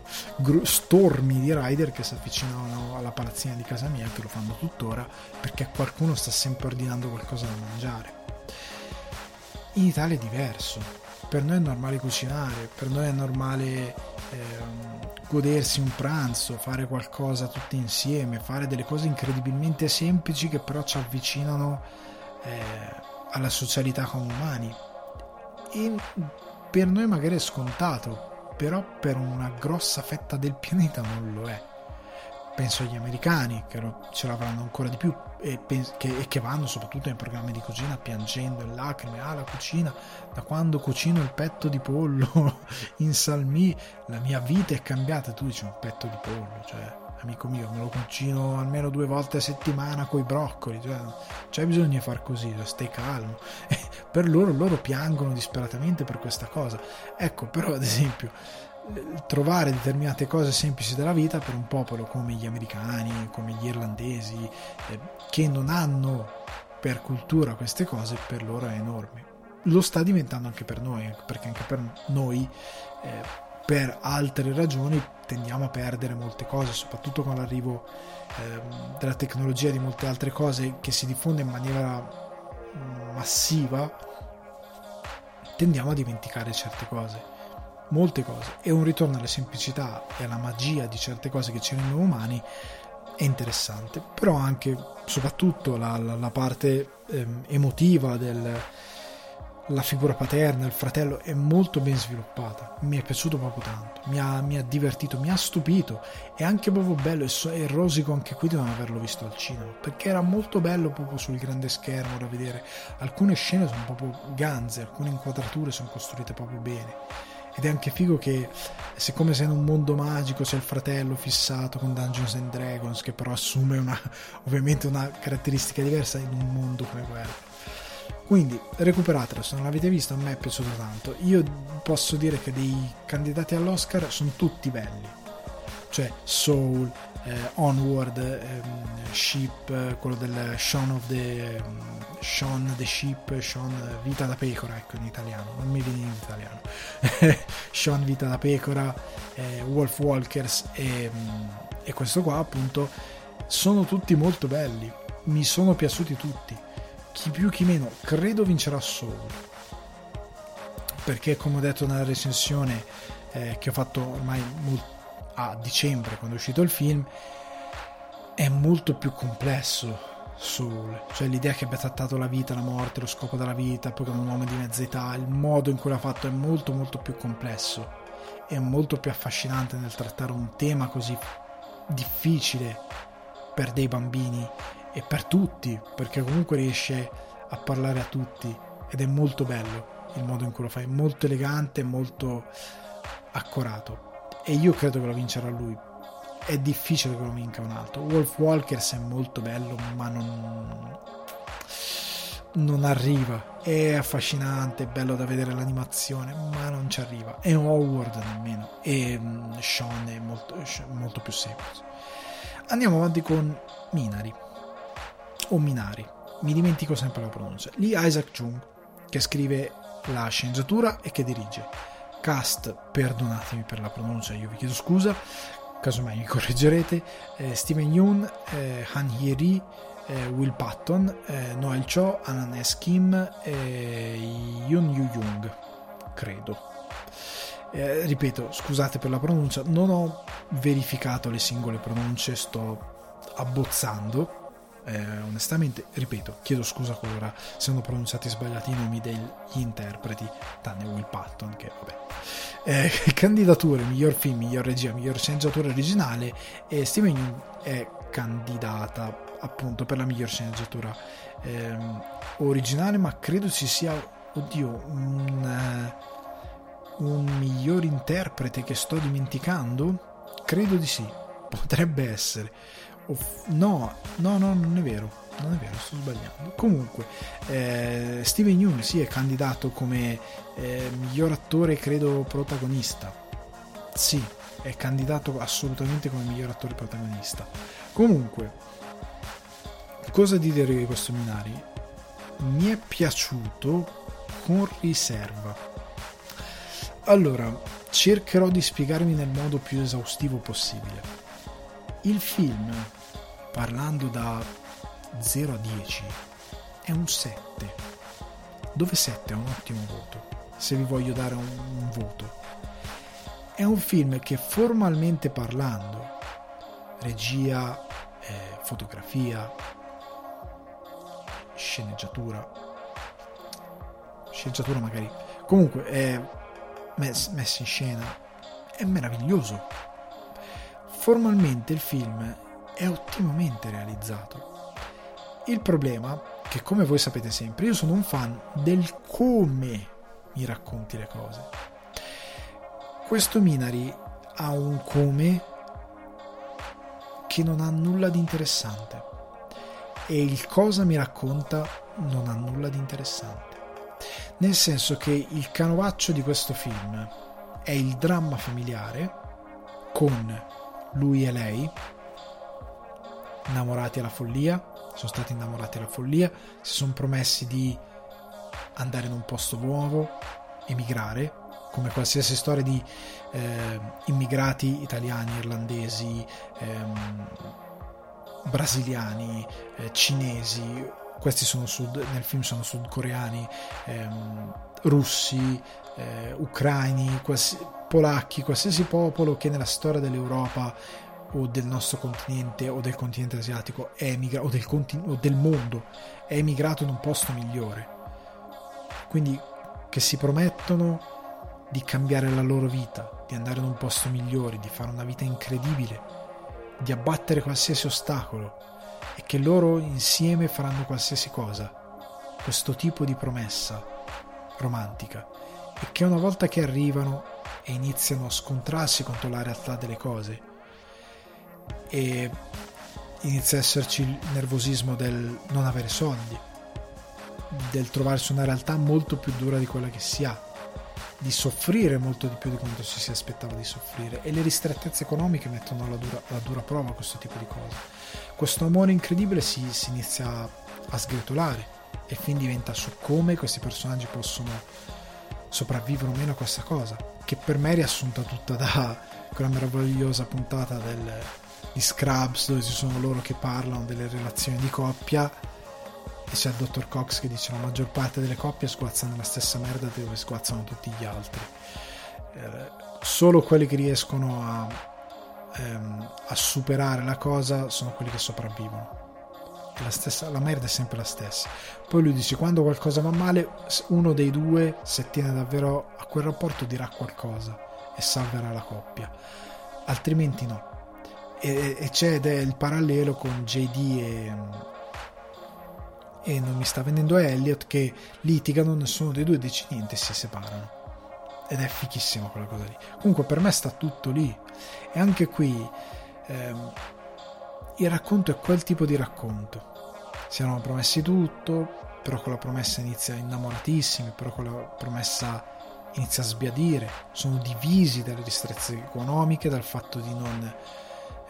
stormi di rider che si avvicinavano alla palazzina di casa mia che lo fanno tuttora perché qualcuno sta sempre ordinando qualcosa da mangiare in Italia è diverso per noi è normale cucinare, per noi è normale ehm, godersi un pranzo, fare qualcosa tutti insieme, fare delle cose incredibilmente semplici che però ci avvicinano eh, alla socialità come umani. E per noi magari è scontato, però per una grossa fetta del pianeta non lo è. Penso agli americani che ce l'avranno ancora di più e, che, e, che, vanno soprattutto nei programmi di cucina piangendo in lacrime ah la cucina da quando cucino il petto di pollo in salmì la mia vita è cambiata tu dici un petto di pollo cioè amico mio me lo cucino almeno due volte a settimana con i broccoli cioè, c'è bisogno di far così cioè, stai calmo per loro loro piangono disperatamente per questa cosa ecco però ad esempio trovare determinate cose semplici della vita per un popolo come gli americani, come gli irlandesi, eh, che non hanno per cultura queste cose, per loro è enorme. Lo sta diventando anche per noi, perché anche per noi, eh, per altre ragioni, tendiamo a perdere molte cose, soprattutto con l'arrivo eh, della tecnologia e di molte altre cose che si diffonde in maniera mm, massiva, tendiamo a dimenticare certe cose molte cose. E un ritorno alla semplicità e alla magia di certe cose che ci rendono umani è interessante, però anche soprattutto la, la, la parte ehm, emotiva della figura paterna, il fratello è molto ben sviluppata, mi è piaciuto proprio tanto, mi ha, mi ha divertito, mi ha stupito, è anche proprio bello e, so, e rosico anche qui di non averlo visto al cinema, perché era molto bello proprio sul grande schermo da vedere, alcune scene sono proprio ganze, alcune inquadrature sono costruite proprio bene. Ed è anche figo che siccome sei in un mondo magico c'è il fratello fissato con Dungeons and Dragons che però assume una, ovviamente una caratteristica diversa in un mondo come quello Quindi recuperatelo, se non l'avete visto a me è piaciuto tanto. Io posso dire che dei candidati all'Oscar sono tutti belli. Cioè Soul, eh, Onward, ehm, Ship, quello del Shaun of the um, Shaun the Ship, Shaun Vita da Pecora, ecco in italiano, non mi viene in italiano. Shaun Vita da Pecora, eh, Wolf Walkers e, mm, e questo qua appunto sono tutti molto belli. Mi sono piaciuti tutti chi più chi meno, credo vincerà Soul. Perché come ho detto nella recensione eh, che ho fatto ormai a dicembre quando è uscito il film, è molto più complesso Soul, cioè l'idea che abbia trattato la vita, la morte, lo scopo della vita, poi con un uomo di mezza età, il modo in cui l'ha fatto è molto molto più complesso, è molto più affascinante nel trattare un tema così difficile per dei bambini e per tutti, perché comunque riesce a parlare a tutti ed è molto bello il modo in cui lo fa, è molto elegante, molto accorato e io credo che lo vincerà lui. È difficile che lo vinca un altro. Wolf Walkers è molto bello, ma non non arriva. È affascinante, è bello da vedere l'animazione, ma non ci arriva. E Howard nemmeno. E um, Sean è molto, molto più semplice. Andiamo avanti con Minari o Minari, mi dimentico sempre la pronuncia, Lee Isaac Chung, che scrive la sceneggiatura e che dirige. Cast, perdonatemi per la pronuncia, io vi chiedo scusa, casomai mi correggerete, eh, Steven Yeun, eh, Han Hye-ri, eh, Will Patton, eh, Noel Cho, Ananes Kim e Yoon Yu Jung, credo. Eh, ripeto, scusate per la pronuncia, non ho verificato le singole pronunce, sto abbozzando eh, onestamente, ripeto, chiedo scusa qualora siano pronunciati sbagliati i nomi degli interpreti, tranne Will Patton, che vabbè. Eh, candidature, miglior film, miglior regia, miglior sceneggiatura originale e Steven Yeun è candidata appunto per la miglior sceneggiatura eh, originale, ma credo ci sia, oddio, un, uh, un miglior interprete che sto dimenticando? Credo di sì, potrebbe essere no, no, no, non è vero. Non è vero, sto sbagliando. Comunque, eh, Steven Yeun sì, è candidato come eh, miglior attore, credo, protagonista. Sì, è candidato assolutamente come miglior attore protagonista. Comunque, cosa dire di questo Minari? Mi è piaciuto con riserva. Allora, cercherò di spiegarmi nel modo più esaustivo possibile. Il film parlando da 0 a 10 è un 7 dove 7 è un ottimo voto se vi voglio dare un, un voto. È un film che formalmente parlando regia eh, fotografia sceneggiatura sceneggiatura magari comunque è messo in scena è meraviglioso. Formalmente il film è ottimamente realizzato. Il problema, che come voi sapete sempre, io sono un fan del come mi racconti le cose. Questo Minari ha un come che non ha nulla di interessante e il cosa mi racconta non ha nulla di interessante. Nel senso che il canovaccio di questo film è il dramma familiare con lui e lei innamorati alla follia, sono stati innamorati alla follia, si sono promessi di andare in un posto nuovo, emigrare, come qualsiasi storia di eh, immigrati italiani, irlandesi, ehm, brasiliani, eh, cinesi, questi sono sud, nel film sono sudcoreani, ehm, russi, eh, ucraini, qualsi, polacchi, qualsiasi popolo che nella storia dell'Europa o del nostro continente o del continente asiatico è emigrato, o del, continu- o del mondo è emigrato in un posto migliore. Quindi che si promettono di cambiare la loro vita, di andare in un posto migliore, di fare una vita incredibile, di abbattere qualsiasi ostacolo e che loro insieme faranno qualsiasi cosa. Questo tipo di promessa romantica e che una volta che arrivano e iniziano a scontrarsi contro la realtà delle cose e inizia a esserci il nervosismo del non avere soldi del trovarsi una realtà molto più dura di quella che si ha, di soffrire molto di più di quanto ci si aspettava di soffrire e le ristrettezze economiche mettono alla dura, alla dura prova questo tipo di cose. Questo amore incredibile si, si inizia a sgretolare e film diventa su come questi personaggi possono sopravvivere o meno a questa cosa, che per me è riassunta tutta da quella meravigliosa puntata del, di Scrubs dove ci sono loro che parlano delle relazioni di coppia e c'è il dottor Cox che dice la maggior parte delle coppie sguazzano la stessa merda dove sguazzano tutti gli altri. Eh, solo quelli che riescono a, ehm, a superare la cosa sono quelli che sopravvivono. La, stessa, la merda è sempre la stessa. Poi lui dice quando qualcosa va male uno dei due se tiene davvero a quel rapporto dirà qualcosa e salverà la coppia. Altrimenti no e, e c'è il parallelo con JD e e non mi sta venendo Elliot che litigano, nessuno dei due dice niente e si separano. Ed è fichissima quella cosa lì. Comunque per me sta tutto lì. E anche qui ehm, il racconto è quel tipo di racconto. Si erano promessi tutto, però con la promessa inizia innamoratissimi, però con la promessa inizia a sbiadire. Sono divisi dalle ristrettezze economiche, dal fatto di non,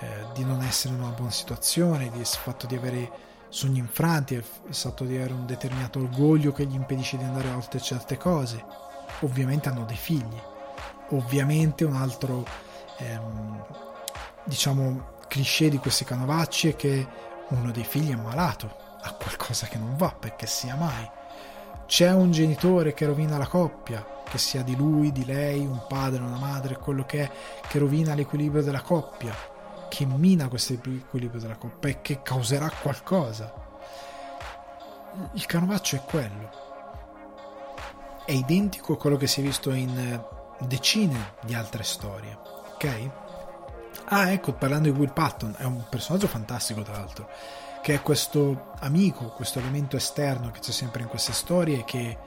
eh, di non essere in una buona situazione, dal fatto di avere sogni infranti, il fatto di avere un determinato orgoglio che gli impedisce di andare oltre certe cose. Ovviamente hanno dei figli. Ovviamente un altro, ehm, diciamo, cliché di questi canovacci è che uno dei figli è malato, ha qualcosa che non va, perché sia mai. C'è un genitore che rovina la coppia, che sia di lui, di lei, un padre, una madre, quello che è, che rovina l'equilibrio della coppia che mina questo equilibrio della coppa e che causerà qualcosa. Il canovaccio è quello. È identico a quello che si è visto in eh, decine di altre storie. Ok? Ah, ecco, parlando di Will Patton, è un personaggio fantastico, tra l'altro, che è questo amico, questo elemento esterno che c'è sempre in queste storie che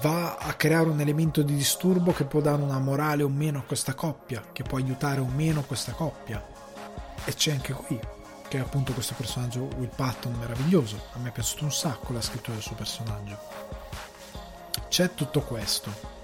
va a creare un elemento di disturbo che può dare una morale o meno a questa coppia, che può aiutare o meno questa coppia. E c'è anche qui, che è appunto questo personaggio Will Patton meraviglioso. A me è piaciuto un sacco la scrittura del suo personaggio. C'è tutto questo.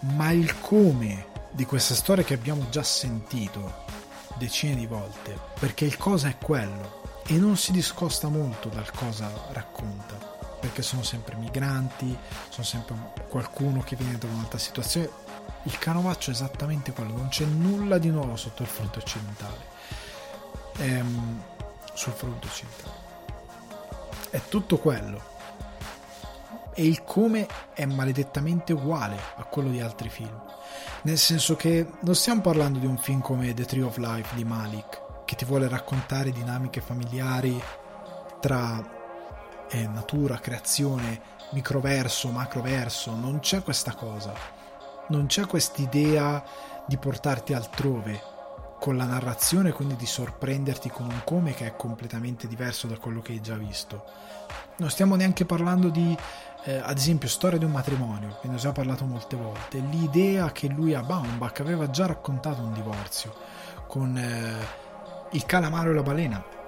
Ma il come di questa storia che abbiamo già sentito decine di volte, perché il cosa è quello e non si discosta molto dal cosa racconta perché sono sempre migranti, sono sempre qualcuno che viene da un'altra situazione. Il canovaccio è esattamente quello, non c'è nulla di nuovo sotto il fronte occidentale. Ehm, sul fronte occidentale. È tutto quello. E il come è maledettamente uguale a quello di altri film. Nel senso che non stiamo parlando di un film come The Tree of Life di Malik, che ti vuole raccontare dinamiche familiari tra eh, natura, creazione, microverso, macroverso, non c'è questa cosa. Non c'è quest'idea di portarti altrove con la narrazione, quindi di sorprenderti con un come che è completamente diverso da quello che hai già visto. Non stiamo neanche parlando di, eh, ad esempio, storia di un matrimonio, che ne ho già parlato molte volte. L'idea che lui a Baumbach aveva già raccontato un divorzio con eh, il calamaro e la balena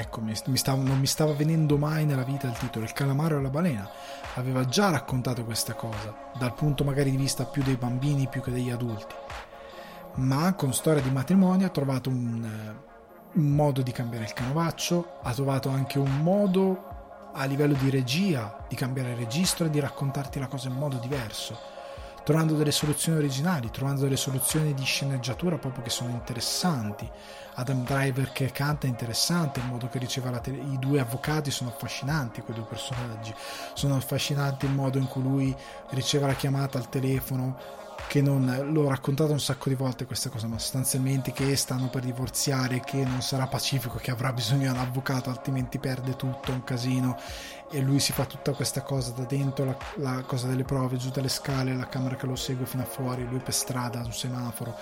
Ecco, mi, mi stava, non mi stava venendo mai nella vita il titolo. Il calamaro e la balena aveva già raccontato questa cosa, dal punto magari di vista più dei bambini più che degli adulti. Ma con storia di matrimonio ha trovato un, eh, un modo di cambiare il canovaccio, ha trovato anche un modo a livello di regia di cambiare il registro e di raccontarti la cosa in modo diverso trovando delle soluzioni originali, trovando delle soluzioni di sceneggiatura proprio che sono interessanti. Adam Driver che canta è interessante, il modo che riceva la tele- i due avvocati sono affascinanti, quei due personaggi, sono affascinanti il modo in cui lui riceve la chiamata al telefono, che non l'ho raccontato un sacco di volte questa cosa, ma sostanzialmente che stanno per divorziare, che non sarà pacifico, che avrà bisogno di un avvocato, altrimenti perde tutto, è un casino. E lui si fa tutta questa cosa da dentro, la, la cosa delle prove, giù dalle scale, la camera che lo segue fino a fuori, lui per strada, un semaforo.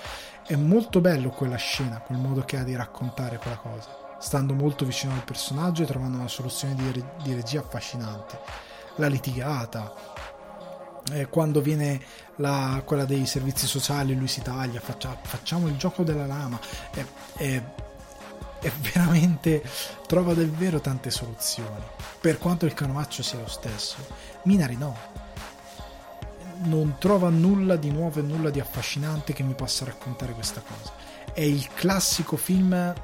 È molto bello quella scena, quel modo che ha di raccontare quella cosa, stando molto vicino al personaggio e trovando una soluzione di, di regia affascinante. La litigata, eh, quando viene la, quella dei servizi sociali lui si taglia faccia, facciamo il gioco della lama. È, è, è veramente trova davvero tante soluzioni. Per quanto il canovaccio sia lo stesso Minari no. Non trova nulla di nuovo e nulla di affascinante che mi possa raccontare questa cosa. È il classico film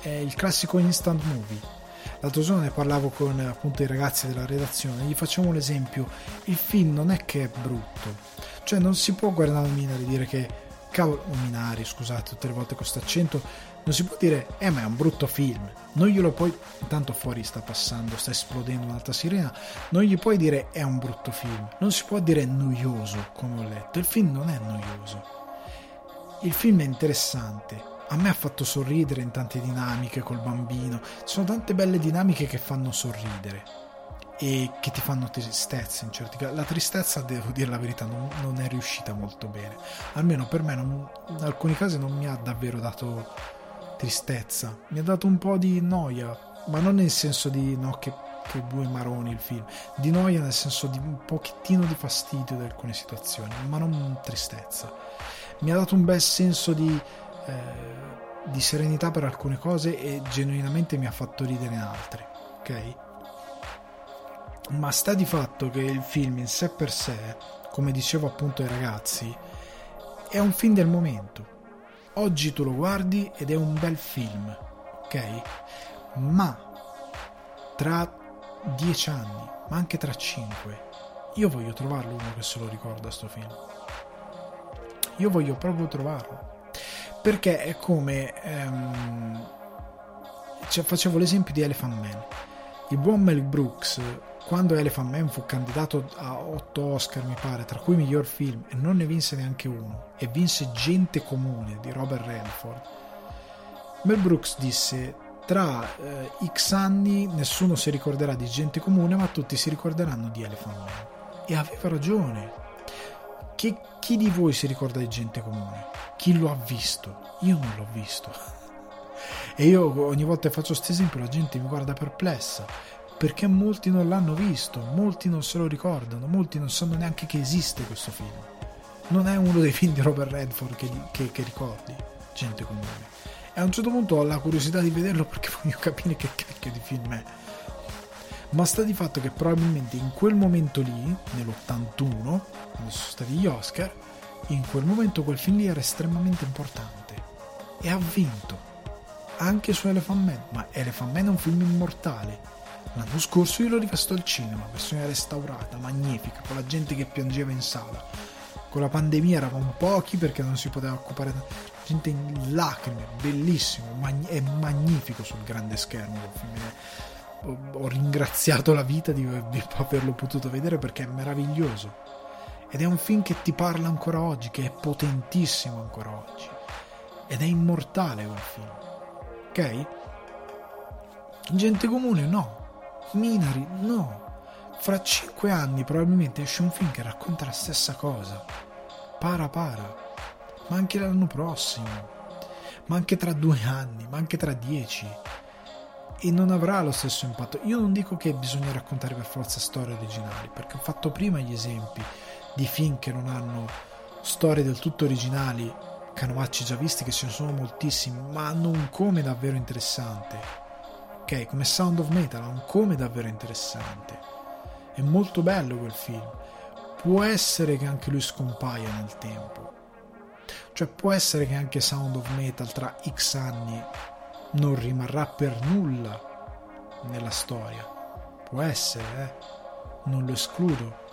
è il classico instant movie l'altro giorno ne parlavo con appunto i ragazzi della redazione. Gli facciamo l'esempio. Il film non è che è brutto. Cioè non si può guardare Minari e dire che cavolo Minari scusate tutte le volte con questo accento. Non si può dire eh ma è un brutto film. Non glielo puoi intanto fuori sta passando sta esplodendo un'altra sirena. Non gli puoi dire è un brutto film. Non si può dire noioso come ho letto. Il film non è noioso. Il film è interessante a me ha fatto sorridere in tante dinamiche col bambino. Ci sono tante belle dinamiche che fanno sorridere e che ti fanno tristezza in certi casi. La tristezza, devo dire la verità, non, non è riuscita molto bene. Almeno per me, non, in alcuni casi, non mi ha davvero dato tristezza. Mi ha dato un po' di noia, ma non nel senso di no, che, che due maroni il film, di noia nel senso di un pochettino di fastidio di alcune situazioni, ma non tristezza. Mi ha dato un bel senso di eh, di serenità per alcune cose e genuinamente mi ha fatto ridere in altre, ok? Ma sta di fatto che il film in sé per sé, come dicevo appunto ai ragazzi, è un film del momento. Oggi tu lo guardi ed è un bel film, ok? Ma tra dieci anni, ma anche tra cinque, io voglio trovarlo uno che se lo ricorda sto film. Io voglio proprio trovarlo perché è come ehm, cioè facevo l'esempio di Elephant Man. Il buon Mel Brooks quando Elephant Man fu candidato a 8 Oscar mi pare tra cui miglior film e non ne vinse neanche uno e vinse Gente Comune di Robert Redford Mel Brooks disse tra eh, x anni nessuno si ricorderà di Gente Comune ma tutti si ricorderanno di Elephant Man. E aveva ragione chi, chi di voi si ricorda di Gente Comune? Chi lo ha visto? Io non l'ho visto. E io ogni volta che faccio questo esempio la gente mi guarda perplessa perché molti non l'hanno visto, molti non se lo ricordano, molti non sanno neanche che esiste questo film. Non è uno dei film di Robert Redford che, che, che ricordi, gente comune. E a un certo punto ho la curiosità di vederlo perché voglio capire che cacchio di film è. Ma sta di fatto che probabilmente in quel momento lì, nell'81, quando sono stati gli Oscar, in quel momento quel film lì era estremamente importante. E ha vinto. Anche su Elephant Man. Ma Elephant Man è un film immortale. L'anno scorso io l'ho rivisto al cinema versione restaurata, magnifica con la gente che piangeva in sala. Con la pandemia eravamo pochi perché non si poteva occupare gente in lacrime bellissimo è magnifico sul grande schermo ho ringraziato la vita di averlo potuto vedere perché è meraviglioso ed è un film che ti parla ancora oggi, che è potentissimo ancora oggi. Ed è immortale quel film. Ok? Gente comune no. Minari no. Fra cinque anni probabilmente esce un film che racconta la stessa cosa. Para para. Ma anche l'anno prossimo. Ma anche tra due anni. Ma anche tra dieci. E non avrà lo stesso impatto. Io non dico che bisogna raccontare per forza storie originali, perché ho fatto prima gli esempi di film che non hanno storie del tutto originali, canovacci già visti che ce ne sono moltissimi, ma hanno un come davvero interessante. Ok, come Sound of Metal ha un come davvero interessante. È molto bello quel film. Può essere che anche lui scompaia nel tempo. Cioè può essere che anche Sound of Metal tra X anni non rimarrà per nulla nella storia. Può essere, eh? Non lo escludo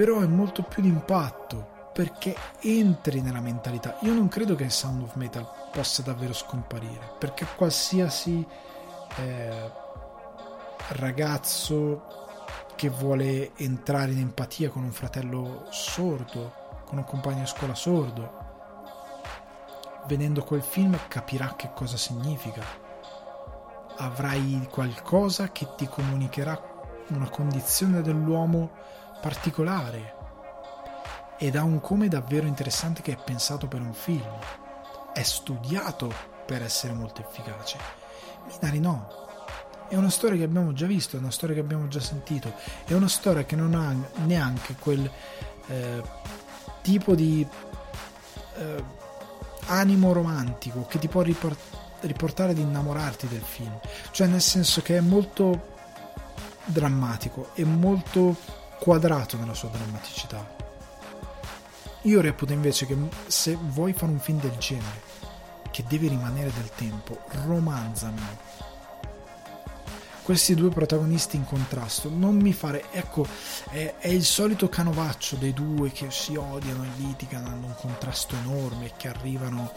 però è molto più d'impatto perché entri nella mentalità. Io non credo che Sound of Metal possa davvero scomparire perché qualsiasi eh, ragazzo che vuole entrare in empatia con un fratello sordo, con un compagno di scuola sordo, vedendo quel film capirà che cosa significa. Avrai qualcosa che ti comunicherà una condizione dell'uomo particolare ed ha un come davvero interessante che è pensato per un film. È studiato per essere molto efficace. Minari no. È una storia che abbiamo già visto, è una storia che abbiamo già sentito, è una storia che non ha neanche quel eh, tipo di eh, animo romantico che ti può riportare ad innamorarti del film. Cioè, nel senso che è molto drammatico e molto quadrato nella sua drammaticità. Io reputo invece che se vuoi fare un film del genere, che deve rimanere del tempo, romanzami. Questi due protagonisti in contrasto, non mi fare. Ecco, è, è il solito canovaccio dei due che si odiano e litigano, hanno un contrasto enorme che arrivano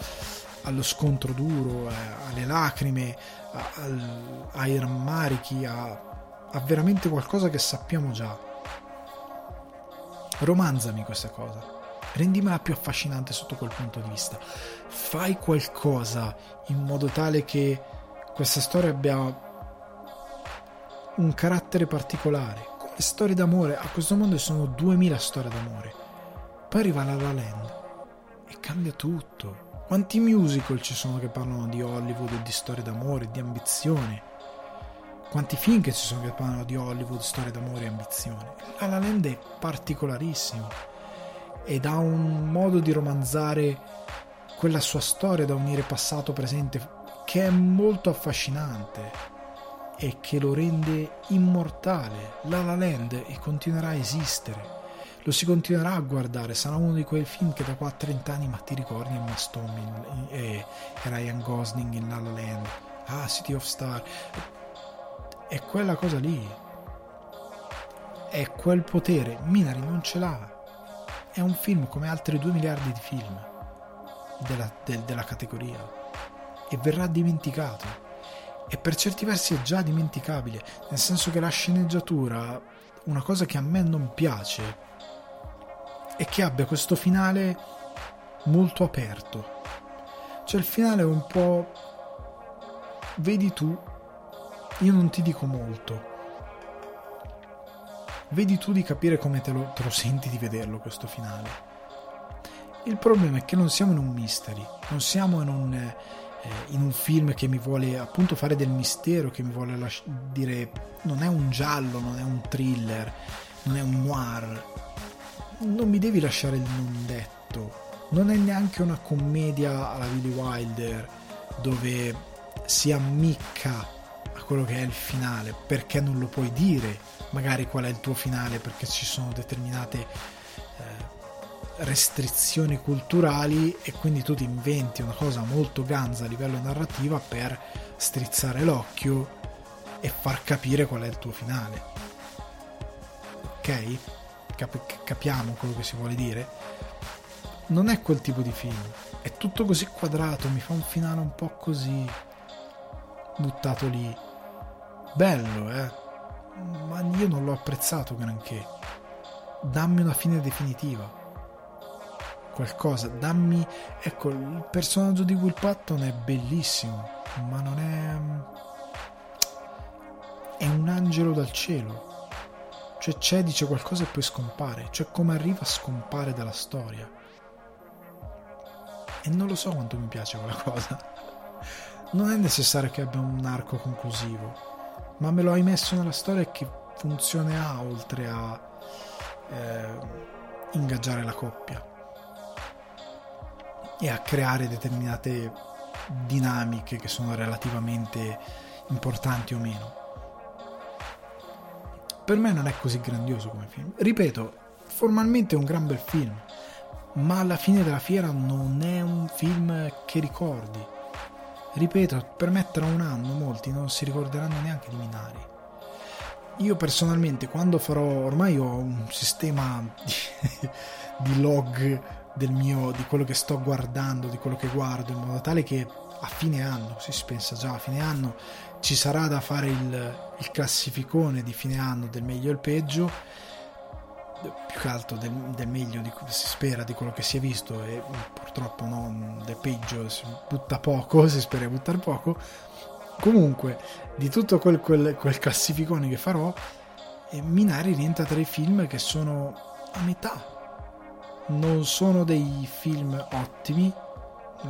allo scontro duro, eh, alle lacrime, a, a, ai rammarichi, a ha veramente qualcosa che sappiamo già. Romanzami questa cosa, rendimela più affascinante sotto quel punto di vista. Fai qualcosa in modo tale che questa storia abbia un carattere particolare. Come storie d'amore, a questo mondo sono 2000 storie d'amore. Poi arriva la La Land e cambia tutto. Quanti musical ci sono che parlano di Hollywood e di storie d'amore, di ambizione? quanti film che ci sono che parlano di Hollywood, storie d'amore e ambizione. La La Land è particolarissimo ed ha un modo di romanzare quella sua storia da unire passato presente che è molto affascinante e che lo rende immortale. La La Land e continuerà a esistere. Lo si continuerà a guardare, sarà uno di quei film che da qua a 30 anni ma ti ricordi Emma Stone e Ryan Gosling in La La Land, ah City of Star è quella cosa lì. È quel potere. Minari non ce l'ha. È un film come altri 2 miliardi di film della, del, della categoria. E verrà dimenticato. E per certi versi è già dimenticabile. Nel senso che la sceneggiatura, una cosa che a me non piace, è che abbia questo finale molto aperto. Cioè il finale è un po'... Vedi tu io non ti dico molto. Vedi tu di capire come te lo, te lo senti di vederlo questo finale. Il problema è che non siamo in un mystery, non siamo in un, in un film che mi vuole appunto fare del mistero, che mi vuole lasci- dire non è un giallo, non è un thriller, non è un noir. Non mi devi lasciare il non detto. Non è neanche una commedia alla Billy Wilder dove si ammicca quello che è il finale, perché non lo puoi dire magari qual è il tuo finale, perché ci sono determinate eh, restrizioni culturali e quindi tu ti inventi una cosa molto ganza a livello narrativa per strizzare l'occhio e far capire qual è il tuo finale. Ok? Cap- capiamo quello che si vuole dire? Non è quel tipo di film, è tutto così quadrato, mi fa un finale un po' così buttato lì bello, eh, ma io non l'ho apprezzato granché. Dammi una fine definitiva. Qualcosa, dammi. Ecco, il personaggio di Will Patton è bellissimo, ma non è. È un angelo dal cielo. Cioè c'è, dice qualcosa e poi scompare. Cioè come arriva a scompare dalla storia. E non lo so quanto mi piace quella cosa. Non è necessario che abbia un arco conclusivo ma me lo hai messo nella storia che funzione ha oltre a eh, ingaggiare la coppia e a creare determinate dinamiche che sono relativamente importanti o meno. Per me non è così grandioso come film. Ripeto, formalmente è un gran bel film, ma alla fine della fiera non è un film che ricordi Ripeto, per me tra un anno molti non si ricorderanno neanche di Minari. Io personalmente quando farò, ormai ho un sistema di, di log del mio, di quello che sto guardando, di quello che guardo, in modo tale che a fine anno, si pensa già a fine anno, ci sarà da fare il, il classificone di fine anno del meglio e il peggio più che altro del, del meglio di, si spera di quello che si è visto e purtroppo non del peggio si butta poco si spera di buttare poco. Comunque di tutto quel, quel, quel classificone che farò eh, Minari rientra tra i film che sono a metà non sono dei film ottimi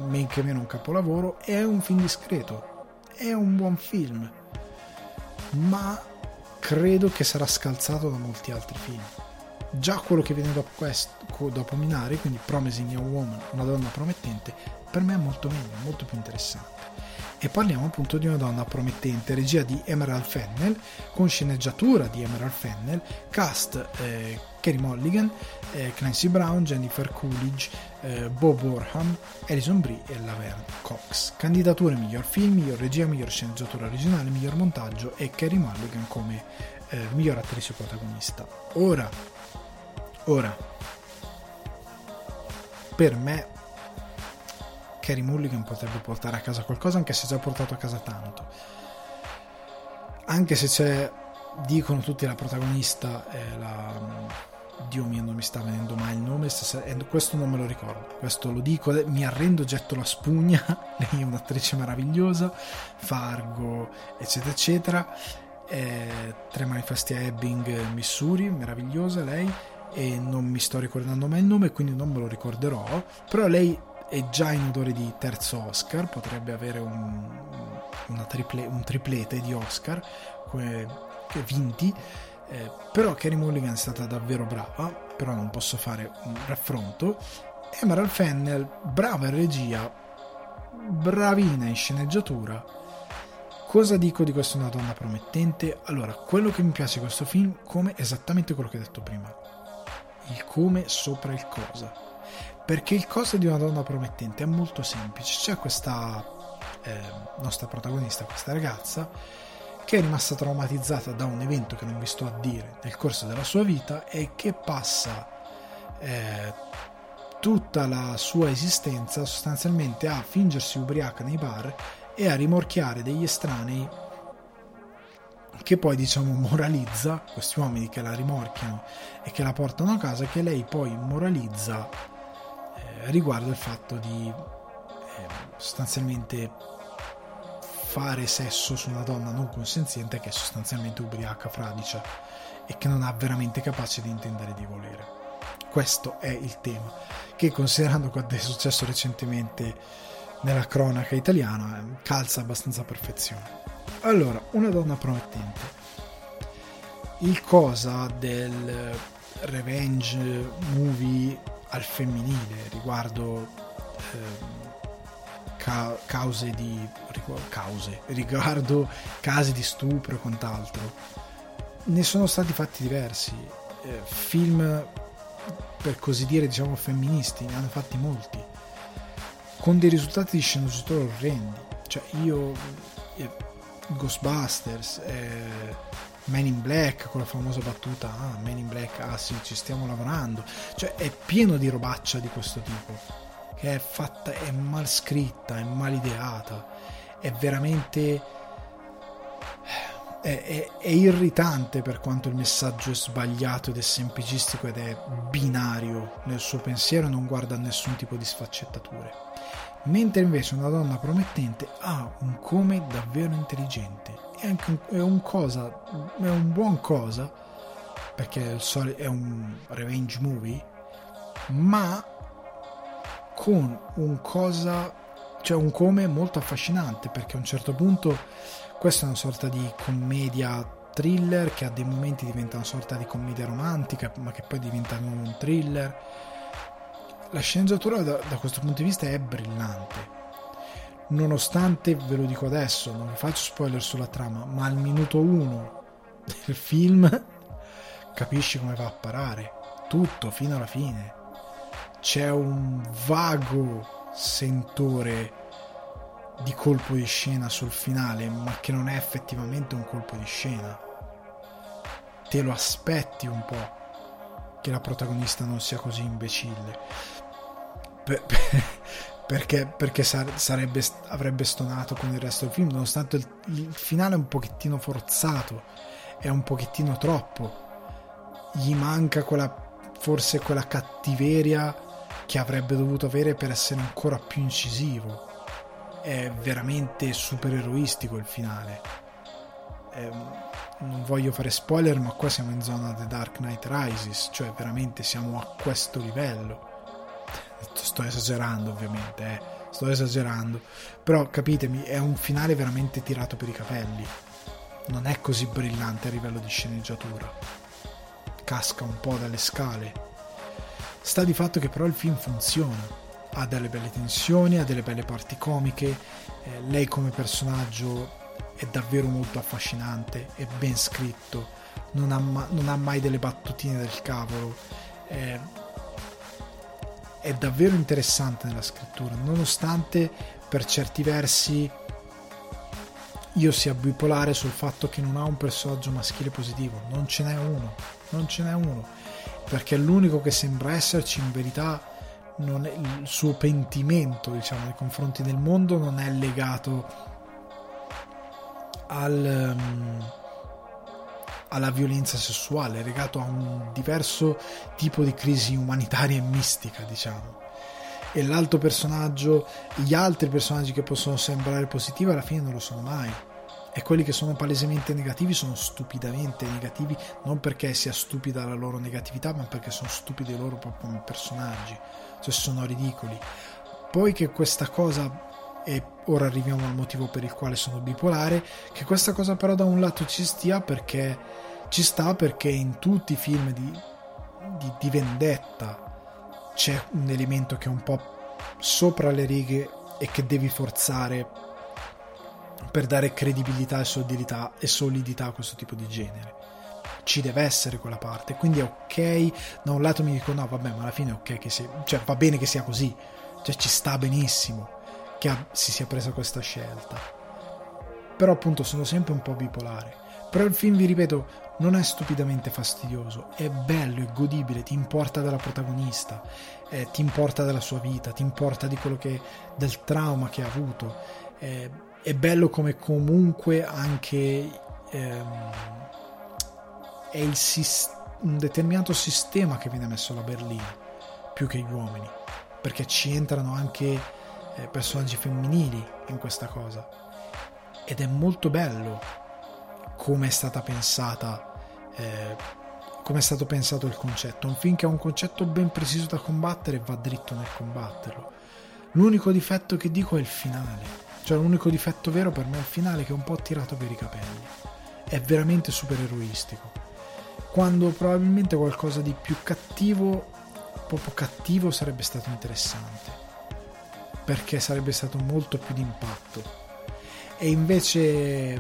men che meno un capolavoro è un film discreto è un buon film ma credo che sarà scalzato da molti altri film già quello che viene dopo questo, dopo Minari, quindi Promising Young Woman, una donna promettente, per me è molto meglio, molto più interessante. E parliamo appunto di una donna promettente, regia di Emerald Fennel, con sceneggiatura di Emerald Fennel, cast eh, Kerry Mulligan, eh, Clancy Brown, Jennifer Coolidge, eh, Bob Warham, Alison Brie e Laverne Cox. Candidature miglior film, miglior regia, miglior sceneggiatura originale, miglior montaggio e Kerry Mulligan come eh, miglior attrice protagonista. Ora, ora, per me Kerry Mulligan potrebbe portare a casa qualcosa anche se ha già portato a casa tanto. Anche se c'è, dicono tutti la protagonista è la Dio mio, non mi sta venendo mai il nome, questo non me lo ricordo, questo lo dico, mi arrendo, getto la spugna, lei è un'attrice meravigliosa, Fargo, eccetera, eccetera, eh, Tre manifesti a Ebbing, Missouri, meravigliosa lei, e non mi sto ricordando mai il nome, quindi non me lo ricorderò, però lei è già in odore di terzo Oscar, potrebbe avere un, triple, un triplete di Oscar vinti eh, però Kerry Mulligan è stata davvero brava, però non posso fare un raffronto. Emerald Fennel, brava in regia, bravina in sceneggiatura. Cosa dico di questa una donna promettente? Allora, quello che mi piace di questo film, come esattamente quello che ho detto prima. Il come sopra il cosa. Perché il cosa di una donna promettente è molto semplice. C'è questa eh, nostra protagonista, questa ragazza, che è rimasta traumatizzata da un evento che non vi sto a dire nel corso della sua vita e che passa eh, tutta la sua esistenza sostanzialmente a fingersi ubriaca nei bar e a rimorchiare degli estranei che poi diciamo moralizza questi uomini che la rimorchiano e che la portano a casa che lei poi moralizza eh, riguardo il fatto di eh, sostanzialmente fare sesso su una donna non consenziente che è sostanzialmente ubriaca, fradicia e che non ha veramente capace di intendere di volere. Questo è il tema, che considerando quanto è successo recentemente nella cronaca italiana, calza abbastanza a perfezione. Allora, una donna promettente. Il cosa del revenge movie al femminile riguardo eh, ca- cause di cause riguardo casi di stupro e quant'altro. Ne sono stati fatti diversi. Eh, film per così dire diciamo femministi ne hanno fatti molti. Con dei risultati di sceneggiatura orrendi. Cioè io eh, Ghostbusters eh, Man in Black con la famosa battuta ah Man in Black ah sì ci stiamo lavorando. Cioè è pieno di robaccia di questo tipo è fatta, è mal scritta, è mal ideata, è veramente... È, è, è, irritante per quanto il messaggio è sbagliato ed è semplicistico ed è binario nel suo pensiero e non guarda nessun tipo di sfaccettature. Mentre invece una donna promettente ha un come davvero intelligente. È anche un, è un cosa, è un buon cosa, perché è un revenge movie, ma con un cosa, cioè un come molto affascinante perché a un certo punto questa è una sorta di commedia thriller che a dei momenti diventa una sorta di commedia romantica ma che poi diventa un thriller. La sceneggiatura da, da, questo punto di vista è brillante. Nonostante ve lo dico adesso non vi faccio spoiler sulla trama ma al minuto 1 del film capisci come va a parare tutto fino alla fine c'è un vago sentore di colpo di scena sul finale, ma che non è effettivamente un colpo di scena. Te lo aspetti un po' che la protagonista non sia così imbecille. Per, per, perché, perché sarebbe, avrebbe stonato con il resto del film, nonostante il, il finale è un pochettino forzato, è un pochettino troppo. Gli manca quella, forse quella cattiveria che avrebbe dovuto avere per essere ancora più incisivo. È veramente super eroistico il finale. È, non voglio fare spoiler, ma qua siamo in zona The Dark Knight Rises, cioè veramente siamo a questo livello. Sto esagerando ovviamente, eh. sto esagerando, però capitemi, è un finale veramente tirato per i capelli. Non è così brillante a livello di sceneggiatura. Casca un po' dalle scale sta di fatto che però il film funziona. Ha delle belle tensioni, ha delle belle parti comiche, eh, lei come personaggio è davvero molto affascinante, è ben scritto, non ha, ma- non ha mai delle battutine del cavolo, eh, è davvero interessante nella scrittura, nonostante per certi versi io sia bipolare sul fatto che non ha un personaggio maschile positivo, non ce n'è uno, non ce n'è uno, perché l'unico che sembra esserci in verità è, il suo pentimento diciamo, nei confronti del mondo non è legato al, um, alla violenza sessuale, è legato a un diverso tipo di crisi umanitaria e mistica, diciamo. E l'altro personaggio, gli altri personaggi che possono sembrare positivi alla fine non lo sono mai. E quelli che sono palesemente negativi sono stupidamente negativi, non perché sia stupida la loro negatività, ma perché sono stupidi loro proprio come personaggi cioè sono ridicoli. Poi che questa cosa, e ora arriviamo al motivo per il quale sono bipolare, che questa cosa però da un lato ci stia perché ci sta perché in tutti i film di, di, di vendetta c'è un elemento che è un po' sopra le righe e che devi forzare per dare credibilità e solidità, e solidità a questo tipo di genere ci deve essere quella parte. Quindi è ok. Da un lato mi dico: no, vabbè, ma alla fine è ok che sia. Cioè, va bene che sia così. Cioè, ci sta benissimo che ha, si sia presa questa scelta. Però, appunto, sono sempre un po' bipolare. Però il film, vi ripeto, non è stupidamente fastidioso. È bello, è godibile. Ti importa della protagonista. Eh, ti importa della sua vita. Ti importa che. del trauma che ha avuto. Eh, è bello come comunque anche. Ehm, è il, un determinato sistema che viene messo alla berlina più che gli uomini perché ci entrano anche eh, personaggi femminili in questa cosa. Ed è molto bello come è stata pensata eh, come è stato pensato il concetto. Un film che ha un concetto ben preciso da combattere va dritto nel combatterlo. L'unico difetto che dico è il finale cioè l'unico difetto vero per me è il finale che è un po' tirato per i capelli è veramente supereroistico quando probabilmente qualcosa di più cattivo, proprio cattivo, sarebbe stato interessante, perché sarebbe stato molto più d'impatto. E invece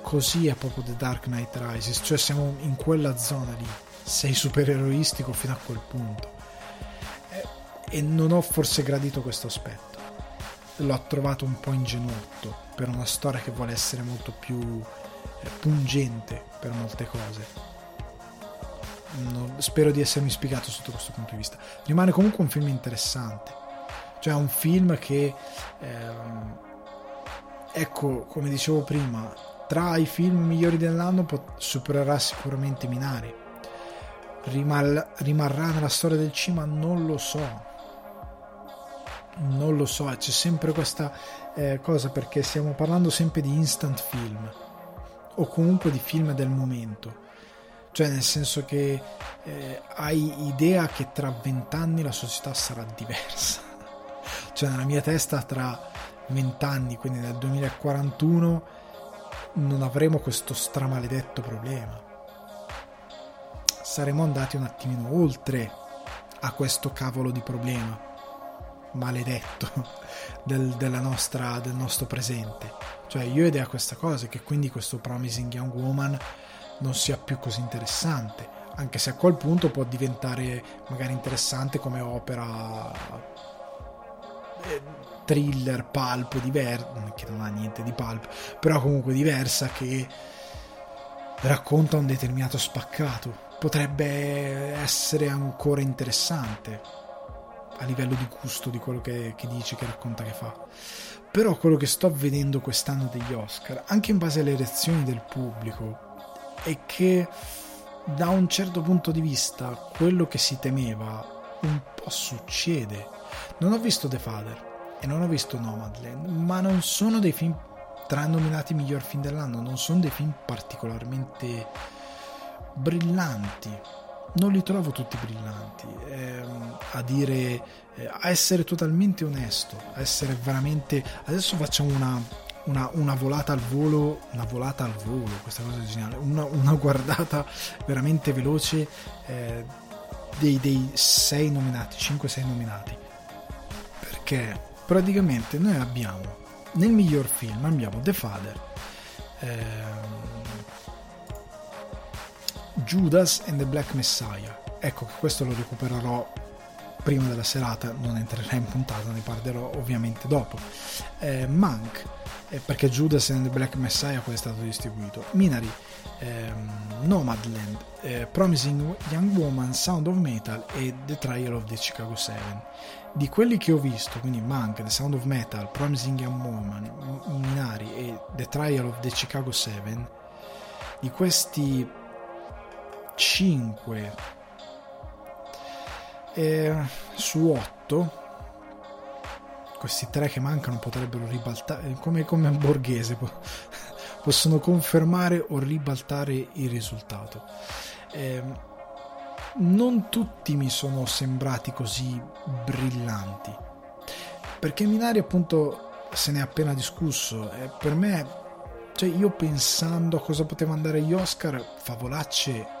così è proprio The Dark Knight Rises, cioè siamo in quella zona lì, sei supereroistico fino a quel punto. E non ho forse gradito questo aspetto. L'ho trovato un po' ingenuotto per una storia che vuole essere molto più eh, pungente per molte cose spero di essermi spiegato sotto questo punto di vista. Rimane comunque un film interessante, cioè un film che, ehm, ecco, come dicevo prima, tra i film migliori dell'anno pot- supererà sicuramente Minari. Rimal- rimarrà nella storia del cinema? Non lo so. Non lo so, c'è sempre questa eh, cosa perché stiamo parlando sempre di instant film o comunque di film del momento. Cioè nel senso che eh, hai idea che tra vent'anni la società sarà diversa, cioè nella mia testa tra vent'anni, quindi nel 2041, non avremo questo stramaledetto problema. Saremo andati un attimino oltre a questo cavolo di problema maledetto del, nostra, del nostro presente. Cioè io ho idea questa cosa, che quindi questo Promising Young Woman non sia più così interessante, anche se a quel punto può diventare magari interessante come opera eh, thriller, pulp, diversa, che non ha niente di pulp, però comunque diversa che racconta un determinato spaccato. Potrebbe essere ancora interessante a livello di gusto di quello che, che dice, che racconta, che fa. Però quello che sto vedendo quest'anno degli Oscar, anche in base alle reazioni del pubblico, è che da un certo punto di vista quello che si temeva un po' succede. Non ho visto The Father e non ho visto Nomadland, ma non sono dei film tra nominati miglior film dell'anno, non sono dei film particolarmente brillanti. Non li trovo tutti brillanti, eh, a dire, eh, a essere totalmente onesto, a essere veramente... Adesso facciamo una, una, una, volata al volo, una volata al volo, questa cosa è geniale, una, una guardata veramente veloce eh, dei, dei 6 nominati 5-6 nominati. Perché praticamente noi abbiamo nel miglior film abbiamo The Father ehm, Judas and the Black Messiah. Ecco che questo lo recupererò prima della serata non entrerà in puntata ne parlerò ovviamente dopo. Eh, Monk eh, perché Judas and the Black Messiah poi è stato distribuito. Minari ehm, Nomadland eh, Promising Young Woman Sound of Metal e The Trial of the Chicago 7 di quelli che ho visto quindi Monk, The Sound of Metal Promising Young Woman Minari e The Trial of the Chicago 7 di questi 5 eh, su 8 questi tre che mancano potrebbero ribaltare come, come un borghese possono confermare o ribaltare il risultato. Eh, non tutti mi sono sembrati così brillanti perché Minari appunto se ne è appena discusso e per me cioè io pensando a cosa poteva andare agli Oscar Favolacce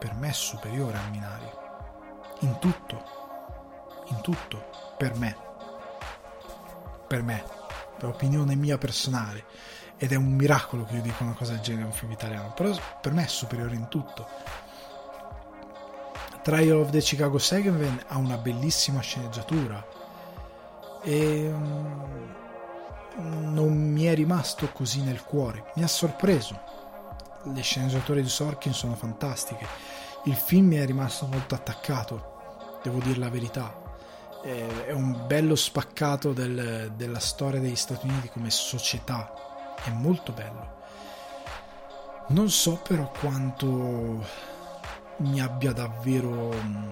per me superiore a Minari. In tutto, in tutto, per me, per me, per opinione mia personale, ed è un miracolo che io dica una cosa del genere a un film italiano, però per me è superiore in tutto. Trial of the Chicago 7 ha una bellissima sceneggiatura. E mm, non mi è rimasto così nel cuore, mi ha sorpreso. Le sceneggiature di Sorkin sono fantastiche, il film mi è rimasto molto attaccato devo dire la verità. È un bello spaccato del, della storia degli Stati Uniti come società, è molto bello. Non so però quanto mi abbia davvero mm,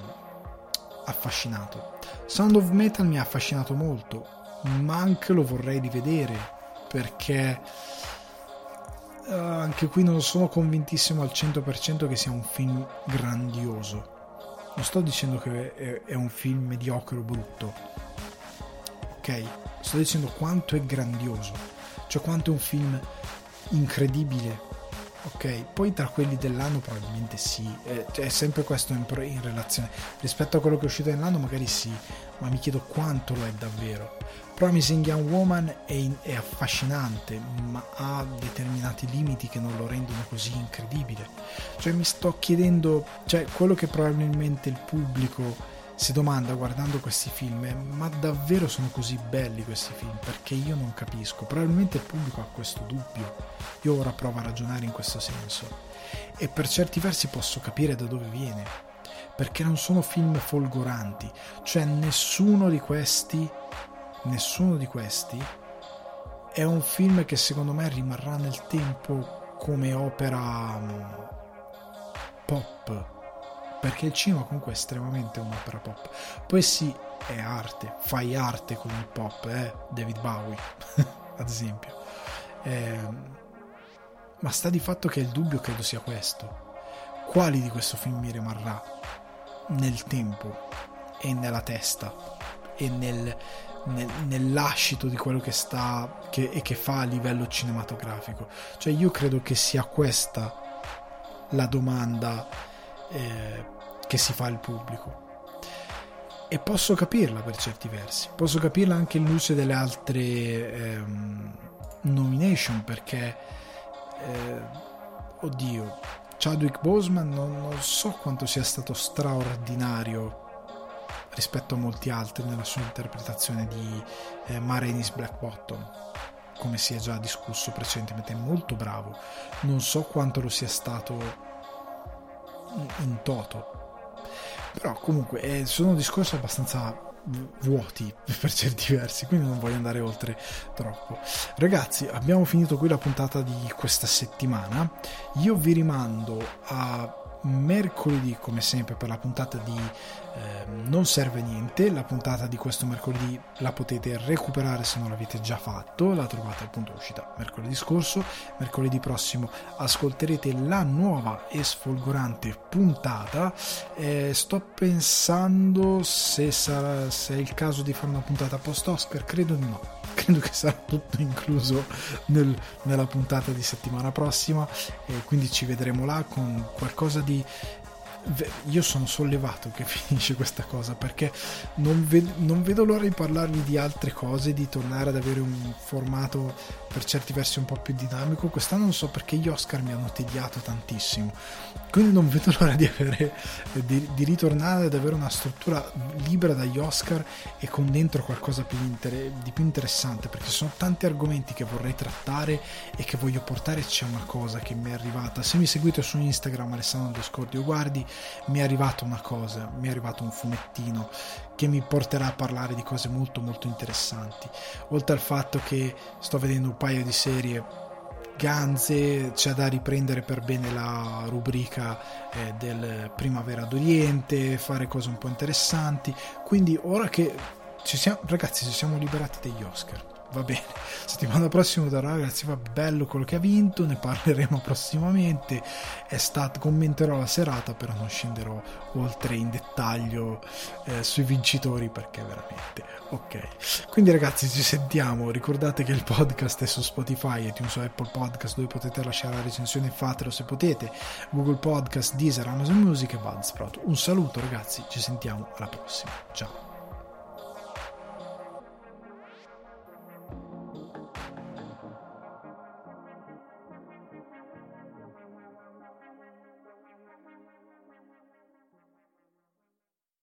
affascinato. Sound of Metal mi ha affascinato molto, ma anche lo vorrei rivedere perché uh, anche qui non sono convintissimo al 100% che sia un film grandioso non sto dicendo che è, un film mediocre o brutto, ok? Sto dicendo quanto è grandioso, cioè quanto è un film incredibile, ok? Poi tra quelli dell'anno probabilmente sì, è, è sempre questo in, in, relazione rispetto a quello che è uscito nell'anno, magari sì, ma mi chiedo quanto lo è davvero. Promising Young Woman è, è, affascinante, ma ha determinati limiti che non lo rendono così incredibile. Cioè mi sto chiedendo, cioè quello che probabilmente il pubblico si domanda guardando questi film è ma davvero sono così belli questi film? Perché io non capisco. Probabilmente il pubblico ha questo dubbio. Io ora provo a ragionare in questo senso. E per certi versi posso capire da dove viene. Perché non sono film folgoranti. Cioè nessuno di questi nessuno di questi è un film che secondo me rimarrà nel tempo come opera mm, pop perché il cinema comunque è estremamente un'opera pop poi sì è arte fai arte con il pop eh? David Bowie ad esempio eh, ma sta di fatto che il dubbio credo sia questo quali di questo film mi rimarrà nel tempo e nella testa e nel, nel, nell'ascito di quello che sta che, e che fa a livello cinematografico. Cioè io credo che sia questa la domanda eh, che si fa al pubblico. E posso capirla per certi versi, posso capirla anche in luce delle altre ehm, nomination perché, eh, oddio, Chadwick Boseman non, non so quanto sia stato straordinario rispetto a molti altri nella sua interpretazione di eh, Marenis Black Bottom come si è già discusso precedentemente è molto bravo. Non so quanto lo sia stato in toto. Però comunque eh, sono discorsi abbastanza vuoti per certi versi, quindi non voglio andare oltre troppo. Ragazzi, abbiamo finito qui la puntata di questa settimana. Io vi rimando a mercoledì come sempre per la puntata di eh, Non serve niente la puntata di questo mercoledì la potete recuperare se non l'avete già fatto la trovate appunto uscita mercoledì scorso mercoledì prossimo ascolterete la nuova e sfolgorante puntata. Eh, sto pensando se, sarà, se è il caso di fare una puntata post Oscar credo di no credo che sarà tutto incluso nel, nella puntata di settimana prossima e quindi ci vedremo là con qualcosa di io sono sollevato che finisce questa cosa perché non, ve- non, vedo l'ora di parlarvi di altre cose, di tornare ad avere un formato per certi versi un po' più dinamico. Quest'anno non so perché gli Oscar mi hanno tediato tantissimo, quindi non vedo l'ora di, avere, di, di ritornare ad avere una struttura libera dagli Oscar e con dentro qualcosa più inter- di più interessante perché sono tanti argomenti che vorrei trattare e che voglio portare. C'è una cosa che mi è arrivata. Se mi seguite su Instagram, Alessandro Descordio Guardi mi è arrivata una cosa, mi è arrivato un fumettino che mi porterà a parlare di cose molto molto interessanti. Oltre al fatto che sto vedendo un paio di serie ganze, c'è da riprendere per bene la rubrica eh, del Primavera d'Oriente, fare cose un po' interessanti. Quindi ora che ci siamo, ragazzi, ci siamo liberati degli Oscar va bene. Settimana prossima darò ragazzi, va bello quello che ha vinto, ne parleremo prossimamente. È stato, commenterò la serata, però non scenderò oltre in dettaglio eh, sui vincitori perché veramente ok. Quindi ragazzi, ci sentiamo. Ricordate che il podcast è su Spotify e su Apple Podcast dove potete lasciare la recensione, fatelo se potete. Google Podcast, Deezer, Amazon Music e Budsprout. Un saluto ragazzi, ci sentiamo alla prossima. Ciao.